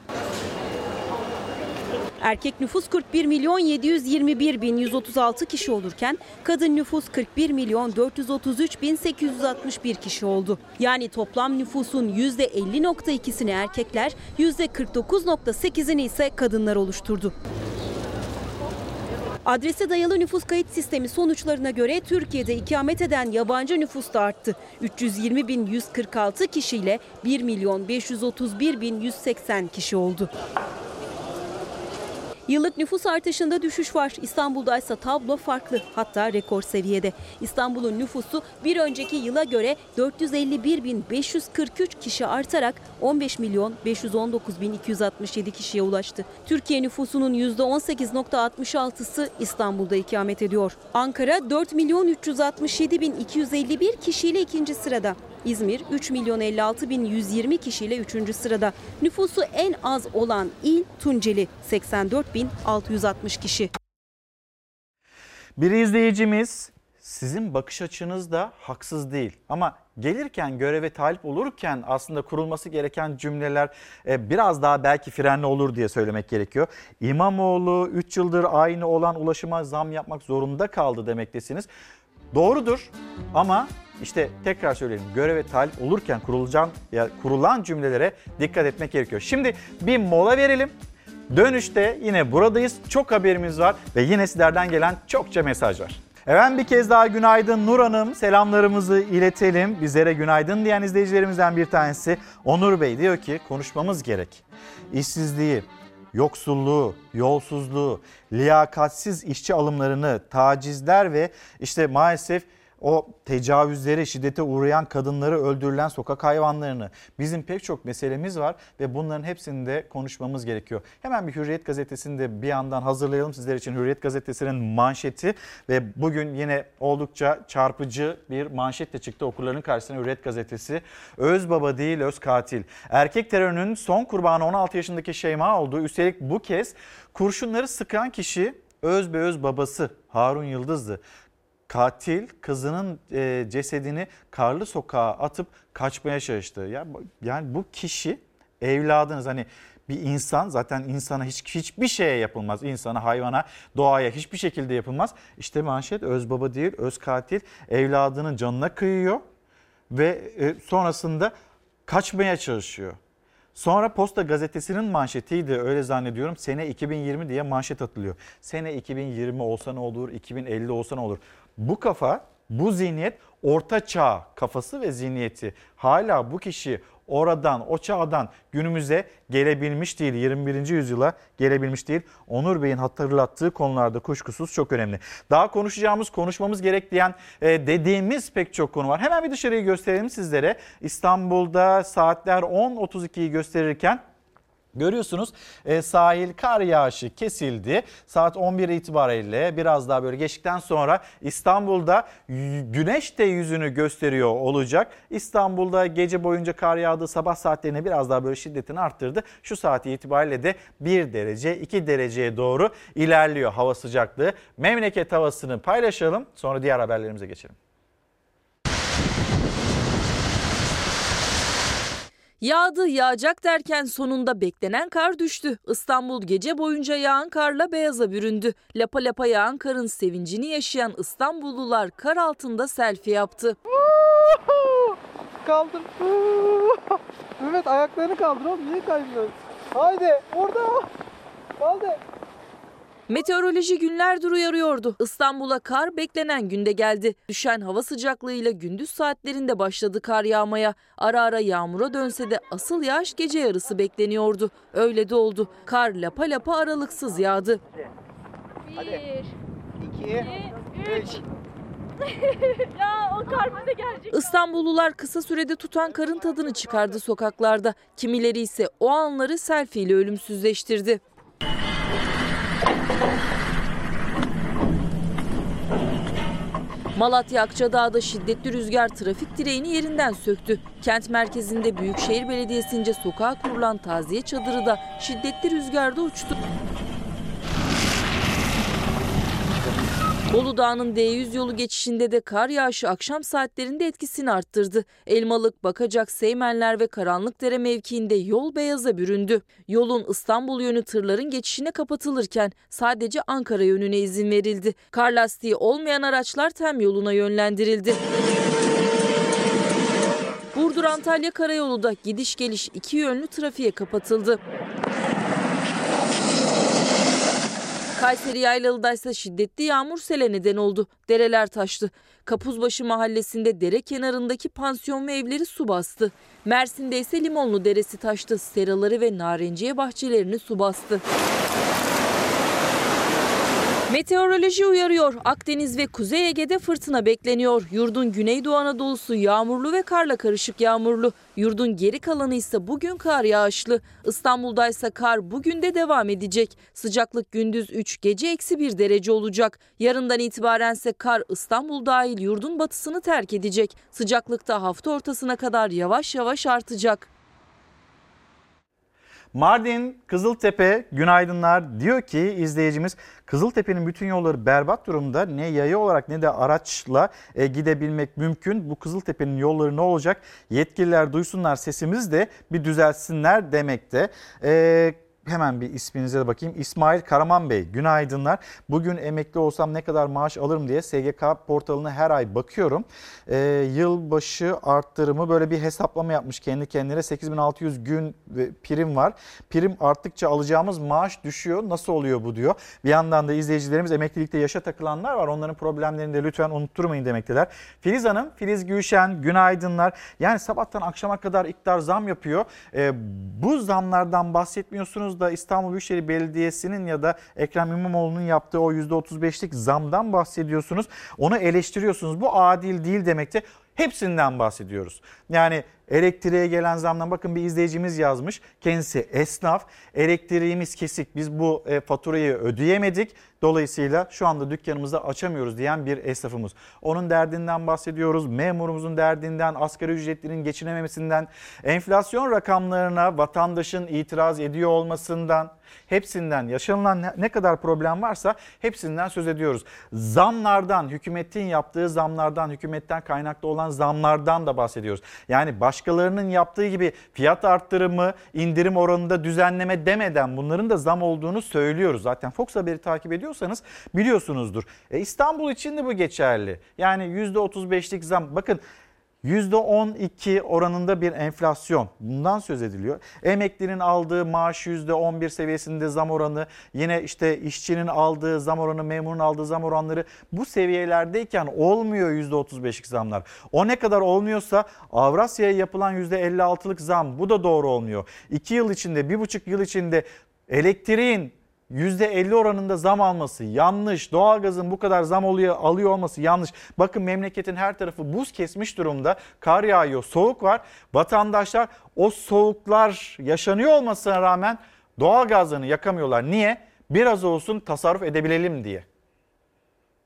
Erkek nüfus 41 milyon 721 bin 136 kişi olurken kadın nüfus 41 milyon 433 bin 861 kişi oldu. Yani toplam nüfusun %50.2'sini erkekler, %49.8'ini ise kadınlar oluşturdu. Adrese dayalı nüfus kayıt sistemi sonuçlarına göre Türkiye'de ikamet eden yabancı nüfus da arttı. 320 bin 146 kişiyle 1 milyon 531 bin 180 kişi oldu. Yıllık nüfus artışında düşüş var. İstanbul'da ise tablo farklı. Hatta rekor seviyede. İstanbul'un nüfusu bir önceki yıla göre 451.543 kişi artarak 15 milyon 519.267 kişiye ulaştı. Türkiye nüfusunun %18.66'sı İstanbul'da ikamet ediyor. Ankara 4 milyon 367.251 kişiyle ikinci sırada. İzmir 3 milyon 56 bin 120 kişiyle 3. sırada. Nüfusu en az olan il Tunceli 84 bin 660 kişi. Bir izleyicimiz sizin bakış açınız da haksız değil. Ama gelirken göreve talip olurken aslında kurulması gereken cümleler e, biraz daha belki frenli olur diye söylemek gerekiyor. İmamoğlu 3 yıldır aynı olan ulaşıma zam yapmak zorunda kaldı demektesiniz. Doğrudur ama işte tekrar söyleyelim göreve talip olurken kurulacağın ya kurulan cümlelere dikkat etmek gerekiyor. Şimdi bir mola verelim. Dönüşte yine buradayız. Çok haberimiz var ve yine sizlerden gelen çokça mesaj var. Efendim bir kez daha günaydın Nur Hanım. Selamlarımızı iletelim. Bizlere günaydın diyen izleyicilerimizden bir tanesi Onur Bey diyor ki konuşmamız gerek. İşsizliği, yoksulluğu, yolsuzluğu, liyakatsiz işçi alımlarını, tacizler ve işte maalesef o tecavüzlere, şiddete uğrayan kadınları öldürülen sokak hayvanlarını bizim pek çok meselemiz var ve bunların hepsini de konuşmamız gerekiyor. Hemen bir Hürriyet gazetesini de bir yandan hazırlayalım sizler için. Hürriyet gazetesinin manşeti ve bugün yine oldukça çarpıcı bir manşetle çıktı okurların karşısına Hürriyet gazetesi. Öz baba değil öz katil. Erkek terörünün son kurbanı 16 yaşındaki Şeyma oldu. Üstelik bu kez kurşunları sıkan kişi öz be öz babası Harun Yıldız'dı katil kızının e, cesedini karlı sokağa atıp kaçmaya çalıştı. Ya yani bu kişi evladınız hani bir insan zaten insana hiç hiçbir şeye yapılmaz. İnsana, hayvana, doğaya hiçbir şekilde yapılmaz. İşte manşet öz baba değil, öz katil evladının canına kıyıyor ve e, sonrasında kaçmaya çalışıyor. Sonra Posta gazetesinin manşetiydi öyle zannediyorum. Sene 2020 diye manşet atılıyor. Sene 2020 olsa ne olur, 2050 olsa ne olur? Bu kafa, bu zihniyet orta çağ kafası ve zihniyeti. Hala bu kişi oradan, o çağdan günümüze gelebilmiş değil. 21. yüzyıla gelebilmiş değil. Onur Bey'in hatırlattığı konularda kuşkusuz çok önemli. Daha konuşacağımız, konuşmamız gerek diyen e, dediğimiz pek çok konu var. Hemen bir dışarıyı gösterelim sizlere. İstanbul'da saatler 10.32'yi gösterirken Görüyorsunuz e, sahil kar yağışı kesildi. Saat 11 itibariyle biraz daha böyle geçtikten sonra İstanbul'da güneş de yüzünü gösteriyor olacak. İstanbul'da gece boyunca kar yağdı. Sabah saatlerine biraz daha böyle şiddetini arttırdı. Şu saat itibariyle de 1 derece 2 dereceye doğru ilerliyor hava sıcaklığı. Memleket havasını paylaşalım sonra diğer haberlerimize geçelim. Yağdı yağacak derken sonunda beklenen kar düştü. İstanbul gece boyunca yağan karla beyaza büründü. Lapa lapa yağan karın sevincini yaşayan İstanbullular kar altında selfie yaptı. Kaldır. Mehmet ayaklarını kaldır oğlum niye kaymıyorsun? Haydi orada. Kaldır. Meteoroloji günlerdir uyarıyordu. İstanbul'a kar beklenen günde geldi. Düşen hava sıcaklığıyla gündüz saatlerinde başladı kar yağmaya. Ara ara yağmura dönse de asıl yağış gece yarısı bekleniyordu. Öyle de oldu. Kar lapa lapa aralıksız yağdı. Hadi. İki, üç. ya o kar bize gelecek. İstanbullular kısa sürede tutan karın tadını çıkardı sokaklarda. Kimileri ise o anları selfie ile ölümsüzleştirdi. Malatya Akçadağ'da şiddetli rüzgar trafik direğini yerinden söktü. Kent merkezinde Büyükşehir Belediyesi'nce sokağa kurulan taziye çadırı da şiddetli rüzgarda uçtu. Bolu Dağı'nın D100 yolu geçişinde de kar yağışı akşam saatlerinde etkisini arttırdı. Elmalık, Bakacak, Seymenler ve Karanlıkdere mevkiinde yol beyaza büründü. Yolun İstanbul yönü tırların geçişine kapatılırken sadece Ankara yönüne izin verildi. Kar lastiği olmayan araçlar tem yoluna yönlendirildi. Burdur-Antalya Karayolu da gidiş geliş iki yönlü trafiğe kapatıldı. Kayseri Yaylalı'da ise şiddetli yağmur sele neden oldu. Dereler taştı. Kapuzbaşı mahallesinde dere kenarındaki pansiyon ve evleri su bastı. Mersin'de ise Limonlu Deresi taştı. Seraları ve narenciye bahçelerini su bastı. Meteoroloji uyarıyor. Akdeniz ve Kuzey Ege'de fırtına bekleniyor. Yurdun Güneydoğu Anadolu'su yağmurlu ve karla karışık yağmurlu. Yurdun geri kalanı ise bugün kar yağışlı. İstanbul'da ise kar bugün de devam edecek. Sıcaklık gündüz 3, gece eksi 1 derece olacak. Yarından itibaren ise kar İstanbul dahil yurdun batısını terk edecek. Sıcaklık da hafta ortasına kadar yavaş yavaş artacak. Mardin Kızıltepe günaydınlar diyor ki izleyicimiz Kızıltepe'nin bütün yolları berbat durumda ne yaya olarak ne de araçla e, gidebilmek mümkün. Bu Kızıltepe'nin yolları ne olacak yetkililer duysunlar sesimizi de bir düzelsinler demekte. E, Hemen bir isminize de bakayım. İsmail Karaman Bey günaydınlar. Bugün emekli olsam ne kadar maaş alırım diye SGK portalına her ay bakıyorum. Ee, yılbaşı arttırımı böyle bir hesaplama yapmış kendi kendine. 8600 gün prim var. Prim arttıkça alacağımız maaş düşüyor. Nasıl oluyor bu diyor. Bir yandan da izleyicilerimiz emeklilikte yaşa takılanlar var. Onların problemlerini de lütfen unutturmayın demekteler. Filiz Hanım, Filiz Gülşen günaydınlar. Yani sabahtan akşama kadar iktidar zam yapıyor. Ee, bu zamlardan bahsetmiyorsunuz da İstanbul Büyükşehir Belediyesi'nin ya da Ekrem İmamoğlu'nun yaptığı o %35'lik zamdan bahsediyorsunuz. Onu eleştiriyorsunuz. Bu adil değil demekte. Hepsinden bahsediyoruz. Yani elektriğe gelen zamdan bakın bir izleyicimiz yazmış. Kendisi esnaf. Elektriğimiz kesik. Biz bu e, faturayı ödeyemedik. Dolayısıyla şu anda dükkanımızı açamıyoruz diyen bir esnafımız. Onun derdinden bahsediyoruz. Memurumuzun derdinden, asgari ücretlinin geçinememesinden, enflasyon rakamlarına vatandaşın itiraz ediyor olmasından, hepsinden yaşanılan ne kadar problem varsa hepsinden söz ediyoruz. Zamlardan, hükümetin yaptığı zamlardan, hükümetten kaynaklı olan zamlardan da bahsediyoruz. Yani başkalarının yaptığı gibi fiyat arttırımı, indirim oranında düzenleme demeden bunların da zam olduğunu söylüyoruz. Zaten Fox Haber'i takip ediyorsanız biliyorsunuzdur. E İstanbul için de bu geçerli. Yani %35'lik zam. Bakın %12 oranında bir enflasyon bundan söz ediliyor. Emeklinin aldığı maaş %11 seviyesinde zam oranı yine işte işçinin aldığı zam oranı memurun aldığı zam oranları bu seviyelerdeyken olmuyor %35'lik zamlar. O ne kadar olmuyorsa Avrasya'ya yapılan %56'lık zam bu da doğru olmuyor. 2 yıl içinde 1,5 yıl içinde elektriğin %50 oranında zam alması yanlış. Doğalgazın bu kadar zam oluyor, alıyor olması yanlış. Bakın memleketin her tarafı buz kesmiş durumda. Kar yağıyor, soğuk var. Vatandaşlar o soğuklar yaşanıyor olmasına rağmen doğalgazlarını yakamıyorlar. Niye? Biraz olsun tasarruf edebilelim diye.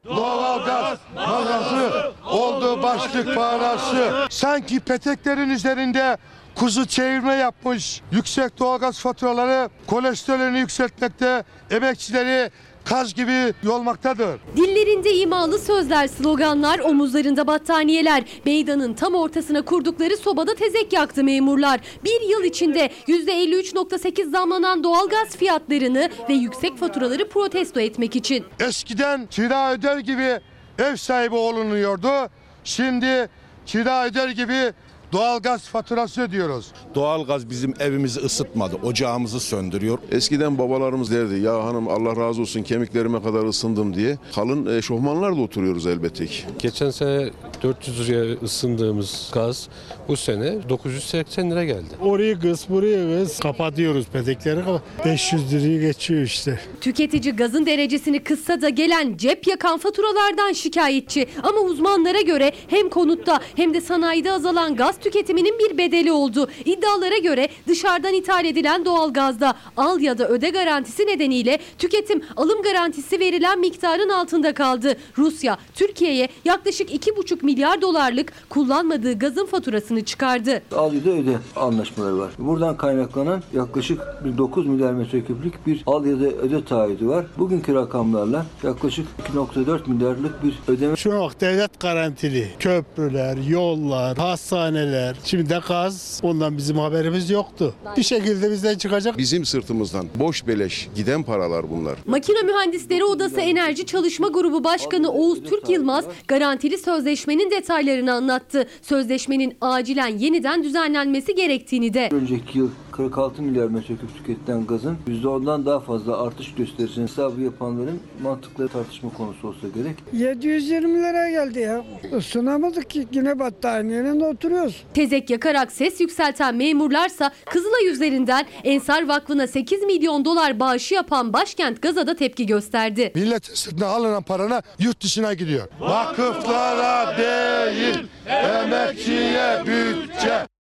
Doğalgaz parası oldu başlık parası. Sanki peteklerin üzerinde kuzu çevirme yapmış. Yüksek doğalgaz faturaları kolesterolünü yükseltmekte, emekçileri kaz gibi yolmaktadır. Dillerinde imalı sözler, sloganlar, omuzlarında battaniyeler. Meydanın tam ortasına kurdukları sobada tezek yaktı memurlar. Bir yıl içinde %53.8 zamlanan doğalgaz fiyatlarını ve yüksek faturaları protesto etmek için. Eskiden kira öder gibi ev sahibi olunuyordu. Şimdi kira öder gibi doğalgaz faturası ödüyoruz. Doğalgaz bizim evimizi ısıtmadı, ocağımızı söndürüyor. Eskiden babalarımız derdi ya hanım Allah razı olsun kemiklerime kadar ısındım diye. Kalın eşofmanlarla oturuyoruz elbette ki. Geçen sene 400 liraya ısındığımız gaz bu sene 980 lira geldi. Orayı kız buraya kız kapatıyoruz petekleri 500 lirayı geçiyor işte. Tüketici gazın derecesini kıssa da gelen cep yakan faturalardan şikayetçi. Ama uzmanlara göre hem konutta hem de sanayide azalan gaz tüketiminin bir bedeli oldu. İddialara göre dışarıdan ithal edilen doğalgazda al ya da öde garantisi nedeniyle tüketim alım garantisi verilen miktarın altında kaldı. Rusya Türkiye'ye yaklaşık 2,5 milyar dolarlık kullanmadığı gazın faturasını çıkardı. Al ya da öde anlaşmaları var. Buradan kaynaklanan yaklaşık bir 9 milyar metreküplük bir al ya da öde taahhüdü var. Bugünkü rakamlarla yaklaşık 2.4 milyarlık bir ödeme. Şu an devlet garantili köprüler, yollar, hastaneler. Şimdi de gaz ondan bizim haberimiz yoktu. Bir şekilde bizden çıkacak. Bizim sırtımızdan boş beleş giden paralar bunlar. Makine Mühendisleri Odası Enerji Çalışma Grubu Başkanı Oğuz Türk Yılmaz garantili sözleşmenin detaylarını anlattı. Sözleşmenin acilen yeniden düzenlenmesi gerektiğini de. Önceki yıl 46 milyar metreküp tüketilen gazın %10'dan daha fazla artış gösterisini hesabı yapanların mantıklı tartışma konusu olsa gerek. 720 lira geldi ya. Isınamadık ki yine battaniyenin oturuyoruz. Tezek yakarak ses yükselten memurlarsa Kızılay üzerinden Ensar Vakfı'na 8 milyon dolar bağışı yapan başkent Gaza'da tepki gösterdi. Millet sırtına alınan parana yurt dışına gidiyor. Vakıflara değil, emekçiye bütçe.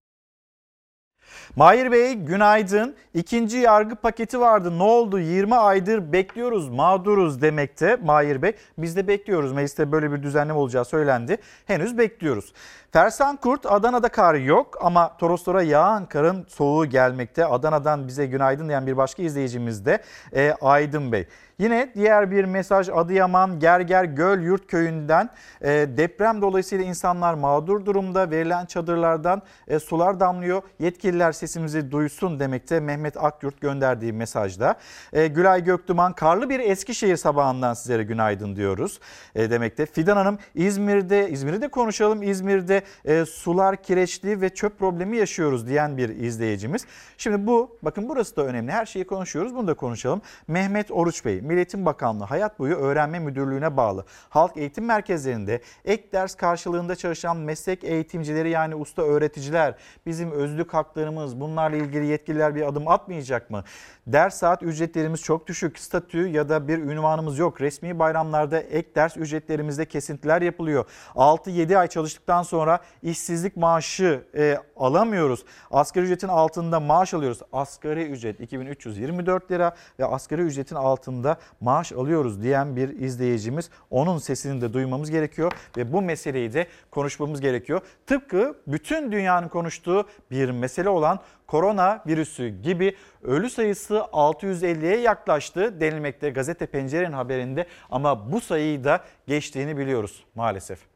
Mahir Bey günaydın. İkinci yargı paketi vardı. Ne oldu? 20 aydır bekliyoruz, mağduruz demekte Mahir Bey. Biz de bekliyoruz. Mecliste böyle bir düzenleme olacağı söylendi. Henüz bekliyoruz. Fersan Kurt, Adana'da kar yok ama Toroslara yağan karın soğuğu gelmekte. Adana'dan bize günaydın diyen bir başka izleyicimiz de e, Aydın Bey. Yine diğer bir mesaj Adıyaman Gerger Göl Yurt Köyü'nden e, deprem dolayısıyla insanlar mağdur durumda verilen çadırlardan e, sular damlıyor. Yetkililer sesimizi duysun demekte Mehmet Akyurt gönderdiği mesajda. E, Gülay Göktuman karlı bir Eskişehir sabahından sizlere günaydın diyoruz e, demekte. Fidan Hanım İzmir'de İzmir'i de konuşalım. İzmir'de e, sular kireçli ve çöp problemi yaşıyoruz diyen bir izleyicimiz. Şimdi bu bakın burası da önemli. Her şeyi konuşuyoruz. Bunu da konuşalım. Mehmet Oruç Bey Milli Eğitim Bakanlığı Hayat Boyu Öğrenme Müdürlüğü'ne bağlı halk eğitim merkezlerinde ek ders karşılığında çalışan meslek eğitimcileri yani usta öğreticiler bizim özlük haklarımız bunlarla ilgili yetkililer bir adım atmayacak mı? Ders saat ücretlerimiz çok düşük. Statü ya da bir ünvanımız yok. Resmi bayramlarda ek ders ücretlerimizde kesintiler yapılıyor. 6-7 ay çalıştıktan sonra işsizlik maaşı e, alamıyoruz. Asgari ücretin altında maaş alıyoruz. Asgari ücret 2324 lira ve asgari ücretin altında maaş alıyoruz diyen bir izleyicimiz. Onun sesini de duymamız gerekiyor ve bu meseleyi de konuşmamız gerekiyor. Tıpkı bütün dünyanın konuştuğu bir mesele olan korona virüsü gibi ölü sayısı 650'ye yaklaştı denilmekte gazete Pencere'nin haberinde ama bu sayıyı da geçtiğini biliyoruz maalesef.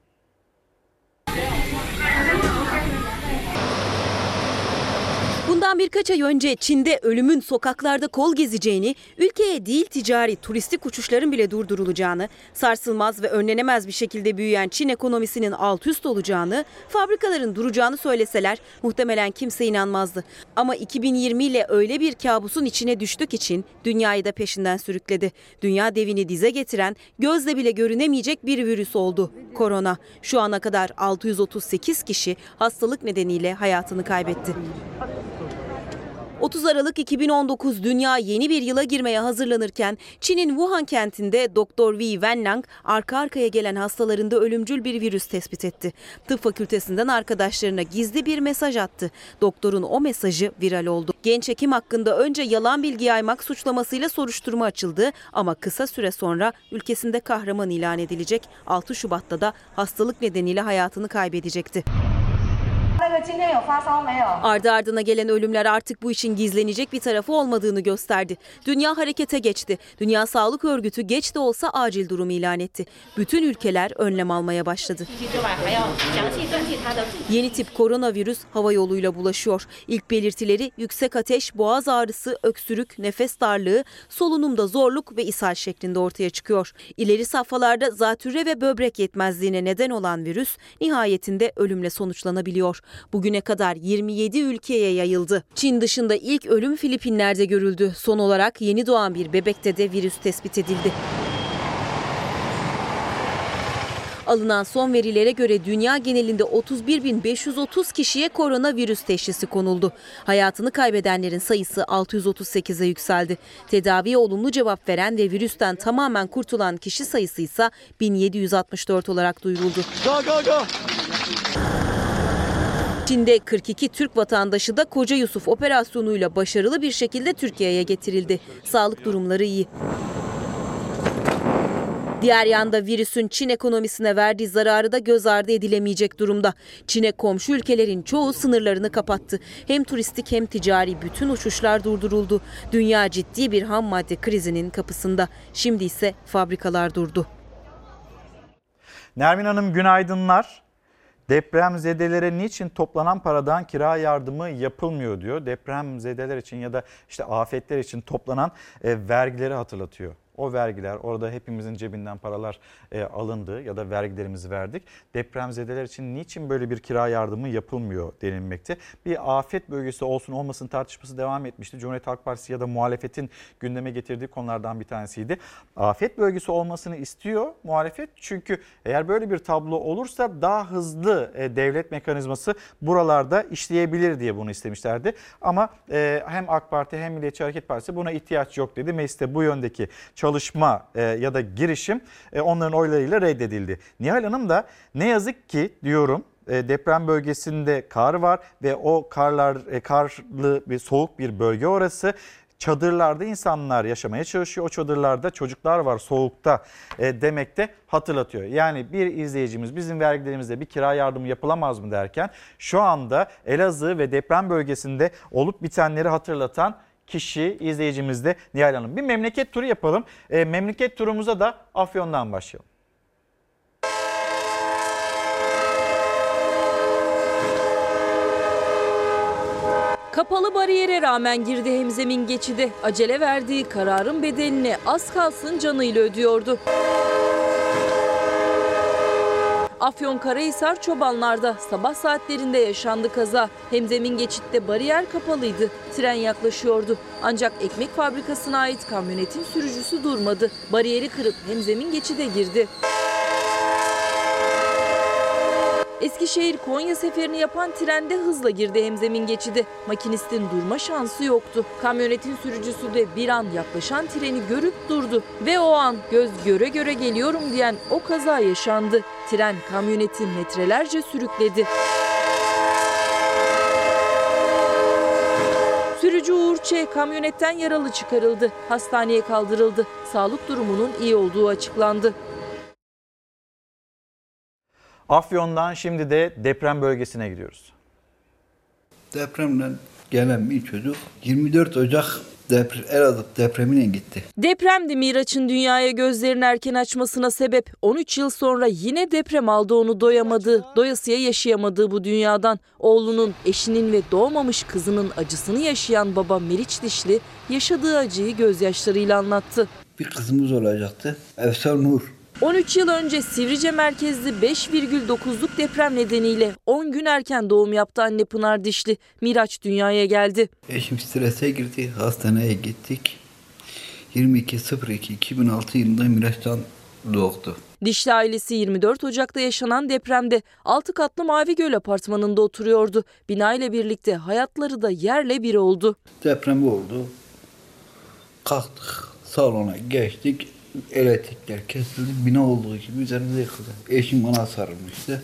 Bundan birkaç ay önce Çin'de ölümün sokaklarda kol gezeceğini, ülkeye değil ticari turistik uçuşların bile durdurulacağını, sarsılmaz ve önlenemez bir şekilde büyüyen Çin ekonomisinin alt üst olacağını, fabrikaların duracağını söyleseler muhtemelen kimse inanmazdı. Ama 2020 ile öyle bir kabusun içine düştük için dünyayı da peşinden sürükledi. Dünya devini dize getiren, gözle bile görünemeyecek bir virüs oldu. Korona. Şu ana kadar 638 kişi hastalık nedeniyle hayatını kaybetti. 30 Aralık 2019 dünya yeni bir yıla girmeye hazırlanırken Çin'in Wuhan kentinde Doktor Wei Wenlang arka arkaya gelen hastalarında ölümcül bir virüs tespit etti. Tıp fakültesinden arkadaşlarına gizli bir mesaj attı. Doktorun o mesajı viral oldu. Genç hekim hakkında önce yalan bilgi yaymak suçlamasıyla soruşturma açıldı ama kısa süre sonra ülkesinde kahraman ilan edilecek. 6 Şubat'ta da hastalık nedeniyle hayatını kaybedecekti. Ardı ardına gelen ölümler artık bu işin gizlenecek bir tarafı olmadığını gösterdi. Dünya harekete geçti. Dünya Sağlık Örgütü geç de olsa acil durum ilan etti. Bütün ülkeler önlem almaya başladı. Yeni tip koronavirüs hava yoluyla bulaşıyor. İlk belirtileri yüksek ateş, boğaz ağrısı, öksürük, nefes darlığı, solunumda zorluk ve ishal şeklinde ortaya çıkıyor. İleri safhalarda zatürre ve böbrek yetmezliğine neden olan virüs nihayetinde ölümle sonuçlanabiliyor. Bugüne kadar 27 ülkeye yayıldı. Çin dışında ilk ölüm Filipinler'de görüldü. Son olarak yeni doğan bir bebekte de virüs tespit edildi. Alınan son verilere göre dünya genelinde 31.530 kişiye koronavirüs teşhisi konuldu. Hayatını kaybedenlerin sayısı 638'e yükseldi. Tedaviye olumlu cevap veren ve virüsten tamamen kurtulan kişi sayısı ise 1764 olarak duyuruldu. Go go go. Çin'de 42 Türk vatandaşı da Koca Yusuf operasyonuyla başarılı bir şekilde Türkiye'ye getirildi. Sağlık durumları iyi. Diğer yanda virüsün Çin ekonomisine verdiği zararı da göz ardı edilemeyecek durumda. Çin'e komşu ülkelerin çoğu sınırlarını kapattı. Hem turistik hem ticari bütün uçuşlar durduruldu. Dünya ciddi bir ham madde krizinin kapısında. Şimdi ise fabrikalar durdu. Nermin Hanım günaydınlar. Depremzedelere niçin toplanan paradan kira yardımı yapılmıyor diyor. Depremzedeler için ya da işte afetler için toplanan e, vergileri hatırlatıyor. O vergiler orada hepimizin cebinden paralar e, alındı ya da vergilerimizi verdik. Depremzedeler için niçin böyle bir kira yardımı yapılmıyor denilmekte. Bir afet bölgesi olsun olmasın tartışması devam etmişti. Cumhuriyet Halk Partisi ya da muhalefetin gündeme getirdiği konulardan bir tanesiydi. Afet bölgesi olmasını istiyor muhalefet. Çünkü eğer böyle bir tablo olursa daha hızlı e, devlet mekanizması buralarda işleyebilir diye bunu istemişlerdi. Ama e, hem AK Parti hem Milliyetçi Hareket Partisi buna ihtiyaç yok dedi. Mecliste bu yöndeki çalışma e, ya da girişim e, onların oylarıyla reddedildi. Nihal Hanım da ne yazık ki diyorum e, deprem bölgesinde kar var ve o karlar karlı bir soğuk bir bölge orası. Çadırlarda insanlar yaşamaya çalışıyor. O çadırlarda çocuklar var soğukta e, demekte hatırlatıyor. Yani bir izleyicimiz bizim vergilerimizde bir kira yardımı yapılamaz mı derken şu anda Elazığ ve deprem bölgesinde olup bitenleri hatırlatan kişi izleyicimiz de Nihal Hanım. Bir memleket turu yapalım. E, memleket turumuza da Afyon'dan başlayalım. Kapalı bariyere rağmen girdi hemzemin geçidi. Acele verdiği kararın bedelini az kalsın canıyla ödüyordu. Afyon Karahisar Çobanlar'da sabah saatlerinde yaşandı kaza. Hemzemin geçitte bariyer kapalıydı. Tren yaklaşıyordu. Ancak ekmek fabrikasına ait kamyonetin sürücüsü durmadı. Bariyeri kırıp hemzemin geçide girdi. Eskişehir Konya seferini yapan trende hızla girdi hemzemin geçidi. Makinistin durma şansı yoktu. Kamyonetin sürücüsü de bir an yaklaşan treni görüp durdu. Ve o an göz göre göre geliyorum diyen o kaza yaşandı. Tren kamyoneti metrelerce sürükledi. Sürücü Uğur Ç. kamyonetten yaralı çıkarıldı. Hastaneye kaldırıldı. Sağlık durumunun iyi olduğu açıklandı. Afyon'dan şimdi de deprem bölgesine gidiyoruz. Depremden gelen bir çocuk 24 Ocak depre, Elazığ depremine gitti. Depremdi Miraç'ın dünyaya gözlerini erken açmasına sebep. 13 yıl sonra yine deprem aldı onu doyamadığı, doyasıya yaşayamadığı bu dünyadan. Oğlunun, eşinin ve doğmamış kızının acısını yaşayan baba Meriç Dişli yaşadığı acıyı gözyaşlarıyla anlattı. Bir kızımız olacaktı. Efsar Nur. 13 yıl önce Sivrice merkezli 5,9'luk deprem nedeniyle 10 gün erken doğum yaptı anne Pınar Dişli. Miraç dünyaya geldi. Eşim strese girdi. Hastaneye gittik. 22.02.2006 yılında Miraç'tan doğdu. Dişli ailesi 24 Ocak'ta yaşanan depremde 6 katlı Mavi Göl apartmanında oturuyordu. Bina ile birlikte hayatları da yerle bir oldu. Deprem oldu. Kalktık. Salona geçtik. Elektrikler kesildi. Bina olduğu gibi üzerimize yıkıldı. Eşim bana sarılmıştı.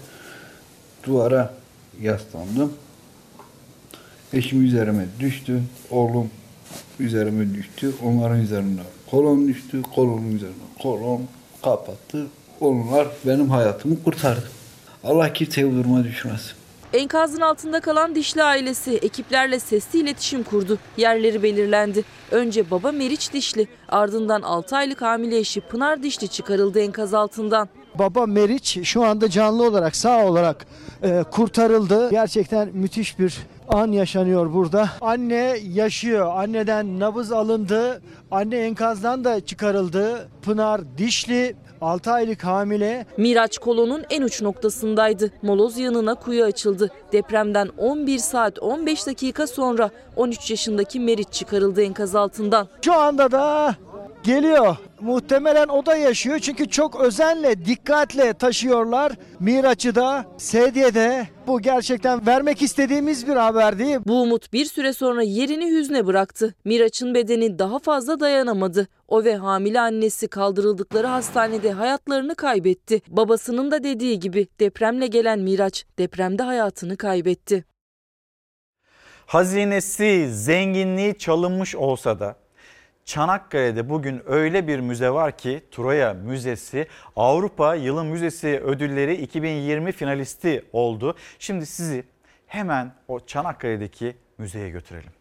Duvara yaslandım. Eşim üzerime düştü. Oğlum üzerime düştü. Onların üzerine kolon düştü. Kolonun üzerine kolon kapattı. Onlar benim hayatımı kurtardı. Allah kimseyi duruma düşürmesin. Enkazın altında kalan Dişli ailesi ekiplerle sesli iletişim kurdu. Yerleri belirlendi. Önce baba Meriç Dişli, ardından 6 aylık hamile eşi Pınar Dişli çıkarıldı enkaz altından. Baba Meriç şu anda canlı olarak sağ olarak e, kurtarıldı. Gerçekten müthiş bir an yaşanıyor burada. Anne yaşıyor. Anneden nabız alındı. Anne enkazdan da çıkarıldı. Pınar Dişli 6 aylık hamile. Miraç kolonun en uç noktasındaydı. Moloz yanına kuyu açıldı. Depremden 11 saat 15 dakika sonra 13 yaşındaki Meriç çıkarıldı enkaz altından. Şu anda da geliyor. Muhtemelen o da yaşıyor çünkü çok özenle, dikkatle taşıyorlar. Miraç'ı da, Sedye'de. Bu gerçekten vermek istediğimiz bir haber değil. Bu umut bir süre sonra yerini hüzne bıraktı. Miraç'ın bedeni daha fazla dayanamadı. O ve hamile annesi kaldırıldıkları hastanede hayatlarını kaybetti. Babasının da dediği gibi depremle gelen Miraç depremde hayatını kaybetti. Hazinesi, zenginliği çalınmış olsa da Çanakkale'de bugün öyle bir müze var ki Troya Müzesi Avrupa Yılın Müzesi ödülleri 2020 finalisti oldu. Şimdi sizi hemen o Çanakkale'deki müzeye götürelim.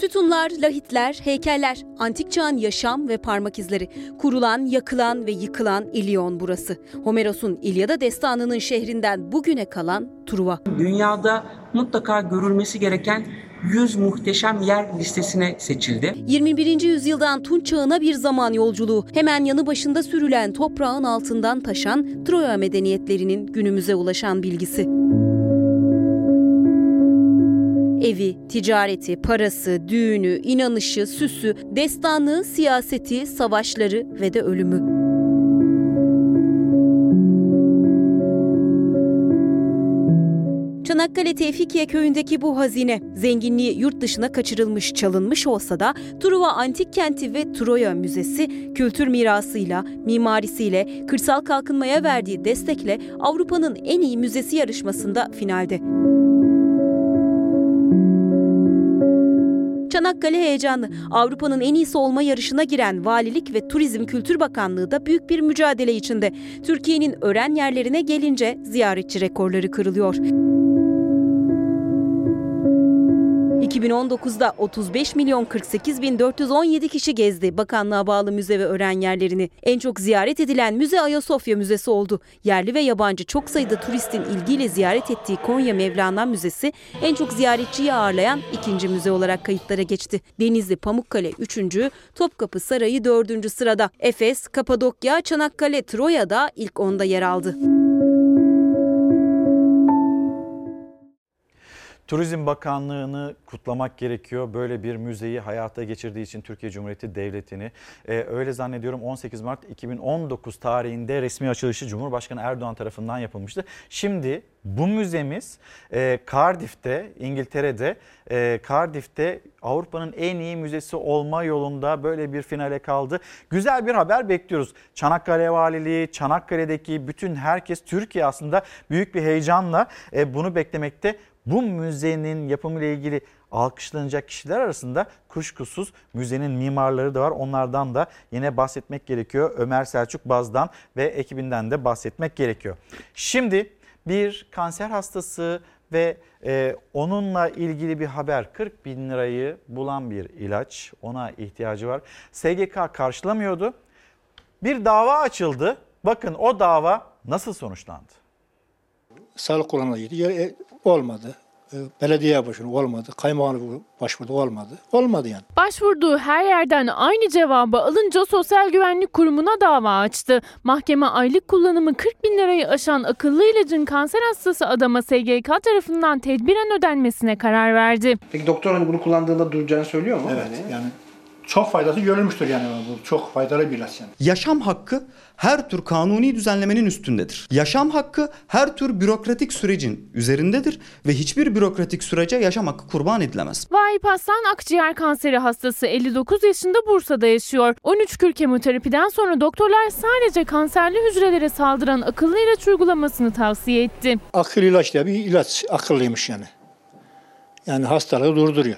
Sütunlar, lahitler, heykeller, antik çağın yaşam ve parmak izleri. Kurulan, yakılan ve yıkılan İlyon burası. Homeros'un İlyada destanının şehrinden bugüne kalan Truva. Dünyada mutlaka görülmesi gereken 100 muhteşem yer listesine seçildi. 21. yüzyıldan Tunç çağına bir zaman yolculuğu. Hemen yanı başında sürülen toprağın altından taşan Troya medeniyetlerinin günümüze ulaşan bilgisi. Evi, ticareti, parası, düğünü, inanışı, süsü, destanı, siyaseti, savaşları ve de ölümü. Çanakkale Tevfikiye köyündeki bu hazine zenginliği yurt dışına kaçırılmış, çalınmış olsa da Truva Antik Kenti ve Troya Müzesi kültür mirasıyla, mimarisiyle, kırsal kalkınmaya verdiği destekle Avrupa'nın en iyi müzesi yarışmasında finalde. Çanakkale heyecanlı. Avrupa'nın en iyisi olma yarışına giren Valilik ve Turizm Kültür Bakanlığı da büyük bir mücadele içinde. Türkiye'nin öğren yerlerine gelince ziyaretçi rekorları kırılıyor. 2019'da 35 milyon 48 bin 417 kişi gezdi bakanlığa bağlı müze ve öğren yerlerini. En çok ziyaret edilen müze Ayasofya Müzesi oldu. Yerli ve yabancı çok sayıda turistin ilgiyle ziyaret ettiği Konya Mevlana Müzesi en çok ziyaretçiyi ağırlayan ikinci müze olarak kayıtlara geçti. Denizli Pamukkale 3. Topkapı Sarayı 4. sırada. Efes, Kapadokya, Çanakkale, Troya'da ilk onda yer aldı. Turizm Bakanlığı'nı kutlamak gerekiyor. Böyle bir müzeyi hayata geçirdiği için Türkiye Cumhuriyeti Devleti'ni. Ee, öyle zannediyorum 18 Mart 2019 tarihinde resmi açılışı Cumhurbaşkanı Erdoğan tarafından yapılmıştı. Şimdi bu müzemiz e, Cardiff'te, İngiltere'de, e, Cardiff'te Avrupa'nın en iyi müzesi olma yolunda böyle bir finale kaldı. Güzel bir haber bekliyoruz. Çanakkale Valiliği, Çanakkale'deki bütün herkes, Türkiye aslında büyük bir heyecanla e, bunu beklemekte. Bu müzenin yapımıyla ilgili alkışlanacak kişiler arasında kuşkusuz müzenin mimarları da var. Onlardan da yine bahsetmek gerekiyor. Ömer Selçuk Baz'dan ve ekibinden de bahsetmek gerekiyor. Şimdi bir kanser hastası ve e, onunla ilgili bir haber 40 bin lirayı bulan bir ilaç ona ihtiyacı var. SGK karşılamıyordu. Bir dava açıldı. Bakın o dava nasıl sonuçlandı? Sağlık kuruluna gitti. Olmadı. Belediye başvuru olmadı. Kaymakamlık başvurdu olmadı. Olmadı yani. Başvurduğu her yerden aynı cevabı alınca Sosyal Güvenlik Kurumu'na dava açtı. Mahkeme aylık kullanımı 40 bin lirayı aşan akıllı ilacın kanser hastası adama SGK tarafından tedbiren ödenmesine karar verdi. Peki doktor hani bunu kullandığında duracağını söylüyor mu? Evet yani çok faydası görülmüştür yani bu çok faydalı bir ilaç yani. Yaşam hakkı her tür kanuni düzenlemenin üstündedir. Yaşam hakkı her tür bürokratik sürecin üzerindedir ve hiçbir bürokratik sürece yaşam hakkı kurban edilemez. Vahip Aslan akciğer kanseri hastası 59 yaşında Bursa'da yaşıyor. 13 kür kemoterapiden sonra doktorlar sadece kanserli hücrelere saldıran akıllı ilaç uygulamasını tavsiye etti. Akıl ilaç diye bir ilaç akıllıymış yani. Yani hastalığı durduruyor.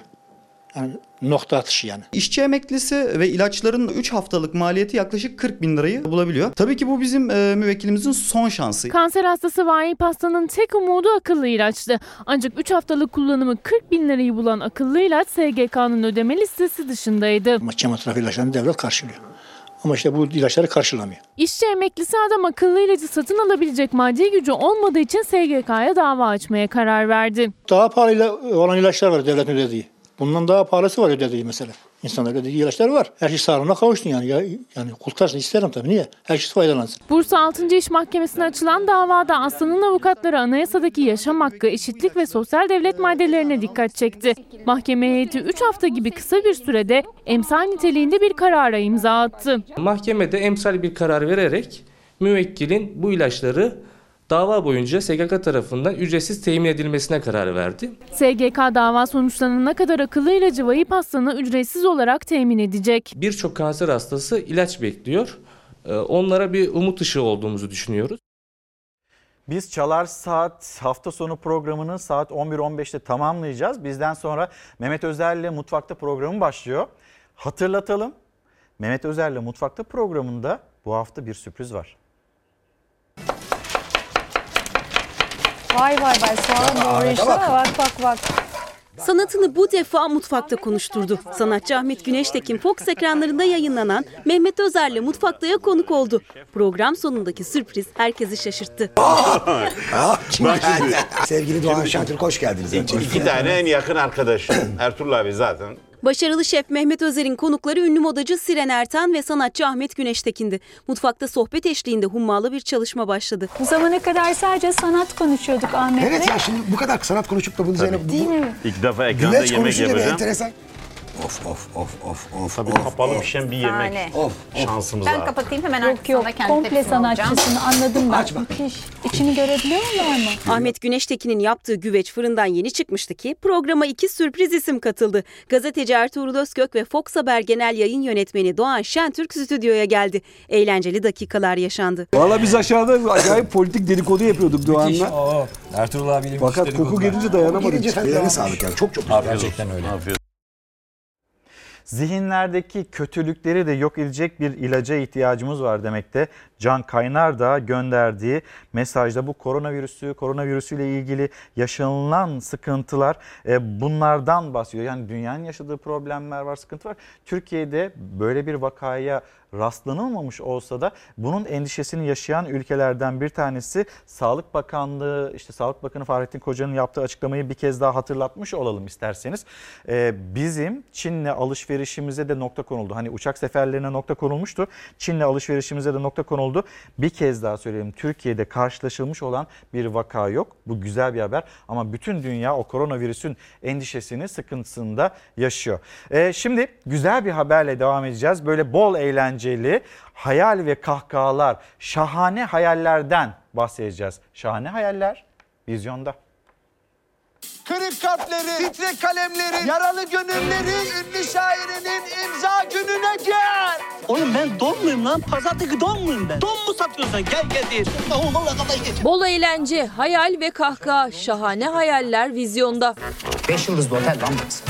Yani nokta atışı yani. İşçi emeklisi ve ilaçların 3 haftalık maliyeti yaklaşık 40 bin lirayı bulabiliyor. Tabii ki bu bizim e, müvekkilimizin son şansı. Kanser hastası Vahip Hastan'ın tek umudu akıllı ilaçtı. Ancak 3 haftalık kullanımı 40 bin lirayı bulan akıllı ilaç SGK'nın ödeme listesi dışındaydı. Ama kemoterapi ilaçlarını devlet karşılıyor. Ama işte bu ilaçları karşılamıyor. İşçi emeklisi adam akıllı ilacı satın alabilecek maddi gücü olmadığı için SGK'ya dava açmaya karar verdi. Daha pahalı olan ilaçlar var devletin ödediği. Bundan daha pahalısı var ödediği mesela. İnsanlar ödediği ilaçlar var. Her şey sağlığına kavuştun yani. Ya, yani kurtarsın isterim tabii. Niye? Herkes faydalansın. Bursa 6. İş Mahkemesi'ne açılan davada Aslan'ın avukatları anayasadaki yaşam hakkı, eşitlik ve sosyal devlet maddelerine dikkat çekti. Mahkeme heyeti 3 hafta gibi kısa bir sürede emsal niteliğinde bir karara imza attı. Mahkemede emsal bir karar vererek müvekkilin bu ilaçları dava boyunca SGK tarafından ücretsiz temin edilmesine karar verdi. SGK dava sonuçlanana kadar akıllı ilacı Vahip Aslan'a ücretsiz olarak temin edecek. Birçok kanser hastası ilaç bekliyor. Onlara bir umut ışığı olduğumuzu düşünüyoruz. Biz Çalar Saat hafta sonu programını saat 11.15'te tamamlayacağız. Bizden sonra Mehmet Özer'le Mutfakta programı başlıyor. Hatırlatalım. Mehmet Özer'le Mutfakta programında bu hafta bir sürpriz var. Vay vay vay soğan doğrayışa bak. bak bak bak. Sanatını bu defa mutfakta konuşturdu. Sanatçı Ahmet Güneştekin Fox ekranlarında yayınlanan Mehmet Özer'le Mutfakta'ya konuk oldu. Program sonundaki sürpriz herkesi şaşırttı. Bak şimdi. Sevgili Doğan Şentürk hoş geldiniz. İki, iki tane en yakın arkadaşım. Ertuğrul abi zaten. Başarılı şef Mehmet Özer'in konukları ünlü modacı Siren Ertan ve sanatçı Ahmet Güneştekin'di. Mutfakta sohbet eşliğinde hummalı bir çalışma başladı. Bu zamana kadar sadece sanat konuşuyorduk Ahmet'le. Evet ya şimdi bu kadar sanat konuşup da bunu Zeynep... bu- Değil mi? İlk defa ekranda Güveç yemek konuşunca yapacağım. enteresan. Of of of of of. Tabii of, kapalı of. pişen bir yemek. Of, of. Şansımız Ben var. kapatayım hemen yok, yok, komple sanatçısını anladım ben. Müthiş. İçini görebiliyorlar mı? Ahmet Güneştekin'in yaptığı güveç fırından yeni çıkmıştı ki programa iki sürpriz isim katıldı. Gazeteci Ertuğrul Özkök ve Fox Haber Genel Yayın Yönetmeni Doğan Şentürk stüdyoya geldi. Eğlenceli dakikalar yaşandı. Valla biz aşağıda acayip politik dedikodu yapıyorduk Doğan'la. Ertuğrul abiyle Fakat koku gelince dayanamadık. Gelince sağlık yani çok çok güzel. Gerçekten öyle. Zihinlerdeki kötülükleri de yok edecek bir ilaca ihtiyacımız var demekte. Can Kaynar da gönderdiği mesajda bu koronavirüsü, koronavirüsüyle ilgili yaşanılan sıkıntılar e, bunlardan bahsediyor. Yani dünyanın yaşadığı problemler var, sıkıntı var. Türkiye'de böyle bir vakaya rastlanılmamış olsa da bunun endişesini yaşayan ülkelerden bir tanesi Sağlık Bakanlığı, işte Sağlık Bakanı Fahrettin Koca'nın yaptığı açıklamayı bir kez daha hatırlatmış olalım isterseniz. Ee, bizim Çin'le alışverişimize de nokta konuldu. Hani uçak seferlerine nokta konulmuştu. Çin'le alışverişimize de nokta konuldu. Bir kez daha söyleyeyim Türkiye'de karşılaşılmış olan bir vaka yok. Bu güzel bir haber ama bütün dünya o koronavirüsün endişesini, sıkıntısını da yaşıyor. Ee, şimdi güzel bir haberle devam edeceğiz. Böyle bol eğlenceli, hayal ve kahkahalar, şahane hayallerden bahsedeceğiz. Şahane hayaller vizyonda. Kırık kalpleri, titrek kalemleri, yaralı gönüllerin ünlü şairinin imza gününe gel. Oğlum ben don muyum lan? Pazardaki don muyum ben? Don mu satıyorsun? Gel gel diye. Oğlum valla kafayı geç. Bol eğlence, hayal ve kahkaha, şahane hayaller vizyonda. Beş yıldızlı otel lan burası.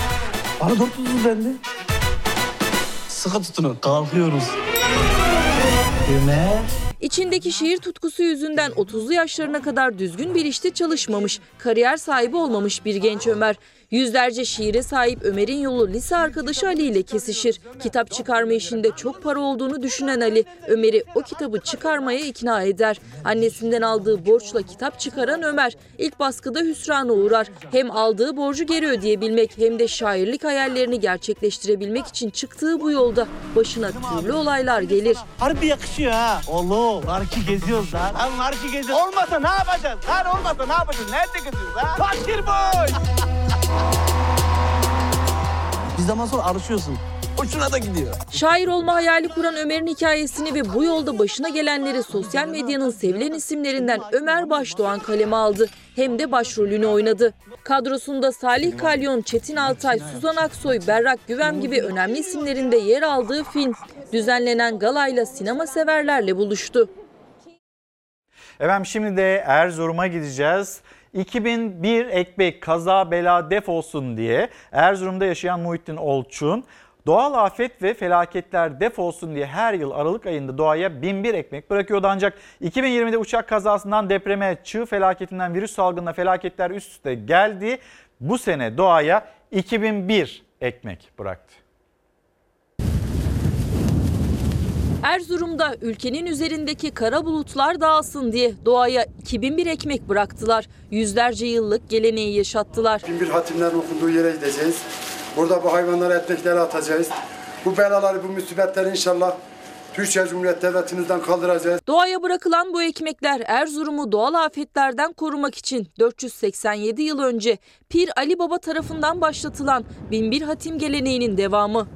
Bana dört yıldız bende. Sıkı tutunun. Kalkıyoruz. Ömer. İçindeki şiir tutkusu yüzünden 30'lu yaşlarına kadar düzgün bir işte çalışmamış, kariyer sahibi olmamış bir genç Ömer. Yüzlerce şiire sahip Ömer'in yolu lise arkadaşı Ali ile kesişir. Kitap çıkarma işinde çok para olduğunu düşünen Ali, Ömer'i o kitabı çıkarmaya ikna eder. Annesinden aldığı borçla kitap çıkaran Ömer, ilk baskıda hüsrana uğrar. Hem aldığı borcu geri ödeyebilmek hem de şairlik hayallerini gerçekleştirebilmek için çıktığı bu yolda başına türlü olaylar gelir. Harbi yakışıyor ha. Oğlum narki geziyoruz lan. Lan narki geziyoruz. Olmasa ne yapacağız? Lan olmasa ne yapacağız? Nerede geziyoruz ha? Fakir boy. Bir zaman sonra alışıyorsun. Hoşuna da gidiyor. Şair olma hayali kuran Ömer'in hikayesini ve bu yolda başına gelenleri sosyal medyanın sevilen isimlerinden Ömer Başdoğan kaleme aldı. Hem de başrolünü oynadı. Kadrosunda Salih Kalyon, Çetin Altay, Suzan Aksoy, Berrak Güvem gibi önemli isimlerin de yer aldığı film düzenlenen galayla sinema severlerle buluştu. Efendim şimdi de Erzurum'a gideceğiz. 2001 ekmek kaza bela def olsun diye Erzurum'da yaşayan Muhittin Olçun doğal afet ve felaketler def olsun diye her yıl Aralık ayında doğaya 1001 ekmek bırakıyordu. Ancak 2020'de uçak kazasından depreme, çığ felaketinden virüs salgınına felaketler üst üste geldi. Bu sene doğaya 2001 ekmek bıraktı. Erzurum'da ülkenin üzerindeki kara bulutlar dağılsın diye doğaya 2001 ekmek bıraktılar. Yüzlerce yıllık geleneği yaşattılar. Bin bir hatimlerin okunduğu yere gideceğiz. Burada bu hayvanlara ekmekleri atacağız. Bu belaları, bu musibetleri inşallah Türkiye Cumhuriyeti Devletimizden kaldıracağız. Doğaya bırakılan bu ekmekler Erzurum'u doğal afetlerden korumak için 487 yıl önce Pir Ali Baba tarafından başlatılan Binbir Hatim geleneğinin devamı.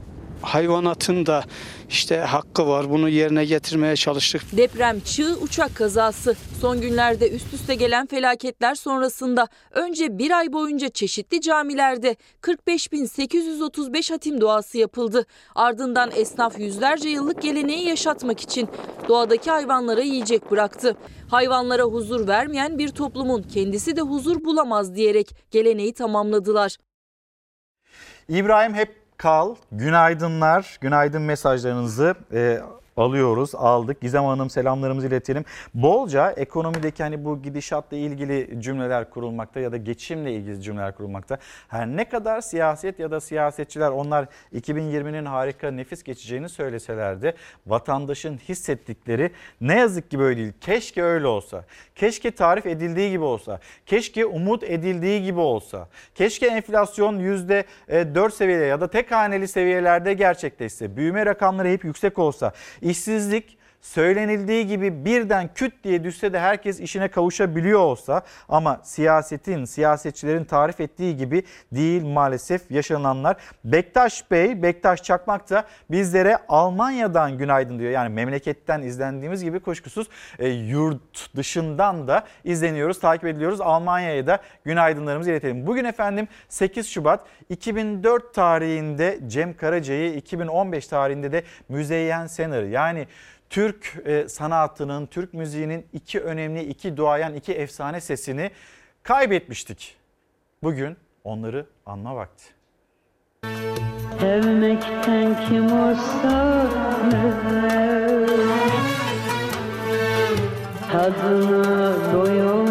Hayvanatın da işte hakkı var. Bunu yerine getirmeye çalıştık. Deprem, çığ, uçak kazası. Son günlerde üst üste gelen felaketler sonrasında önce bir ay boyunca çeşitli camilerde 45.835 hatim duası yapıldı. Ardından esnaf yüzlerce yıllık geleneği yaşatmak için doğadaki hayvanlara yiyecek bıraktı. Hayvanlara huzur vermeyen bir toplumun kendisi de huzur bulamaz diyerek geleneği tamamladılar. İbrahim hep kal. Günaydınlar, günaydın mesajlarınızı e, alıyoruz, aldık. Gizem Hanım selamlarımızı iletelim. Bolca ekonomideki hani bu gidişatla ilgili cümleler kurulmakta ya da geçimle ilgili cümleler kurulmakta. Her ne kadar siyaset ya da siyasetçiler onlar 2020'nin harika nefis geçeceğini söyleseler de vatandaşın hissettikleri ne yazık ki böyle değil. Keşke öyle olsa. Keşke tarif edildiği gibi olsa. Keşke umut edildiği gibi olsa. Keşke enflasyon %4 seviyede ya da tek haneli seviyelerde gerçekleşse. Büyüme rakamları hep yüksek olsa. İşsizlik söylenildiği gibi birden küt diye düşse de herkes işine kavuşabiliyor olsa ama siyasetin, siyasetçilerin tarif ettiği gibi değil maalesef yaşananlar. Bektaş Bey, Bektaş Çakmak da bizlere Almanya'dan günaydın diyor. Yani memleketten izlendiğimiz gibi kuşkusuz e, yurt dışından da izleniyoruz, takip ediliyoruz. Almanya'ya da günaydınlarımızı iletelim. Bugün efendim 8 Şubat 2004 tarihinde Cem Karaca'yı, 2015 tarihinde de Müzeyyen Senar'ı yani Türk e, sanatının, Türk müziğinin iki önemli, iki duayen, iki efsane sesini kaybetmiştik. Bugün onları anma vakti. Sevmekten kim olsa Tadını doyum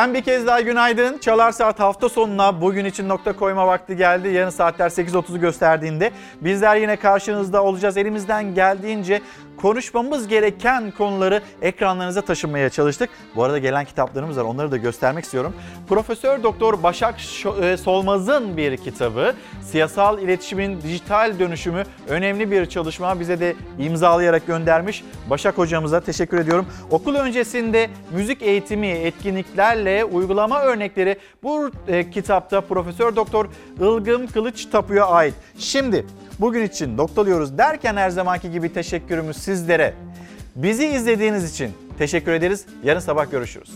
Efendim bir kez daha günaydın. Çalar Saat hafta sonuna bugün için nokta koyma vakti geldi. Yarın saatler 8.30'u gösterdiğinde bizler yine karşınızda olacağız. Elimizden geldiğince konuşmamız gereken konuları ekranlarınıza taşımaya çalıştık. Bu arada gelen kitaplarımız var. Onları da göstermek istiyorum. Profesör Doktor Başak e, Solmaz'ın bir kitabı. Siyasal iletişimin dijital dönüşümü önemli bir çalışma. Bize de imzalayarak göndermiş. Başak hocamıza teşekkür ediyorum. Okul öncesinde müzik eğitimi, etkinliklerle uygulama örnekleri bu e, kitapta Profesör Doktor Ilgım Kılıç Tapu'ya ait. Şimdi bugün için noktalıyoruz derken her zamanki gibi teşekkürümüz sizlere. Bizi izlediğiniz için teşekkür ederiz. Yarın sabah görüşürüz.